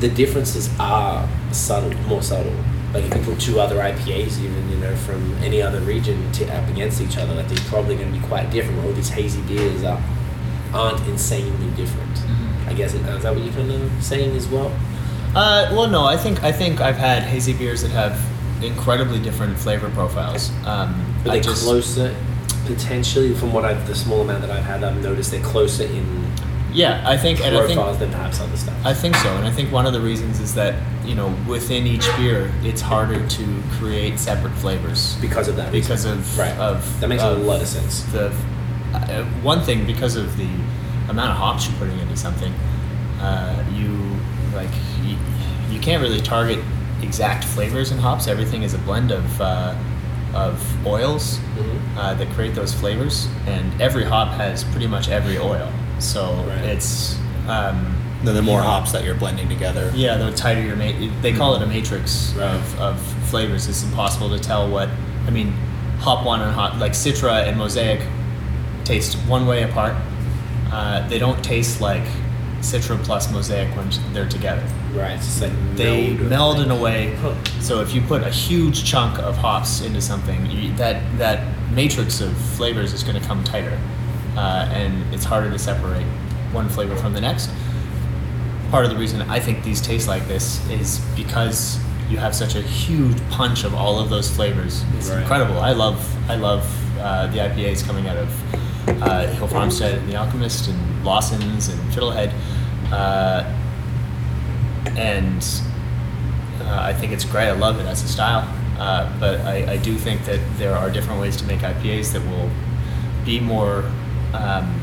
[SPEAKER 2] the differences are subtle, more subtle. Like if you put two other IPAs, even you know from any other region to up against each other, like they're probably going to be quite different. All these hazy beers are aren't insanely different.
[SPEAKER 5] Mm-hmm.
[SPEAKER 2] I guess is that what you're kind of saying as well?
[SPEAKER 5] Uh, well, no, I think I think I've had hazy beers that have incredibly different flavor profiles. Um,
[SPEAKER 2] Are
[SPEAKER 5] I
[SPEAKER 2] they
[SPEAKER 5] just-
[SPEAKER 2] closer? Potentially, from what I've the small amount that I've had, I've noticed they're closer in
[SPEAKER 5] Yeah, I think, and I think
[SPEAKER 2] profiles than perhaps other stuff.
[SPEAKER 5] I think so, and I think one of the reasons is that you know within each beer, it's harder to create separate flavors
[SPEAKER 2] because of that.
[SPEAKER 5] because
[SPEAKER 2] reason.
[SPEAKER 5] of
[SPEAKER 2] right.
[SPEAKER 5] of
[SPEAKER 2] that makes
[SPEAKER 5] of
[SPEAKER 2] a lot of sense.
[SPEAKER 5] The uh, one thing because of the amount of hops you're putting into something, uh, you like you, you can't really target exact flavors in hops. Everything is a blend of uh, of oils
[SPEAKER 2] Mhm.
[SPEAKER 5] uh, that create those flavors, and every hop has pretty much every oil. So
[SPEAKER 2] Right.
[SPEAKER 5] it's um,
[SPEAKER 3] Then the more hops that you're blending together.
[SPEAKER 5] yeah, the tighter your ma- they call it a matrix
[SPEAKER 2] Right.
[SPEAKER 5] of, of flavors. It's impossible to tell what I mean. Hop one and hop like Citra and Mosaic taste one way apart. Uh, they don't taste like Citra plus Mosaic when they're together.
[SPEAKER 2] Right. It's just like
[SPEAKER 5] They
[SPEAKER 2] meld
[SPEAKER 5] meld in a way. So if you put a huge chunk of hops into something, you, that that matrix of flavors is going to come tighter, uh, and it's harder to separate one flavor from the next. Part of the reason I think these taste like this is because you have such a huge punch of all of those flavors. It's
[SPEAKER 2] Right.
[SPEAKER 5] incredible. I love I love uh, the IPAs coming out of uh, Hill Farmstead and The Alchemist and Lawson's and Fiddlehead. Uh, and uh, I think it's great. I love it as a style. Uh, but I, I do think that there are different ways to make IPAs that will be more um,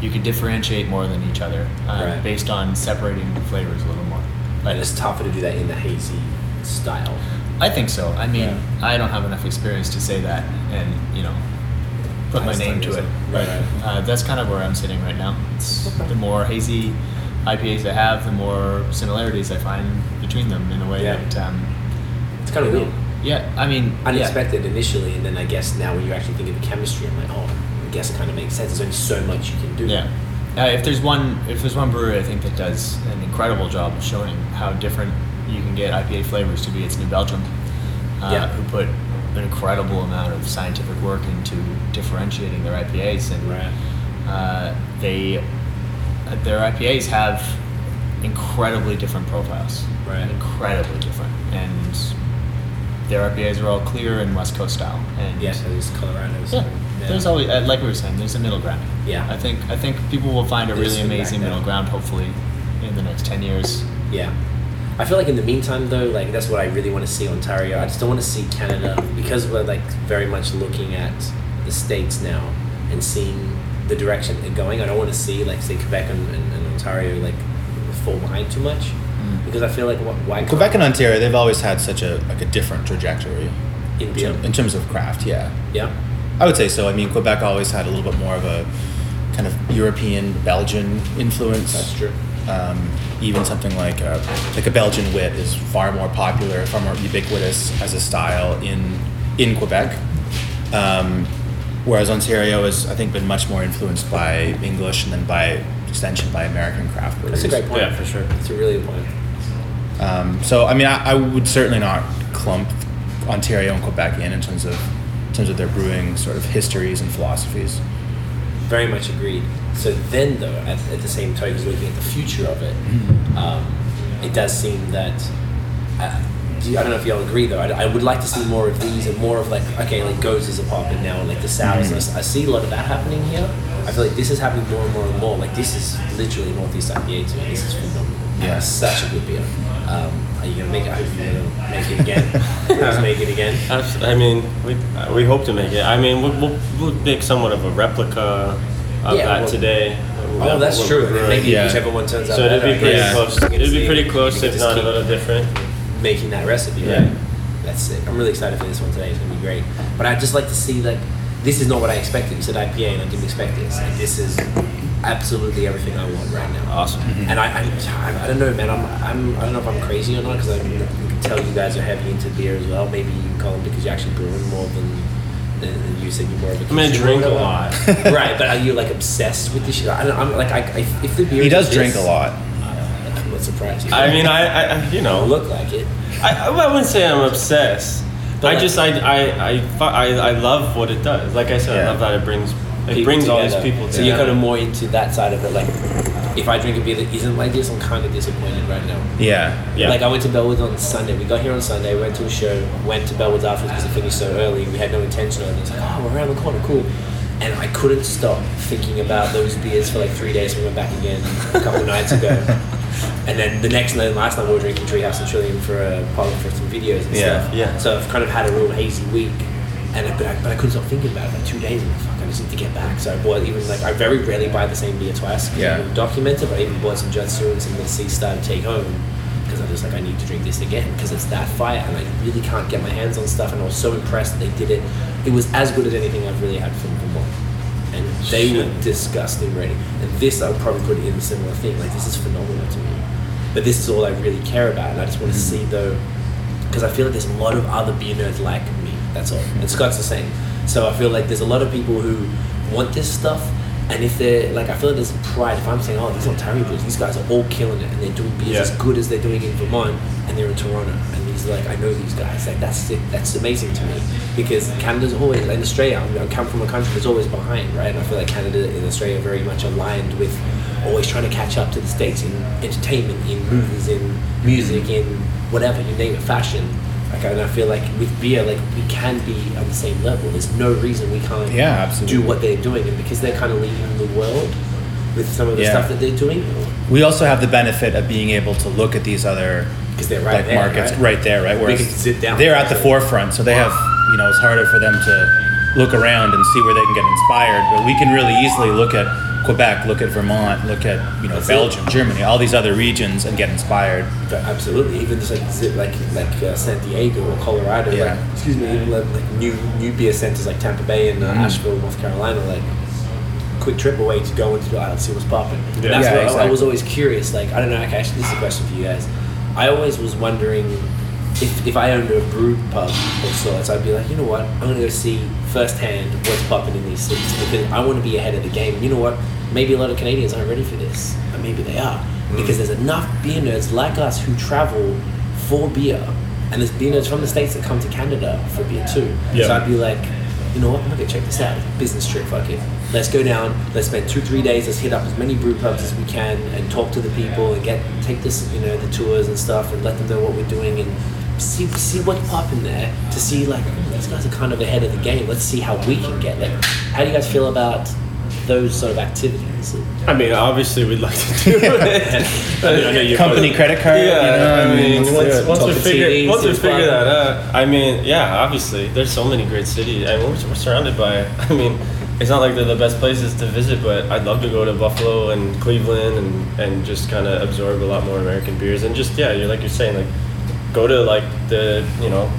[SPEAKER 5] you could differentiate more than each other uh,
[SPEAKER 2] Right.
[SPEAKER 5] based on separating the flavors a little more.
[SPEAKER 2] But it's tougher to do that in the hazy style.
[SPEAKER 5] I think so. I mean,
[SPEAKER 2] Yeah.
[SPEAKER 5] I don't have enough experience to say that, and you know, put my name to it.
[SPEAKER 2] isn't it?
[SPEAKER 5] But
[SPEAKER 2] Right,
[SPEAKER 5] uh, that's kind of where I'm sitting right now. It's the more hazy IPAs I have, the more similarities I find between them in a way
[SPEAKER 2] Yeah.
[SPEAKER 5] that. Um,
[SPEAKER 2] It's kind of
[SPEAKER 5] know,
[SPEAKER 2] weird.
[SPEAKER 5] Yeah, I mean, yeah.
[SPEAKER 2] Unexpected initially, and then I guess now when you actually think of the chemistry, I'm like, oh, I guess it kind of makes sense. There's only so much you can do.
[SPEAKER 5] Yeah. Uh, if there's one, if there's one brewery I think that does an incredible job of showing how different you can get IPA flavors to be, it's New Belgium, uh,
[SPEAKER 2] Yeah.
[SPEAKER 5] who put an incredible amount of scientific work into differentiating their IPAs, and
[SPEAKER 2] Right.
[SPEAKER 5] uh, they their IPAs have incredibly different profiles,
[SPEAKER 2] Right.
[SPEAKER 5] Incredibly different, and their IPAs are all clear and West Coast style, and
[SPEAKER 2] Yeah, so there's Colorado's.
[SPEAKER 5] yeah. There's always, uh, like we were saying, there's a middle ground.
[SPEAKER 2] Yeah.
[SPEAKER 5] I think I think people will find a
[SPEAKER 2] There's
[SPEAKER 5] really amazing middle ground. Hopefully, in the next ten years.
[SPEAKER 2] Yeah. I feel like in the meantime though, like that's what I really want to see Ontario. I just don't want to see Canada because we're like very much looking at the states now and seeing the direction they're going. I don't want to see like say Quebec and, and, and Ontario like fall behind too much because I feel like what, why can't-
[SPEAKER 3] Quebec and Ontario, they've always had such a like a different trajectory
[SPEAKER 2] in beer.
[SPEAKER 3] in terms of craft. Yeah,
[SPEAKER 2] Yeah.
[SPEAKER 3] I would say so. I mean, Quebec always had a little bit more of a kind of European Belgian influence.
[SPEAKER 2] That's true.
[SPEAKER 3] Um, even something like a, like a Belgian wit is far more popular, far more ubiquitous as a style in in Quebec. Um, whereas Ontario has, I think, been much more influenced by English and then by extension by American craft breweries.
[SPEAKER 2] That's a great point.
[SPEAKER 4] Yeah, for sure.
[SPEAKER 2] It's a really good point.
[SPEAKER 3] Um, so I mean, I, I would certainly not clump Ontario and Quebec in in terms of in terms of their brewing sort of histories and philosophies.
[SPEAKER 2] Very much agreed. So then, though, at, at the same time, because looking at the future of it, um, it does seem that uh, do you- I don't know if y'all agree though. I, I would like to see more of these and more of like okay, like Goses are popping now, and like the sours. I see a lot of that happening here. I feel like this is happening more and more and more. Like this is literally Northeast IPA to me. This is phenomenal.
[SPEAKER 3] Yeah.
[SPEAKER 2] It's such a good beer. Um, are you gonna make it? I hope you're gonna make it again. Let's make it again.
[SPEAKER 4] I mean, we, we hope to make it. I mean, we'll, we'll, we'll make somewhat of a replica of
[SPEAKER 2] Yeah,
[SPEAKER 4] that
[SPEAKER 2] well-
[SPEAKER 4] today.
[SPEAKER 2] Oh, that's true. Maybe
[SPEAKER 3] Yeah.
[SPEAKER 2] whichever one turns out
[SPEAKER 4] So it'd be pretty.
[SPEAKER 3] Yeah.
[SPEAKER 4] close. It'd be pretty close, if not a little different.
[SPEAKER 2] Making that recipe,
[SPEAKER 4] Yeah.
[SPEAKER 2] right? That's sick. I'm really excited for this one today. It's gonna be great. But I'd just like to see like this is not what I expected. You said IPA, and I didn't expect this. And this is absolutely everything I want right now.
[SPEAKER 4] Awesome. Mm-hmm.
[SPEAKER 2] And I, I, I don't know, man. I'm, I'm, I don't know if I'm crazy or not because I can tell you guys are heavy into beer as well. Maybe you call them because you actually brew them more than, than, than you said you're more of a.
[SPEAKER 4] I mean, I
[SPEAKER 2] consumer
[SPEAKER 4] drink a lot.
[SPEAKER 2] right, but are you like obsessed with this shit? I don't, I'm like, I, I, if the beer
[SPEAKER 3] He
[SPEAKER 2] is
[SPEAKER 3] does
[SPEAKER 2] this,
[SPEAKER 3] drink a lot.
[SPEAKER 2] I'm not surprised.
[SPEAKER 4] I mean, I, I I- you
[SPEAKER 2] don't
[SPEAKER 4] know,
[SPEAKER 2] look like it.
[SPEAKER 4] I, I wouldn't say I'm obsessed.
[SPEAKER 2] But
[SPEAKER 4] I
[SPEAKER 2] like-
[SPEAKER 4] just, I, I, I, I, I love what it does. Like I said,
[SPEAKER 3] Yeah.
[SPEAKER 4] I love that it brings, it
[SPEAKER 2] people
[SPEAKER 4] brings all these
[SPEAKER 2] together.
[SPEAKER 4] people
[SPEAKER 2] So you're kind of more into that side of it. Like, if I drink a beer that isn't like this, I'm kind of disappointed right now.
[SPEAKER 3] Yeah.
[SPEAKER 4] Yeah.
[SPEAKER 2] Like I went to Bellwood on Sunday. We got here on Sunday. Went to a show. Went to Bellwood's afterwards because it finished so early. We had no intention on it. It's like, oh, we're around the corner, cool. And I couldn't stop thinking about those beers for like three days. When we went back again a couple nights ago. And then the next night, last night we were drinking Treehouse and Trillium for uh, a pilot for some videos and
[SPEAKER 3] Yeah,
[SPEAKER 2] stuff.
[SPEAKER 4] yeah.
[SPEAKER 2] So I've kind of had a real hazy week, and I, but, I, but I couldn't stop thinking about it. Like two days, and fuck, I just need to get back. So I bought even like I very rarely buy the same beer twice.
[SPEAKER 3] Yeah.
[SPEAKER 2] I'm documented, but I even bought some Jutsu and some Little Sea Star to take home because I was like I need to drink this again because it's that fire, and I really can't get my hands on stuff. And I was so impressed that they did it. It was as good as anything I've really had from Vermont. And they were disgusting ready. And this I would probably put in a similar thing. Like this is phenomenal to me. But this is all I really care about, and I just want to mm-hmm. see though, because I feel like there's a lot of other beer nerds like me. That's all. And Scott's the same. So I feel like there's a lot of people who want this stuff, and if they're like, I feel like there's pride. If I'm saying, oh, these Ontario brews, these guys are all killing it, and they're doing beers
[SPEAKER 4] Yeah.
[SPEAKER 2] as good as they're doing in Vermont, and they're in Toronto, and like, I know these guys. Like that's it. That's amazing to me because Canada's always in Australia. I, mean, I come from a country that's always behind, right? And I feel like Canada and Australia are very much aligned with always trying to catch up to the states in entertainment, in movies, in music, in whatever you name it, fashion. Like, and I feel like with beer, like we can be on the same level. There's no reason we can't
[SPEAKER 3] Yeah, absolutely.
[SPEAKER 2] do what they're doing, and because they're kind of leading the world with some of the
[SPEAKER 3] Yeah.
[SPEAKER 2] stuff that they're doing,
[SPEAKER 3] We also have the benefit of being able to look at these other
[SPEAKER 2] because they're right
[SPEAKER 3] like
[SPEAKER 2] there,
[SPEAKER 3] markets
[SPEAKER 2] right?
[SPEAKER 3] right there, right? Whereas
[SPEAKER 2] can sit down
[SPEAKER 3] they're at the forefront, so they have you know it's harder for them to look around and see where they can get inspired. But we can really easily look at Quebec, look at Vermont, look at you know
[SPEAKER 2] That's it.
[SPEAKER 3] Belgium, Germany, all these other regions, and get inspired.
[SPEAKER 2] Absolutely, even just like zip, like like uh, San Diego or Colorado,
[SPEAKER 3] Yeah.
[SPEAKER 2] like excuse me, even like, like new new beer centers like Tampa Bay and uh,
[SPEAKER 3] Mhm.
[SPEAKER 2] Asheville, North Carolina, like quick trip away to go into the I see what's popping.
[SPEAKER 4] Yeah.
[SPEAKER 2] That's
[SPEAKER 3] Yeah,
[SPEAKER 2] what I- I was always curious. Like I don't know, actually, this is a question for you guys. I always was wondering if, if I owned a brew pub of sorts, I'd be like, you know what, I'm gonna go see firsthand what's popping in these cities because I want to be ahead of the game. You know what? Maybe a lot of Canadians aren't ready for this, but maybe they are mm. because there's enough beer nerds like us who travel for beer, and there's beer nerds from the states that come to Canada for beer too.
[SPEAKER 4] Yeah.
[SPEAKER 2] So I'd be like, you know what? I'm gonna check this out. Business trip, fuck it. Let's go down. Let's spend two, three days. Let's hit up as many brew pubs as we can and talk to the people and get take this, you know, the tours and stuff and let them know what we're doing and see see what's popping there to see like oh, these guys are kind of ahead of the game. Let's see how we can get there. How do you guys feel about those sort of activities?
[SPEAKER 4] I mean, obviously, we'd like to do it. I mean, I know you
[SPEAKER 3] Company
[SPEAKER 4] put-
[SPEAKER 3] credit card.
[SPEAKER 4] Yeah,
[SPEAKER 3] you know,
[SPEAKER 4] I mean,
[SPEAKER 3] let's
[SPEAKER 4] once,
[SPEAKER 3] it.
[SPEAKER 4] once we figure
[SPEAKER 2] TVs,
[SPEAKER 4] once we figure that out, I mean, yeah, obviously, there's so many great cities. I mean, we're, we're surrounded by. I mean, it's not like they're the best places to visit, but I'd love to go to Buffalo and Cleveland and and just kind of absorb a lot more American beers and just yeah, you're like you're saying like go to like the you know.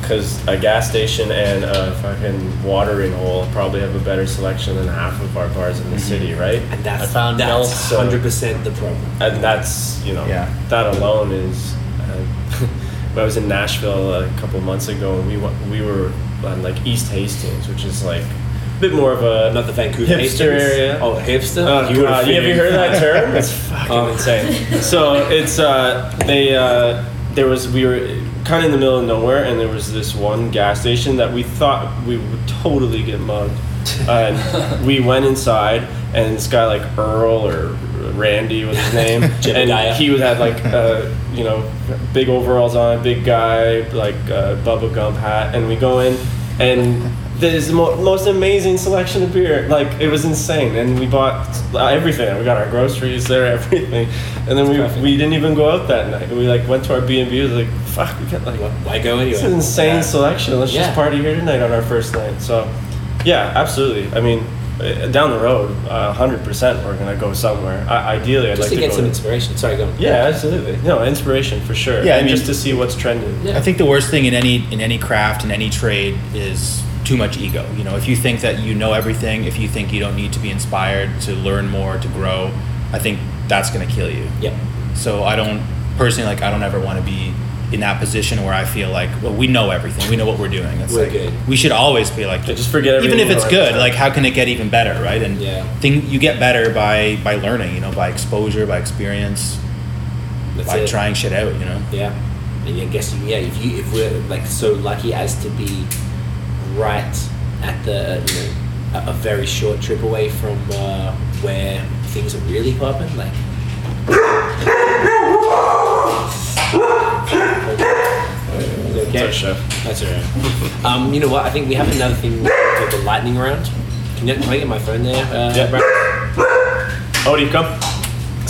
[SPEAKER 4] Because a gas station and a fucking watering hole probably have a better selection than half of our bars in the city, right?
[SPEAKER 2] And that's
[SPEAKER 5] I found
[SPEAKER 2] that's hundred percent the problem.
[SPEAKER 4] and that's you know
[SPEAKER 3] Yeah.
[SPEAKER 4] that alone is. Uh, when I was in Nashville a couple months ago, and we wa- we were on like East Hastings, which is like a bit more of a
[SPEAKER 2] Not the Vancouver
[SPEAKER 4] hipster area.
[SPEAKER 2] Oh, hipster.
[SPEAKER 4] Oh,
[SPEAKER 2] You
[SPEAKER 4] God, you ever
[SPEAKER 2] figured-
[SPEAKER 4] heard that term? It's fucking
[SPEAKER 2] Oh.
[SPEAKER 4] insane. So it's uh, they uh, there was we were kind of in the middle of nowhere, and there was this one gas station that we thought we would totally get mugged. And we went inside, and this guy like Earl or Randy was his name, and he would have like uh, you know big overalls on, big guy like uh, Bubba Gump hat, and we go in, and there's the mo- most amazing selection of beer. Like it was insane, and we bought everything. We got our groceries there, everything, and then we,
[SPEAKER 2] perfect.
[SPEAKER 4] we didn't even go out that night. We like went to our B and B. Was like, fuck, we got like
[SPEAKER 2] Why go anyway?
[SPEAKER 4] it's an insane
[SPEAKER 2] Yeah.
[SPEAKER 4] selection. Let's
[SPEAKER 2] Yeah.
[SPEAKER 4] just party here tonight on our first night. So, yeah, absolutely. I mean, uh, down the road, hundred percent, we're gonna go somewhere. I, ideally, I'd
[SPEAKER 2] Just
[SPEAKER 4] like
[SPEAKER 2] to
[SPEAKER 4] to
[SPEAKER 2] get
[SPEAKER 4] go.
[SPEAKER 2] some inspiration. Sorry, go. on.
[SPEAKER 4] yeah, absolutely. No, inspiration for sure.
[SPEAKER 3] Yeah, I mean-
[SPEAKER 4] just to see what's trending.
[SPEAKER 2] Yeah.
[SPEAKER 3] I think the worst thing in any in any craft in any trade is too much ego. You know, if you think that you know everything, if you think you don't need to be inspired to learn more, to grow, I think that's going to kill you.
[SPEAKER 2] Yep.
[SPEAKER 3] So I don't personally like I don't ever want to be in that position where I feel like well we know everything, we know what we're doing. It's
[SPEAKER 2] We're
[SPEAKER 3] like
[SPEAKER 2] good.
[SPEAKER 3] we should always be like
[SPEAKER 4] Yeah, just forget
[SPEAKER 3] even if it's
[SPEAKER 4] know at the
[SPEAKER 3] good. Like how can it get even better, right? And
[SPEAKER 2] Yeah.
[SPEAKER 3] thing you get better by by learning, you know, by exposure, by experience,
[SPEAKER 2] That's
[SPEAKER 3] by
[SPEAKER 2] it.
[SPEAKER 3] trying shit out, you know.
[SPEAKER 2] Yeah, and I guess yeah, if you if we're like so lucky as to be right at the you know a, a very short trip away from uh, where things are really popping, like. Okay.
[SPEAKER 4] Sorry, chef.
[SPEAKER 2] That's alright. um, you know what? I think we have another thing called the lightning round. Can, you, can I get my phone there? Uh,
[SPEAKER 4] Yeah.
[SPEAKER 2] Brad?
[SPEAKER 4] Oh, do you come?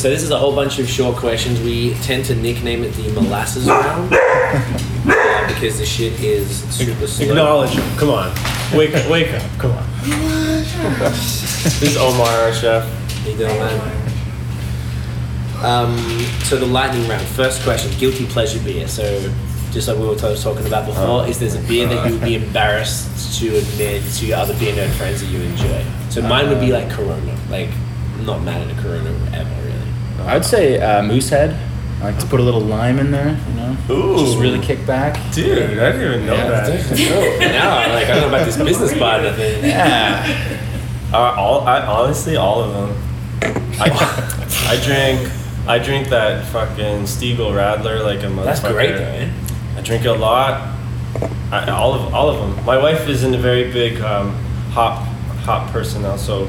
[SPEAKER 2] So this is a whole bunch of short questions. We tend to nickname it the molasses round uh, because the shit is super slow.
[SPEAKER 4] Acknowledge him. Come on. Wake up. Wake up. Come on. this is Omar, our chef.
[SPEAKER 2] You doing, man. Um, so the lightning round. First question: guilty pleasure beer. So just like we were t- talking about before, is there's a beer that you would be embarrassed to admit to your other beer nerd friends that you enjoy? So mine would be like Corona. Like I'm not mad at a Corona ever really.
[SPEAKER 3] I'd say uh, Moosehead. I like to put a little lime in there, you know.
[SPEAKER 4] Ooh.
[SPEAKER 3] Just really kick back.
[SPEAKER 4] Dude, I didn't even know that.
[SPEAKER 2] now, like I don't know about this business part of it.
[SPEAKER 3] Yeah.
[SPEAKER 4] Uh, all, I, honestly, all of them. I, I drink, I drink that fucking Stiegl Radler like a motherfucker.
[SPEAKER 2] That's great, man.
[SPEAKER 4] I drink it a lot. I, all of all of them. My wife isn't a very big um, hop hop person now, so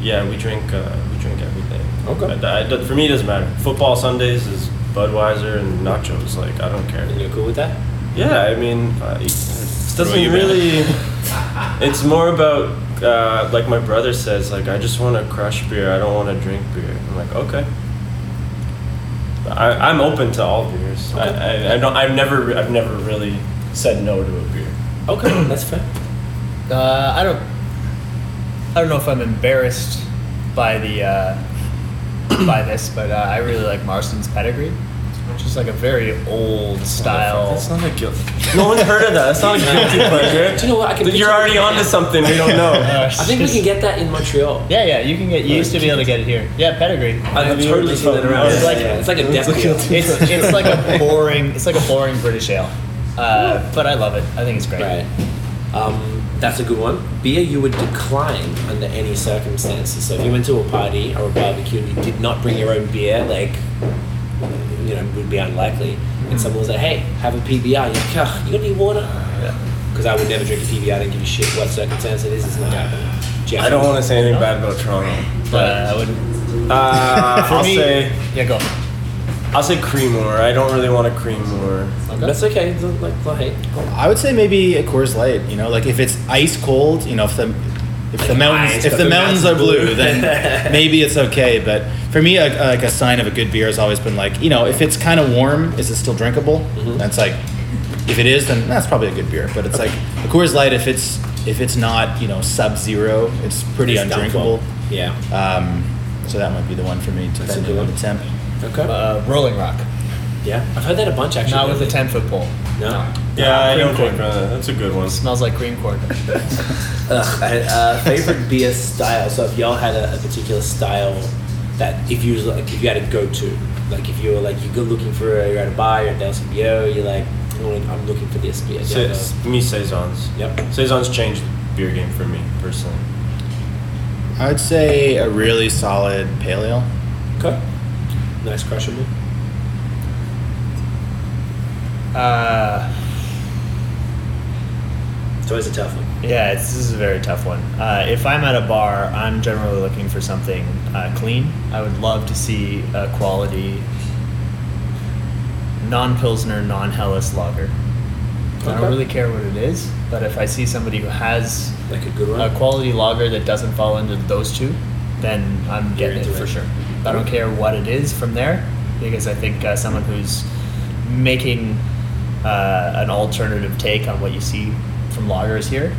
[SPEAKER 4] yeah, we drink uh, drink everything.
[SPEAKER 2] Okay.
[SPEAKER 4] I, I- for me, it doesn't matter. Football Sundays is Budweiser and nachos. Like I don't care.
[SPEAKER 2] And you're cool with that?
[SPEAKER 4] Yeah, I mean, uh, it doesn't really. It's more about uh, like my brother says, like I just want to crush beer. I don't want to drink beer. I'm like, okay. I, I'm open to all beers. I, I, I don't. I've never. I've never really said no to a beer.
[SPEAKER 2] Okay, that's fair.
[SPEAKER 5] Uh, I don't. I don't know if I'm embarrassed by the uh, by this, but uh, I really like Marston's pedigree, which is like a very old style.
[SPEAKER 4] That's not a guilt. No one's heard of that. That's not a guilty pleasure.
[SPEAKER 2] Do you know what? I can
[SPEAKER 4] You're already onto something we don't know.
[SPEAKER 5] Uh,
[SPEAKER 2] I think we can get that in Montreal.
[SPEAKER 5] Yeah, yeah, you can get. You used to be able to get it here. Yeah, pedigree.
[SPEAKER 2] I've totally
[SPEAKER 4] heard
[SPEAKER 2] seen that around.
[SPEAKER 4] this
[SPEAKER 5] It's like-
[SPEAKER 2] yeah, it's like a
[SPEAKER 4] It's
[SPEAKER 2] death
[SPEAKER 4] like
[SPEAKER 2] wheel.
[SPEAKER 5] It's it's like a boring. It's like a boring British ale, uh, but I love it. I think it's great.
[SPEAKER 2] Right. Um, that's a good one. Beer you would decline under any circumstances. So if you went to a party or a barbecue and you did not bring your own beer, like, you know, would be unlikely. And someone was like, hey, have a PBR. You're like, "Ugh, you got any water? Because I would never drink a PBR. I don't give a shit what circumstance it is. It's not happening. Jeff,
[SPEAKER 4] I don't want to say anything bad about Toronto,
[SPEAKER 5] But
[SPEAKER 4] but
[SPEAKER 5] I would.
[SPEAKER 4] uh,
[SPEAKER 5] For
[SPEAKER 4] I'll
[SPEAKER 5] me-
[SPEAKER 4] say
[SPEAKER 5] Yeah, go.
[SPEAKER 4] I'll say Creemore. I don't really want a Creemore.
[SPEAKER 2] That's okay. Don't, like, don't hate.
[SPEAKER 3] I would say maybe a Coors Light. You know, like if it's ice cold, you know, if the if the mountains
[SPEAKER 2] ice,
[SPEAKER 3] if the
[SPEAKER 2] the
[SPEAKER 3] mountains
[SPEAKER 2] mountains
[SPEAKER 3] are
[SPEAKER 2] are blue.
[SPEAKER 3] blue, then maybe it's okay. But for me, a, like a sign of a good beer has always been like, you know, if it's kind of warm, is it still drinkable?
[SPEAKER 2] Mm-hmm.
[SPEAKER 3] That's like, if it is, then that's probably a good beer. But it's like a Coors Light if it's if it's not you know sub zero, it's pretty
[SPEAKER 2] It's
[SPEAKER 3] undrinkable.
[SPEAKER 2] downfall. Yeah.
[SPEAKER 3] Um, so that might be the one for me,
[SPEAKER 2] to, a
[SPEAKER 3] depending
[SPEAKER 2] good
[SPEAKER 3] on
[SPEAKER 2] one.
[SPEAKER 3] the temp.
[SPEAKER 2] Okay.
[SPEAKER 5] Uh, Rolling Rock.
[SPEAKER 2] yeah. I've heard that a bunch actually.
[SPEAKER 5] Not with a ten foot pole.
[SPEAKER 2] No.
[SPEAKER 4] Yeah, I don't
[SPEAKER 5] corn.
[SPEAKER 4] think uh, that's a good one.
[SPEAKER 5] Smells like cream corn.
[SPEAKER 2] Ugh, I- uh, favorite beer style. So if y'all had a, a particular style that if you was like if you had a go to, like if you were like you go looking for a, you're at a bar, you're at Del CBO, you're like "Oh, I'm looking for this beer. Do you have
[SPEAKER 4] Sa- me saisons.
[SPEAKER 2] Yep.
[SPEAKER 4] Saisons changed the beer game for me personally.
[SPEAKER 3] I would say a really solid pale ale.
[SPEAKER 2] a- okay. Nice crushable.
[SPEAKER 5] Uh,
[SPEAKER 2] It's always a tough one.
[SPEAKER 5] yeah, it's, this is a very tough one. Uh, if I'm at a bar, I'm generally looking for something uh, clean. I would love to see a quality non pilsner, non Helles lager. I don't really care what it is, but if I see somebody who has
[SPEAKER 2] Like a good one.
[SPEAKER 5] a quality lager that doesn't fall into those two, then I'm getting it for
[SPEAKER 2] it.
[SPEAKER 5] sure. I don't care what it is from there because I think uh, someone who's making uh, an alternative take on what you see from lagers here,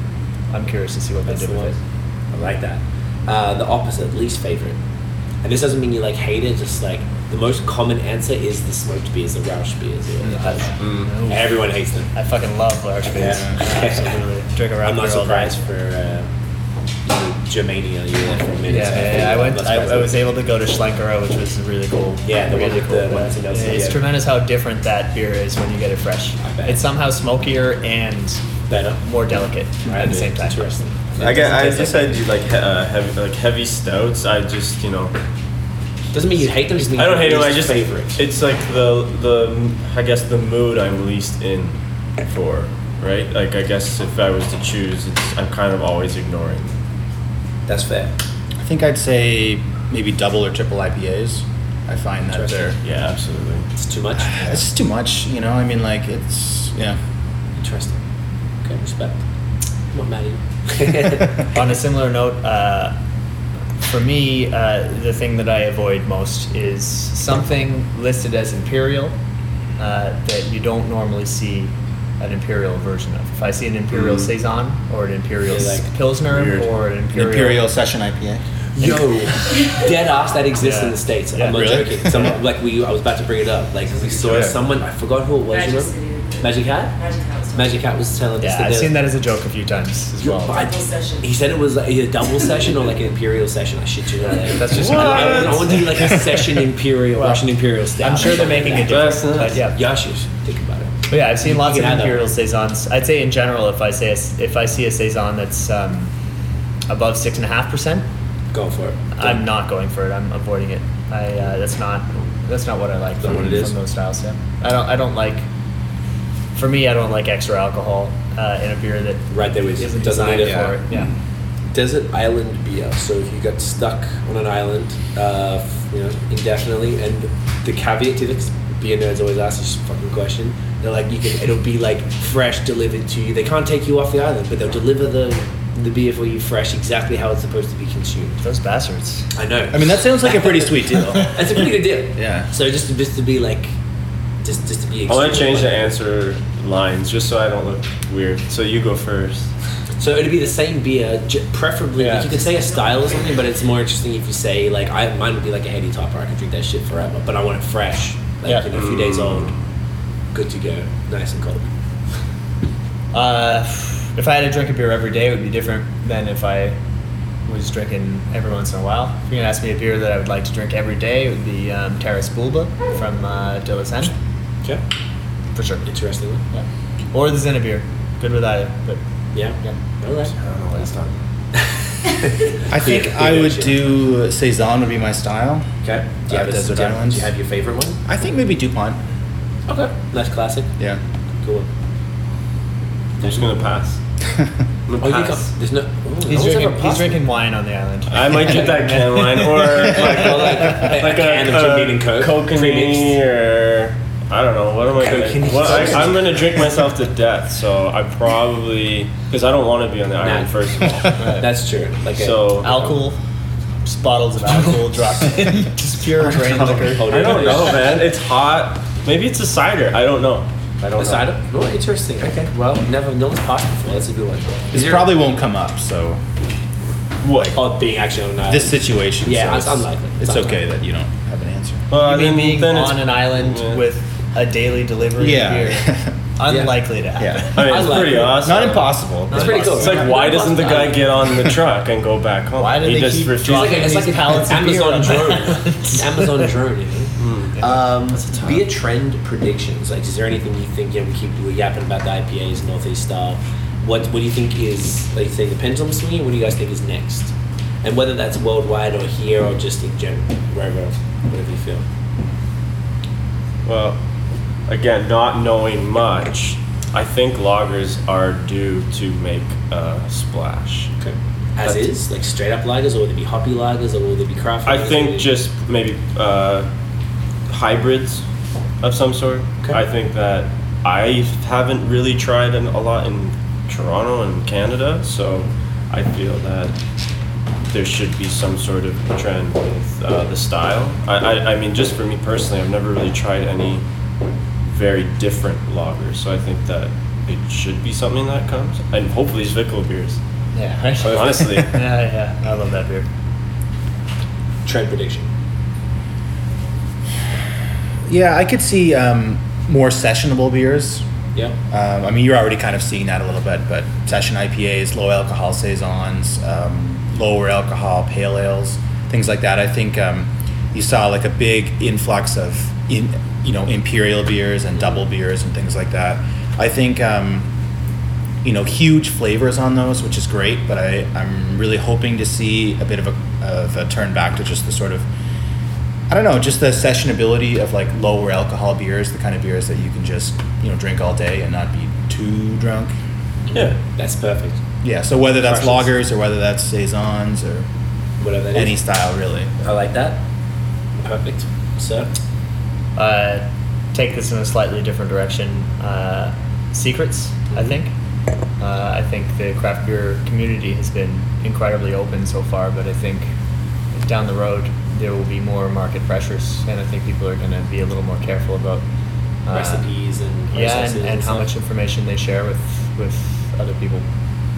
[SPEAKER 5] I'm curious to see what
[SPEAKER 2] That's
[SPEAKER 5] they
[SPEAKER 2] the
[SPEAKER 5] do
[SPEAKER 2] one.
[SPEAKER 5] with it.
[SPEAKER 2] I like that. Uh, the opposite, least favorite. And this doesn't mean you like hate it. Just like the most common answer is the smoked beers, the Rauch beers. or the Helles.
[SPEAKER 4] Mm.
[SPEAKER 2] Everyone hates them.
[SPEAKER 5] I fucking love large beers.
[SPEAKER 2] Yeah.
[SPEAKER 5] Absolutely. Drink around
[SPEAKER 2] I'm not
[SPEAKER 5] beer all day.
[SPEAKER 2] surprised for uh, the Germania. You were there for a.
[SPEAKER 5] Yeah, yeah, yeah. I went.
[SPEAKER 2] not
[SPEAKER 5] I, I was able to go to Schlenkerla, which was really cool.
[SPEAKER 2] Yeah, the
[SPEAKER 5] really
[SPEAKER 2] with the
[SPEAKER 5] cool.
[SPEAKER 2] ones in
[SPEAKER 5] Yeah,
[SPEAKER 2] LCD.
[SPEAKER 5] It's tremendous how different that beer is when you get it fresh. It's somehow smokier and
[SPEAKER 2] better.
[SPEAKER 5] more delicate at the same time.
[SPEAKER 2] Interesting.
[SPEAKER 4] I get. I just
[SPEAKER 2] taste
[SPEAKER 4] I do like uh, heavy like heavy stouts. I just you know
[SPEAKER 2] Doesn't mean you hate them. Just means
[SPEAKER 4] I don't hate them. I just
[SPEAKER 2] favorite.
[SPEAKER 4] It's like the the I guess the mood I'm least in for right. Like I guess if I was to choose, it's I'm kind of always ignoring.
[SPEAKER 2] That's fair.
[SPEAKER 3] I think I'd say maybe double or triple IPAs. I find that
[SPEAKER 2] Interesting.
[SPEAKER 3] they're
[SPEAKER 4] Yeah, absolutely.
[SPEAKER 2] It's too much.
[SPEAKER 3] it's just too much. You know, I mean, like it's yeah.
[SPEAKER 2] Interesting. Okay, respect. I'm not mad at you.
[SPEAKER 5] On a similar note, uh, for me, uh, the thing that I avoid most is something listed as imperial uh, that you don't normally see an imperial version of. If I see an imperial hmm. saison or an imperial
[SPEAKER 2] Yeah, like,
[SPEAKER 5] pilsner
[SPEAKER 3] weird.
[SPEAKER 5] or an
[SPEAKER 3] An
[SPEAKER 5] imperial,
[SPEAKER 3] Imperial Session IPA.
[SPEAKER 2] Yo, dead ass that exists in the states.
[SPEAKER 5] Yeah.
[SPEAKER 2] I'm not
[SPEAKER 3] Really?
[SPEAKER 2] joking. Someone like we, I was about to bring it up. Like we saw
[SPEAKER 3] Yeah.
[SPEAKER 2] someone. I forgot who it was.
[SPEAKER 6] Magic
[SPEAKER 2] you
[SPEAKER 6] City.
[SPEAKER 2] Magic Hat.
[SPEAKER 6] Magic House.
[SPEAKER 2] Magic Hat was telling us
[SPEAKER 5] yeah,
[SPEAKER 2] that
[SPEAKER 5] I've seen that as a joke a few times as well.
[SPEAKER 2] I- He said it was like a double session or like an imperial session. I shit you not. Like,
[SPEAKER 5] That's just-
[SPEAKER 2] I, I, I
[SPEAKER 5] What?
[SPEAKER 2] want to do like a session imperial
[SPEAKER 5] Well,
[SPEAKER 2] Russian imperial style.
[SPEAKER 5] I'm sure they're making a difference, but
[SPEAKER 4] nice.
[SPEAKER 5] yeah.
[SPEAKER 2] Yashish, think about it.
[SPEAKER 5] But yeah, I've seen lots of
[SPEAKER 2] can add that.
[SPEAKER 5] imperial saisons. I'd say in general, if I say a if I see a saison that's um, above six and a half percent,
[SPEAKER 2] Go for it.
[SPEAKER 5] I'm not going for it. I'm avoiding it. I uh, that's not that's not what I like from,
[SPEAKER 2] what it is?
[SPEAKER 5] from those styles. Yeah, I don't I don't like. For me, I don't like extra alcohol uh, in a beer that
[SPEAKER 2] Right there
[SPEAKER 5] isn't
[SPEAKER 2] Doesn't
[SPEAKER 5] designed
[SPEAKER 2] it.
[SPEAKER 5] for it. Yeah.
[SPEAKER 2] desert island beer. So if you got stuck on an island, uh, you know, indefinitely, and the caveat to this, beer nerds always ask this fucking question. They're like, you can, it'll be like fresh delivered to you. They can't take you off the island, but they'll deliver the the beer for you fresh, exactly how it's supposed to be consumed.
[SPEAKER 5] Those bastards.
[SPEAKER 2] I know.
[SPEAKER 3] I mean, that sounds like a pretty sweet deal.
[SPEAKER 2] that's a pretty good deal.
[SPEAKER 3] Yeah.
[SPEAKER 2] So just to, just to be like, just just to be.
[SPEAKER 4] I want to
[SPEAKER 2] extremely
[SPEAKER 4] change the answer lines just so I don't look weird. So you go first.
[SPEAKER 2] So it'd be the same beer, j- preferably.
[SPEAKER 5] Yeah.
[SPEAKER 2] Like you could say a style or something, but it's more interesting if you say like I mine would be like a heady topper. I could drink that shit forever, but I want it fresh, like
[SPEAKER 5] Yeah.
[SPEAKER 2] you know, a few days mm. old, good to go, nice and cold.
[SPEAKER 5] Uh, if I had to drink a beer every day, it would be different than if I was drinking every once in a while. If you're gonna ask me a beer that I would like to drink every day, it would be um, Taras Boulba from uh, De La Senne,
[SPEAKER 2] Okay,
[SPEAKER 5] for sure.
[SPEAKER 2] interesting.
[SPEAKER 5] Yeah. Or the Zinnebir. Good with either, but
[SPEAKER 2] Yeah,
[SPEAKER 5] yeah.
[SPEAKER 2] all right.
[SPEAKER 3] I don't know what he's talking. I think
[SPEAKER 2] Yeah,
[SPEAKER 3] I would
[SPEAKER 2] sure.
[SPEAKER 3] do saison would be my style.
[SPEAKER 2] Okay. Do you
[SPEAKER 3] Uh,
[SPEAKER 2] have a
[SPEAKER 3] Desert
[SPEAKER 2] do you have- Do you have your favorite one?
[SPEAKER 3] I think maybe Dupont.
[SPEAKER 2] Okay, nice classic.
[SPEAKER 3] Yeah.
[SPEAKER 2] Cool.
[SPEAKER 4] I'm just gonna pass. Oh, I'm
[SPEAKER 2] Oh,
[SPEAKER 4] gonna
[SPEAKER 2] you got,
[SPEAKER 4] pass.
[SPEAKER 2] there's no. Oh,
[SPEAKER 5] He's
[SPEAKER 2] no one's
[SPEAKER 5] drinking. He's
[SPEAKER 2] passed me.
[SPEAKER 5] drinking wine on the island.
[SPEAKER 4] I might get that can wine or like,
[SPEAKER 2] Well, like,
[SPEAKER 4] like
[SPEAKER 2] a can of Jim Beam and Coke,
[SPEAKER 4] Kokanee
[SPEAKER 2] premixed.
[SPEAKER 4] or I don't know. What am I
[SPEAKER 2] Kokanee.
[SPEAKER 4] gonna? Well, I, I'm gonna drink myself to death. So I probably because I don't want to be on the island
[SPEAKER 2] Nah.
[SPEAKER 4] first of all.
[SPEAKER 2] That's true. Like a,
[SPEAKER 4] So
[SPEAKER 5] Alcohol, just bottles of alcohol dropped in, just pure grain liquor.
[SPEAKER 4] I don't know, man. It's hot. Maybe it's a cider. I don't know. I don't
[SPEAKER 2] A
[SPEAKER 4] know.
[SPEAKER 2] cider? Oh, interesting. Okay. Well, never. No one's passed before. That's a good one. Is
[SPEAKER 3] This
[SPEAKER 2] there-
[SPEAKER 3] probably won't come up, so
[SPEAKER 4] What?
[SPEAKER 2] Oh, being actually on an island.
[SPEAKER 3] this situation.
[SPEAKER 2] Yeah,
[SPEAKER 3] so
[SPEAKER 2] it's unlikely. It's
[SPEAKER 3] It's okay that you don't have an answer.
[SPEAKER 4] Well,
[SPEAKER 5] You mean
[SPEAKER 4] then-
[SPEAKER 5] being
[SPEAKER 4] then it's-
[SPEAKER 5] on an island
[SPEAKER 4] yeah.
[SPEAKER 5] with a daily delivery
[SPEAKER 3] Yeah.
[SPEAKER 5] of beer? Unlikely to happen.
[SPEAKER 3] yeah.
[SPEAKER 4] I mean, it's
[SPEAKER 2] Unlikely.
[SPEAKER 4] pretty awesome.
[SPEAKER 3] Not impossible.
[SPEAKER 2] It's pretty cool.
[SPEAKER 4] It's like, why doesn't the guy get on the truck and go back home?
[SPEAKER 5] Why do
[SPEAKER 4] he
[SPEAKER 5] they
[SPEAKER 4] just
[SPEAKER 5] keep
[SPEAKER 4] refuses.
[SPEAKER 2] It's like, a, it's like
[SPEAKER 5] these
[SPEAKER 2] an
[SPEAKER 5] pallets of beer
[SPEAKER 2] Amazon drone. Amazon drone, you know.
[SPEAKER 4] Hmm.
[SPEAKER 2] Um, trend predictions. Like, is there anything you think? Yeah, we keep we're yapping about the IPAs, Northeast style. What What do you think is? Like, you say the pendulum swinging. What do you guys think is next? And whether that's worldwide or here or just in general, wherever, whatever you feel.
[SPEAKER 4] Well, again, not knowing much, I think lagers are due to make a splash.
[SPEAKER 2] Okay. As
[SPEAKER 4] That's-
[SPEAKER 2] is, like straight up lagers, or will there be hoppy lagers, or will there be craft?
[SPEAKER 4] I
[SPEAKER 2] lagers, or
[SPEAKER 4] think just maybe uh, hybrids of some sort.
[SPEAKER 2] Okay.
[SPEAKER 4] I think that I haven't really tried an, a lot in Toronto and Canada, so I feel that there should be some sort of trend with uh, the style. I, I, I mean, just for me personally, I've never really tried any very different lagers, so I think that it should be something that comes, and hopefully Zwickel beers.
[SPEAKER 5] Yeah, right.
[SPEAKER 4] Honestly.
[SPEAKER 5] yeah, yeah. I love that beer.
[SPEAKER 2] trend prediction.
[SPEAKER 3] Yeah, I could see um, more sessionable beers.
[SPEAKER 2] Yeah.
[SPEAKER 3] Um, I mean, you're already kind of seeing that a little bit, but session IPAs, low alcohol saisons, um, lower alcohol pale ales, things like that. I think um, you saw like a big influx of in, you know imperial beers and double beers and things like that. I think um, you know huge flavors on those, which is great. But I I'm really hoping to see a bit of a of a turn back to just the sort of I don't know, just the sessionability of like lower alcohol beers, the kind of beers that you can just you know drink all day and not be too drunk.
[SPEAKER 4] Yeah.
[SPEAKER 2] That's perfect.
[SPEAKER 3] Yeah, so whether that's
[SPEAKER 2] Freshness.
[SPEAKER 3] lagers or whether that's saisons or
[SPEAKER 2] Whatever that is.
[SPEAKER 3] any style really.
[SPEAKER 2] I like that. Perfect. So,
[SPEAKER 5] Uh, take this in a slightly different direction. Uh, secrets, I think. Uh, I think the craft beer community has been incredibly open so far, but I think down the road there will be more market pressures, and I think people are going to be a little more careful about uh,
[SPEAKER 2] recipes and
[SPEAKER 5] Yeah,
[SPEAKER 2] processes
[SPEAKER 5] and, and how much information they share with with other people.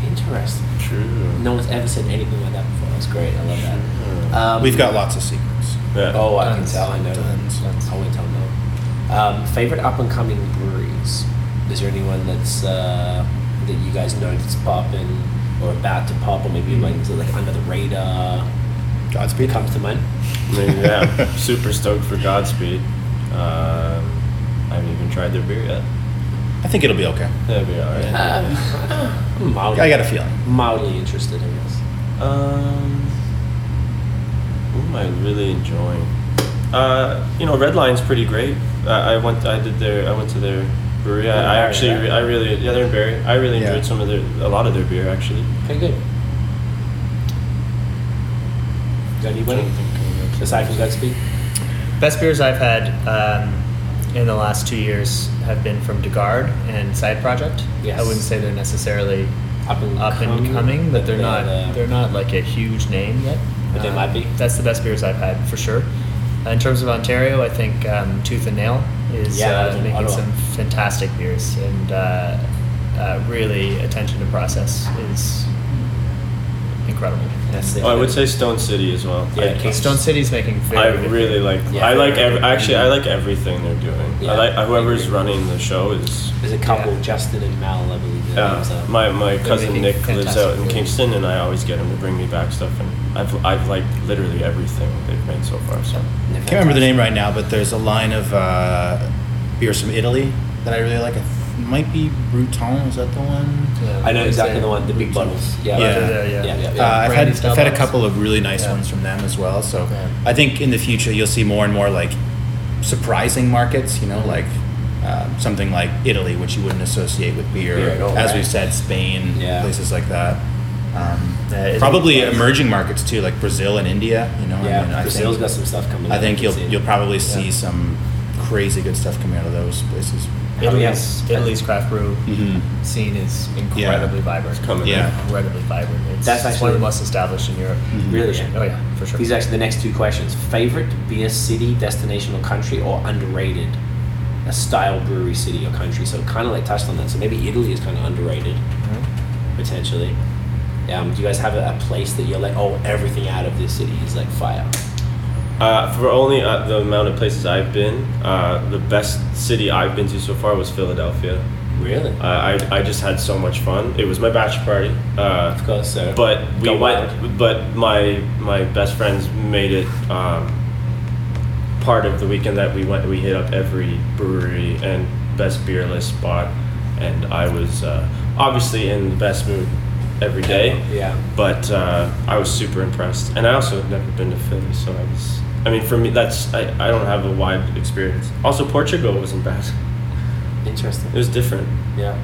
[SPEAKER 2] Interesting.
[SPEAKER 4] True.
[SPEAKER 2] No one's ever said anything like that before. That's great. I love that. Um,
[SPEAKER 3] We've got lots of secrets.
[SPEAKER 4] Yeah.
[SPEAKER 2] Oh, I can tell. I know.
[SPEAKER 5] Tons, tons.
[SPEAKER 2] I won't tell no. Um, favorite up and coming breweries. Is there anyone that's uh, that you guys know that's popping or about to pop, or maybe like is it like under the radar?
[SPEAKER 3] Godspeed.
[SPEAKER 2] Comes to mind.
[SPEAKER 4] I mean, yeah, super stoked for Godspeed. Um, I haven't even tried their beer yet.
[SPEAKER 3] I think it'll be okay.
[SPEAKER 4] That'd be alright.
[SPEAKER 2] I'm mildly,
[SPEAKER 3] I got a feeling.
[SPEAKER 2] mildly interested in this.
[SPEAKER 4] Um, who am I really enjoying? Uh, you know, Redline's pretty great. Uh, I went, I did their, I went to their brewery. I, I actually,
[SPEAKER 2] right?
[SPEAKER 4] I really, yeah, they're in Barrie. I really
[SPEAKER 3] Yeah.
[SPEAKER 4] enjoyed some of their, a lot of their beer actually.
[SPEAKER 2] Okay, good. Got anybody
[SPEAKER 4] Trying to think of-
[SPEAKER 2] aside from Godspeed?
[SPEAKER 5] Best beers I've had um, in the last two years have been from De Garde and Side Project.
[SPEAKER 2] Yes.
[SPEAKER 5] I wouldn't say they're necessarily
[SPEAKER 2] Up and
[SPEAKER 5] up and coming, but they're not
[SPEAKER 2] uh,
[SPEAKER 5] they're not like a huge name yet.
[SPEAKER 2] But they might be.
[SPEAKER 5] That's the best beers I've had for sure. Uh, in terms of Ontario, I think um, Tooth and Nail is
[SPEAKER 2] Yeah,
[SPEAKER 5] uh, making
[SPEAKER 2] Ottawa.
[SPEAKER 5] some fantastic beers, and uh, uh, really attention to process is incredible.
[SPEAKER 2] That's the
[SPEAKER 4] Oh, I would say Stone City as well.
[SPEAKER 2] Yeah,
[SPEAKER 4] I,
[SPEAKER 5] Stone City's making very
[SPEAKER 4] I
[SPEAKER 5] good
[SPEAKER 4] really like.
[SPEAKER 2] Yeah.
[SPEAKER 4] I like. Ev- actually, I like everything they're doing.
[SPEAKER 2] Yeah.
[SPEAKER 4] I like whoever's running the show is.
[SPEAKER 2] There's a couple,
[SPEAKER 5] Yeah.
[SPEAKER 2] Justin and Mal, I believe. their names
[SPEAKER 4] Yeah,
[SPEAKER 2] are.
[SPEAKER 4] my my cousin
[SPEAKER 5] making
[SPEAKER 4] Nick lives
[SPEAKER 5] fantastic
[SPEAKER 4] out in
[SPEAKER 5] food.
[SPEAKER 4] Kingston, and I always get him to bring me back stuff, and I've I've liked literally everything they've made so far. So
[SPEAKER 2] They're
[SPEAKER 3] I can't remember the name right now, but there's a line of uh, beers from Italy that I really like. It might be Bruton. Is that the one?
[SPEAKER 2] I know exactly the one, the big bottles. Yeah,
[SPEAKER 3] Yeah.
[SPEAKER 5] Yeah, yeah,
[SPEAKER 2] yeah,
[SPEAKER 5] yeah.
[SPEAKER 2] yeah.
[SPEAKER 3] Uh, I've had
[SPEAKER 5] style
[SPEAKER 3] I've had a couple of really nice
[SPEAKER 5] Yeah.
[SPEAKER 3] ones from them as well. So
[SPEAKER 5] Yeah.
[SPEAKER 3] I think in the future you'll see more and more like surprising markets. You know, like uh, something like Italy, which you wouldn't associate with beer.
[SPEAKER 2] Beer at all,
[SPEAKER 3] As
[SPEAKER 2] right.
[SPEAKER 3] we've said, Spain,
[SPEAKER 2] Yeah.
[SPEAKER 3] places like that. Um,
[SPEAKER 5] Yeah, Italy-
[SPEAKER 3] probably emerging markets too, like Brazil and India. You know,
[SPEAKER 2] Yeah,
[SPEAKER 3] I mean, I think,
[SPEAKER 2] got some stuff coming.
[SPEAKER 3] I think you'll you'll probably see
[SPEAKER 5] Yeah.
[SPEAKER 3] some crazy good stuff coming out of those places.
[SPEAKER 5] Italy's,
[SPEAKER 2] Yes.
[SPEAKER 5] Italy's craft brew
[SPEAKER 3] Mhm.
[SPEAKER 5] scene is incredibly vibrant.
[SPEAKER 4] It's coming.
[SPEAKER 3] Yeah.
[SPEAKER 5] Incredibly vibrant. It's,
[SPEAKER 2] That's
[SPEAKER 5] it's one of the most established in Europe.
[SPEAKER 2] Really?
[SPEAKER 5] Oh yeah, for sure.
[SPEAKER 2] These are actually the next two questions. Favorite beer city, destination, or country, or underrated? A style brewery city or country. So kind of like touched on that. So maybe Italy is kind of underrated,
[SPEAKER 5] Mhm.
[SPEAKER 2] potentially. Um, do you guys have a, a place that you're like, oh, everything out of this city is like fire?
[SPEAKER 4] Uh, for only uh, the amount of places I've been, uh, the best city I've been to so far was Philadelphia.
[SPEAKER 2] Really?
[SPEAKER 4] Uh, I, I just had so much fun. It was my bachelor party. Uh,
[SPEAKER 2] of course. So.
[SPEAKER 4] but we
[SPEAKER 2] Go
[SPEAKER 4] went,
[SPEAKER 2] wild.
[SPEAKER 4] but my my best friends made it um, part of the weekend that we went we hit up every brewery and best beer list spot and i was uh, obviously in the best mood every day
[SPEAKER 2] Yeah.
[SPEAKER 4] but uh, i was super impressed and i also have never been to philly so i was i mean for me that's i, I don't have a wide experience also portugal wasn't bad
[SPEAKER 2] Interesting.
[SPEAKER 4] it was different
[SPEAKER 2] Yeah.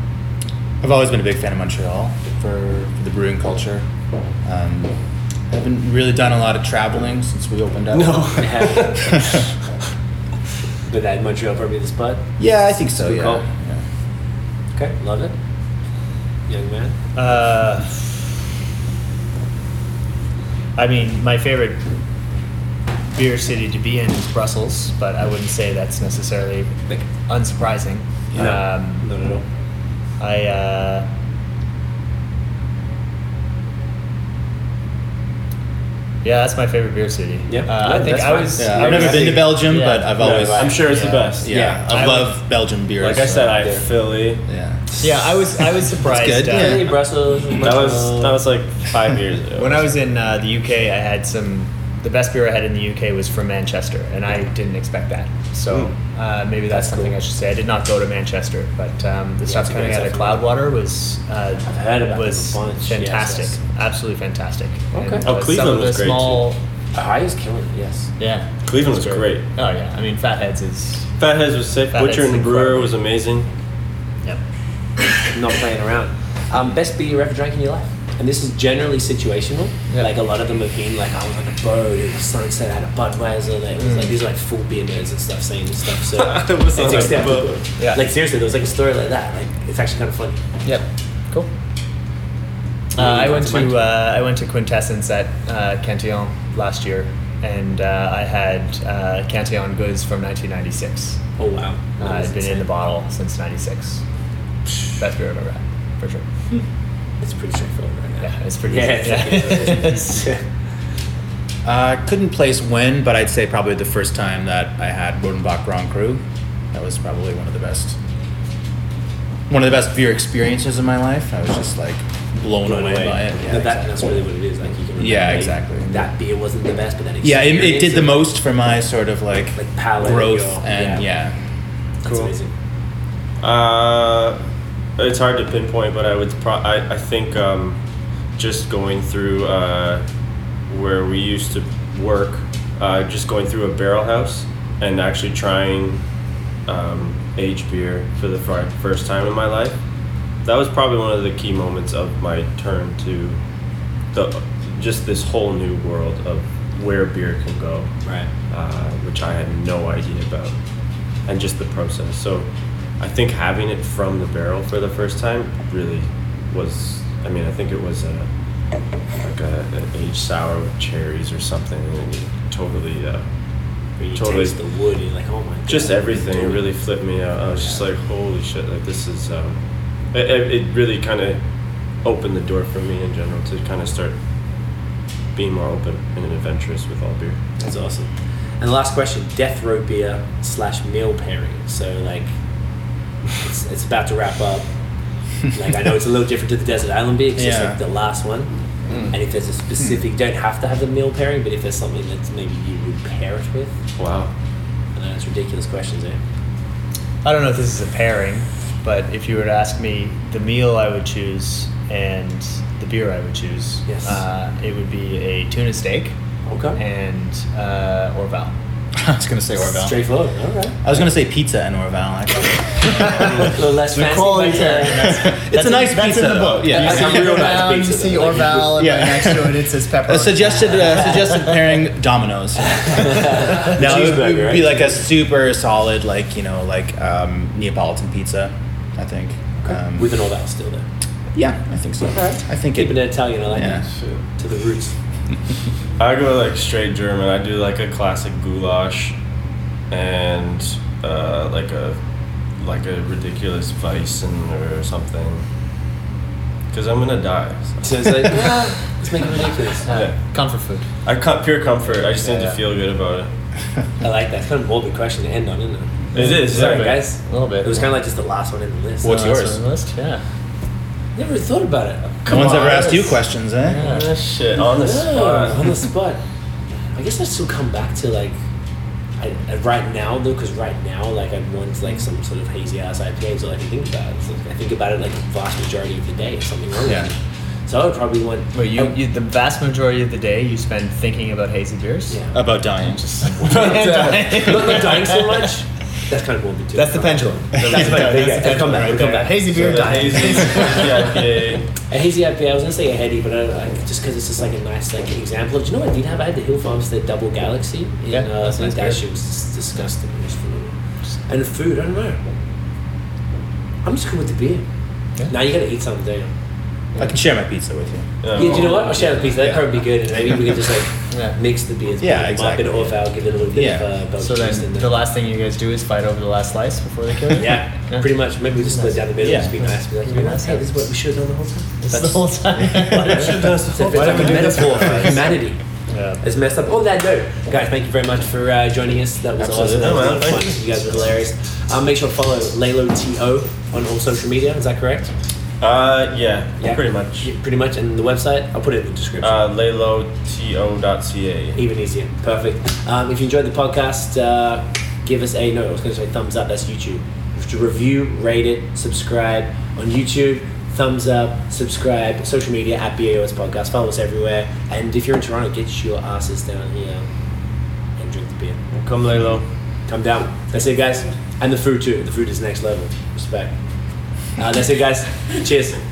[SPEAKER 3] I've always been a big fan of Montreal for, for the brewing culture. Um, I haven't really done a lot of traveling since we opened up. No.
[SPEAKER 2] but that Montreal probably the spot.
[SPEAKER 3] yeah, I think so. Yeah. yeah.
[SPEAKER 2] Okay, love it. Young man.
[SPEAKER 5] Uh, I mean, my favorite beer city to be in is Brussels, but I wouldn't say that's necessarily
[SPEAKER 2] Like,
[SPEAKER 5] unsurprising.
[SPEAKER 2] Yeah.
[SPEAKER 5] Um,
[SPEAKER 2] not at all.
[SPEAKER 5] I uh, yeah, that's my favorite beer city.
[SPEAKER 2] Yeah.
[SPEAKER 5] uh,
[SPEAKER 2] No,
[SPEAKER 5] I think I
[SPEAKER 2] fine.
[SPEAKER 5] was.
[SPEAKER 3] Yeah,
[SPEAKER 5] I
[SPEAKER 3] I've never been to Belgium,
[SPEAKER 5] yeah.
[SPEAKER 3] but I've
[SPEAKER 4] No,
[SPEAKER 3] always.
[SPEAKER 4] i'm sure it's
[SPEAKER 3] yeah,
[SPEAKER 4] the best
[SPEAKER 3] Yeah,
[SPEAKER 2] Yeah.
[SPEAKER 3] I,
[SPEAKER 5] I
[SPEAKER 3] love Belgian beer.
[SPEAKER 4] like i
[SPEAKER 3] so-
[SPEAKER 4] said i
[SPEAKER 2] Yeah.
[SPEAKER 4] philly
[SPEAKER 3] yeah.
[SPEAKER 5] Yeah, I was. I was surprised.
[SPEAKER 3] good,
[SPEAKER 5] uh,
[SPEAKER 3] yeah.
[SPEAKER 2] Brussels,
[SPEAKER 4] that was that was like five years ago
[SPEAKER 5] When I was in uh, the UK, I had some. The best beer I had in the UK was from Manchester, and I didn't expect that. So uh, maybe that's,
[SPEAKER 2] That's
[SPEAKER 5] something
[SPEAKER 2] cool.
[SPEAKER 5] I should say. I did not go to Manchester, but um, the stuff coming
[SPEAKER 2] great
[SPEAKER 5] out of. Cloudwater was uh,
[SPEAKER 2] I've heard about
[SPEAKER 5] was
[SPEAKER 2] them a bunch, yes,
[SPEAKER 5] fantastic,
[SPEAKER 2] yes.
[SPEAKER 5] absolutely fantastic.
[SPEAKER 2] Okay.
[SPEAKER 5] And,
[SPEAKER 4] Oh,
[SPEAKER 5] uh,
[SPEAKER 4] Cleveland
[SPEAKER 5] some of the
[SPEAKER 4] was great,
[SPEAKER 5] small,
[SPEAKER 2] Ohio's killing it, yes.
[SPEAKER 5] Yeah,
[SPEAKER 4] Cleveland was great.
[SPEAKER 5] Oh yeah, I mean Fatheads is.
[SPEAKER 4] Fatheads was sick.
[SPEAKER 5] Fatheads
[SPEAKER 4] Butcher and Brewer
[SPEAKER 5] incredible.
[SPEAKER 4] was amazing.
[SPEAKER 5] Yep.
[SPEAKER 2] Not playing around. Um, best beer you ever drank in your life? And this is generally situational.
[SPEAKER 5] Yeah.
[SPEAKER 2] Like a lot of them have been like, I was on a boat, it was sunset, I had a Budweiser. Like, it was like, these are like full beer nerds and stuff saying this stuff. So
[SPEAKER 4] I was on
[SPEAKER 2] it's
[SPEAKER 4] a
[SPEAKER 2] acceptable.
[SPEAKER 5] Yeah.
[SPEAKER 2] Like seriously, there was like a story like that. Like it's actually kind of funny.
[SPEAKER 5] Yep. Cool. Uh, I went to uh, I went to Quintessence at uh, Cantillon last year, and uh, I had uh, Cantillon gueuze from 1996.
[SPEAKER 2] Oh wow.
[SPEAKER 5] Uh, I'd been in the bottle since '96. Best beer I've ever had, for sure.
[SPEAKER 2] It's pretty straightforward.
[SPEAKER 5] Yeah, it's pretty.
[SPEAKER 2] Yeah,
[SPEAKER 5] easy.
[SPEAKER 2] it's-
[SPEAKER 3] Uh, couldn't place when, but I'd say probably the first time that I had Rodenbach Grand Cru. That was probably one of the best, one of the best beer experiences in my life. I was just like blown,
[SPEAKER 2] blown
[SPEAKER 3] away,
[SPEAKER 2] away.
[SPEAKER 3] by it. Yeah,
[SPEAKER 2] that,
[SPEAKER 3] exactly.
[SPEAKER 2] that's really what it is. Like you can. remember,
[SPEAKER 3] Yeah,
[SPEAKER 2] like,
[SPEAKER 3] exactly.
[SPEAKER 2] That beer wasn't the best, but that
[SPEAKER 3] yeah, it, it did the most for my sort of like,
[SPEAKER 2] Like palate
[SPEAKER 3] growth
[SPEAKER 2] or-
[SPEAKER 3] and
[SPEAKER 2] yeah.
[SPEAKER 3] yeah.
[SPEAKER 2] That's
[SPEAKER 4] Cool.
[SPEAKER 2] amazing.
[SPEAKER 4] Uh, it's hard to pinpoint, but I would. Pro- I I think um, just going through uh, where we used to work, uh, just going through a barrel house and actually trying um, aged beer for the fir- first time in my life. That was probably one of the key moments of my turn to the just this whole new world of where beer can go
[SPEAKER 2] Right.
[SPEAKER 4] uh, which I had no idea about, and just the process. So, I think having it from the barrel for the first time really was. I mean, I think it was a like a, an aged sour with cherries or something, and it totally, uh,
[SPEAKER 2] you
[SPEAKER 4] Totally.
[SPEAKER 2] taste the wood, you're like, oh my god.
[SPEAKER 4] just everything. It really flipped me out. I was just like, holy shit! Like this is. Um, it, it it really kind of opened the door for me in general to kind of start being more open and adventurous with all beer.
[SPEAKER 2] That's awesome. And the last question: death row beer slash meal pairing. So like, it's, it's about to wrap up. Like I know it's a little different to the desert island beer because it's
[SPEAKER 3] Yeah.
[SPEAKER 2] like the last one. And if there's a specific, don't have to have the meal pairing, but if there's something that maybe you would pair it with,
[SPEAKER 4] Wow.
[SPEAKER 2] I know it's ridiculous questions, eh?
[SPEAKER 5] I don't know if this is a pairing, but if you were to ask me the meal I would choose and the beer I would choose,
[SPEAKER 2] Yes.
[SPEAKER 5] uh, it would be a tuna steak
[SPEAKER 2] Okay.
[SPEAKER 5] and uh, Orval.
[SPEAKER 3] I was gonna say Orval.
[SPEAKER 2] Straightforward. All right.
[SPEAKER 3] I was gonna say pizza and Orval. Actually.
[SPEAKER 2] a little less fancy,
[SPEAKER 5] quality
[SPEAKER 2] but,
[SPEAKER 5] pairing,
[SPEAKER 2] uh,
[SPEAKER 5] that's-
[SPEAKER 3] It's a nice
[SPEAKER 5] that's
[SPEAKER 3] pizza.
[SPEAKER 5] in the
[SPEAKER 3] though.
[SPEAKER 5] book.
[SPEAKER 3] Yeah.
[SPEAKER 2] That's a real nice
[SPEAKER 5] Down,
[SPEAKER 2] pizza,
[SPEAKER 5] You see
[SPEAKER 2] though, like you
[SPEAKER 5] Orval, and
[SPEAKER 3] Yeah.
[SPEAKER 5] right next to it it says pepperoni.
[SPEAKER 3] A suggested uh, suggested pairing Domino's. no, it would, it would be like a super solid, like you know, like um, Neapolitan pizza. I think. Um,
[SPEAKER 2] with an all that still there.
[SPEAKER 3] yeah, I think so. I think
[SPEAKER 2] Keeping
[SPEAKER 3] it.
[SPEAKER 2] it Italian, I like
[SPEAKER 3] Yeah.
[SPEAKER 2] that. To the roots.
[SPEAKER 4] I go like straight German. I do like a classic goulash, and uh, like a like a ridiculous Weissen or something. Because I'm gonna die. so.
[SPEAKER 2] So it's like, ah, let's make it ridiculous.
[SPEAKER 4] Yeah.
[SPEAKER 5] Comfort food.
[SPEAKER 4] I cut pure comfort. I just need
[SPEAKER 2] Yeah.
[SPEAKER 4] to feel good about it.
[SPEAKER 2] I like that. It's kind of a morbid question to end on, isn't it?
[SPEAKER 4] It is.
[SPEAKER 2] Sorry, guys.
[SPEAKER 5] A little bit.
[SPEAKER 2] It was kind of like just the last one in the list.
[SPEAKER 3] What's
[SPEAKER 5] Uh,
[SPEAKER 3] yours?
[SPEAKER 5] on the list? Yeah.
[SPEAKER 2] Never thought about it.
[SPEAKER 3] no one's ever asked you questions, eh?
[SPEAKER 5] Yeah.
[SPEAKER 4] Ah, shit on the
[SPEAKER 2] Yeah,
[SPEAKER 4] spot.
[SPEAKER 2] on the spot. I guess I still come back to like, I, I- right now though, because right now like I want like some sort of hazy ass IPAs all I can think about. It's like, I think about it like the vast majority of the day. There's something wrong
[SPEAKER 3] Yeah.
[SPEAKER 2] with me. So I would probably want.
[SPEAKER 5] Wait, you, you the vast majority of the day you spend thinking about hazy beers?
[SPEAKER 2] Yeah.
[SPEAKER 3] About dying.
[SPEAKER 2] not, not dying so much. That's kind of morbid too.
[SPEAKER 5] That's the pendulum.
[SPEAKER 2] That's the pendulum. There you go. Come back. It'll come back.
[SPEAKER 5] Hazy beer,
[SPEAKER 4] So the
[SPEAKER 5] dying.
[SPEAKER 4] hazy IPA.
[SPEAKER 2] A hazy IPA, I was gonna say a heady, but I don't like just because it's just like a nice like example of. Do you know what I did have? I had the Hill Farmstead Double Galaxy. In,
[SPEAKER 5] Yeah,
[SPEAKER 2] uh,
[SPEAKER 5] that's
[SPEAKER 2] that
[SPEAKER 5] nice
[SPEAKER 2] that
[SPEAKER 5] beer.
[SPEAKER 2] shit was just disgusting. It was phenomenal. And the food, I don't know. I'm just cool with the beer.
[SPEAKER 5] Yeah.
[SPEAKER 2] Now you gotta eat something, don't you?
[SPEAKER 3] I can share my pizza with you.
[SPEAKER 2] Yeah, do you know what? I'll share the pizza. That'd probably be good, and maybe we can just like
[SPEAKER 5] Yeah.
[SPEAKER 2] mix the beers.
[SPEAKER 3] Yeah,
[SPEAKER 2] Put a
[SPEAKER 3] exactly.
[SPEAKER 2] bit of Orval, give it a little bit
[SPEAKER 3] Yeah.
[SPEAKER 2] of uh, Belgian
[SPEAKER 5] So
[SPEAKER 2] yeast in
[SPEAKER 5] then
[SPEAKER 2] there.
[SPEAKER 5] the last thing you guys do is fight over the last slice before they kill you?
[SPEAKER 2] Yeah, pretty much. Maybe we just split down the middle.
[SPEAKER 3] Yeah.
[SPEAKER 2] Just be nice. Be like, you
[SPEAKER 5] Be
[SPEAKER 2] know,
[SPEAKER 5] nice,
[SPEAKER 2] hey,
[SPEAKER 5] yeah.
[SPEAKER 2] this is what we should have done the whole time.
[SPEAKER 5] This is the whole time.
[SPEAKER 2] It's a, it's
[SPEAKER 5] Why don't we
[SPEAKER 2] a
[SPEAKER 5] do this
[SPEAKER 2] metaphor
[SPEAKER 5] one?
[SPEAKER 2] for humanity.
[SPEAKER 5] yeah.
[SPEAKER 2] It's messed up. On that note, guys, thank you very much for uh, joining us. That was awesome. That was a lot of
[SPEAKER 4] man,
[SPEAKER 2] fun.
[SPEAKER 4] thank
[SPEAKER 2] You guys were hilarious. Um, make sure to follow Laylow To on all social media. Is that correct?
[SPEAKER 4] Uh, yeah, pretty much.
[SPEAKER 2] Yeah, pretty much. And the website, I'll put it in the description.
[SPEAKER 4] Uh, layloto.ca.
[SPEAKER 2] Even easier. Perfect. Um, if you enjoyed the podcast, uh, give us a no. I was going to say thumbs up. That's YouTube. You to review, rate it, subscribe on YouTube. Thumbs up, subscribe, social media at BAOS Podcast. Follow us everywhere. And if you're in Toronto, get your asses down here and drink the beer.
[SPEAKER 4] Come lay low.
[SPEAKER 2] Come down. That's it, guys. And the food too. The food is next level. Respect. Uh, that's it, guys. Cheers.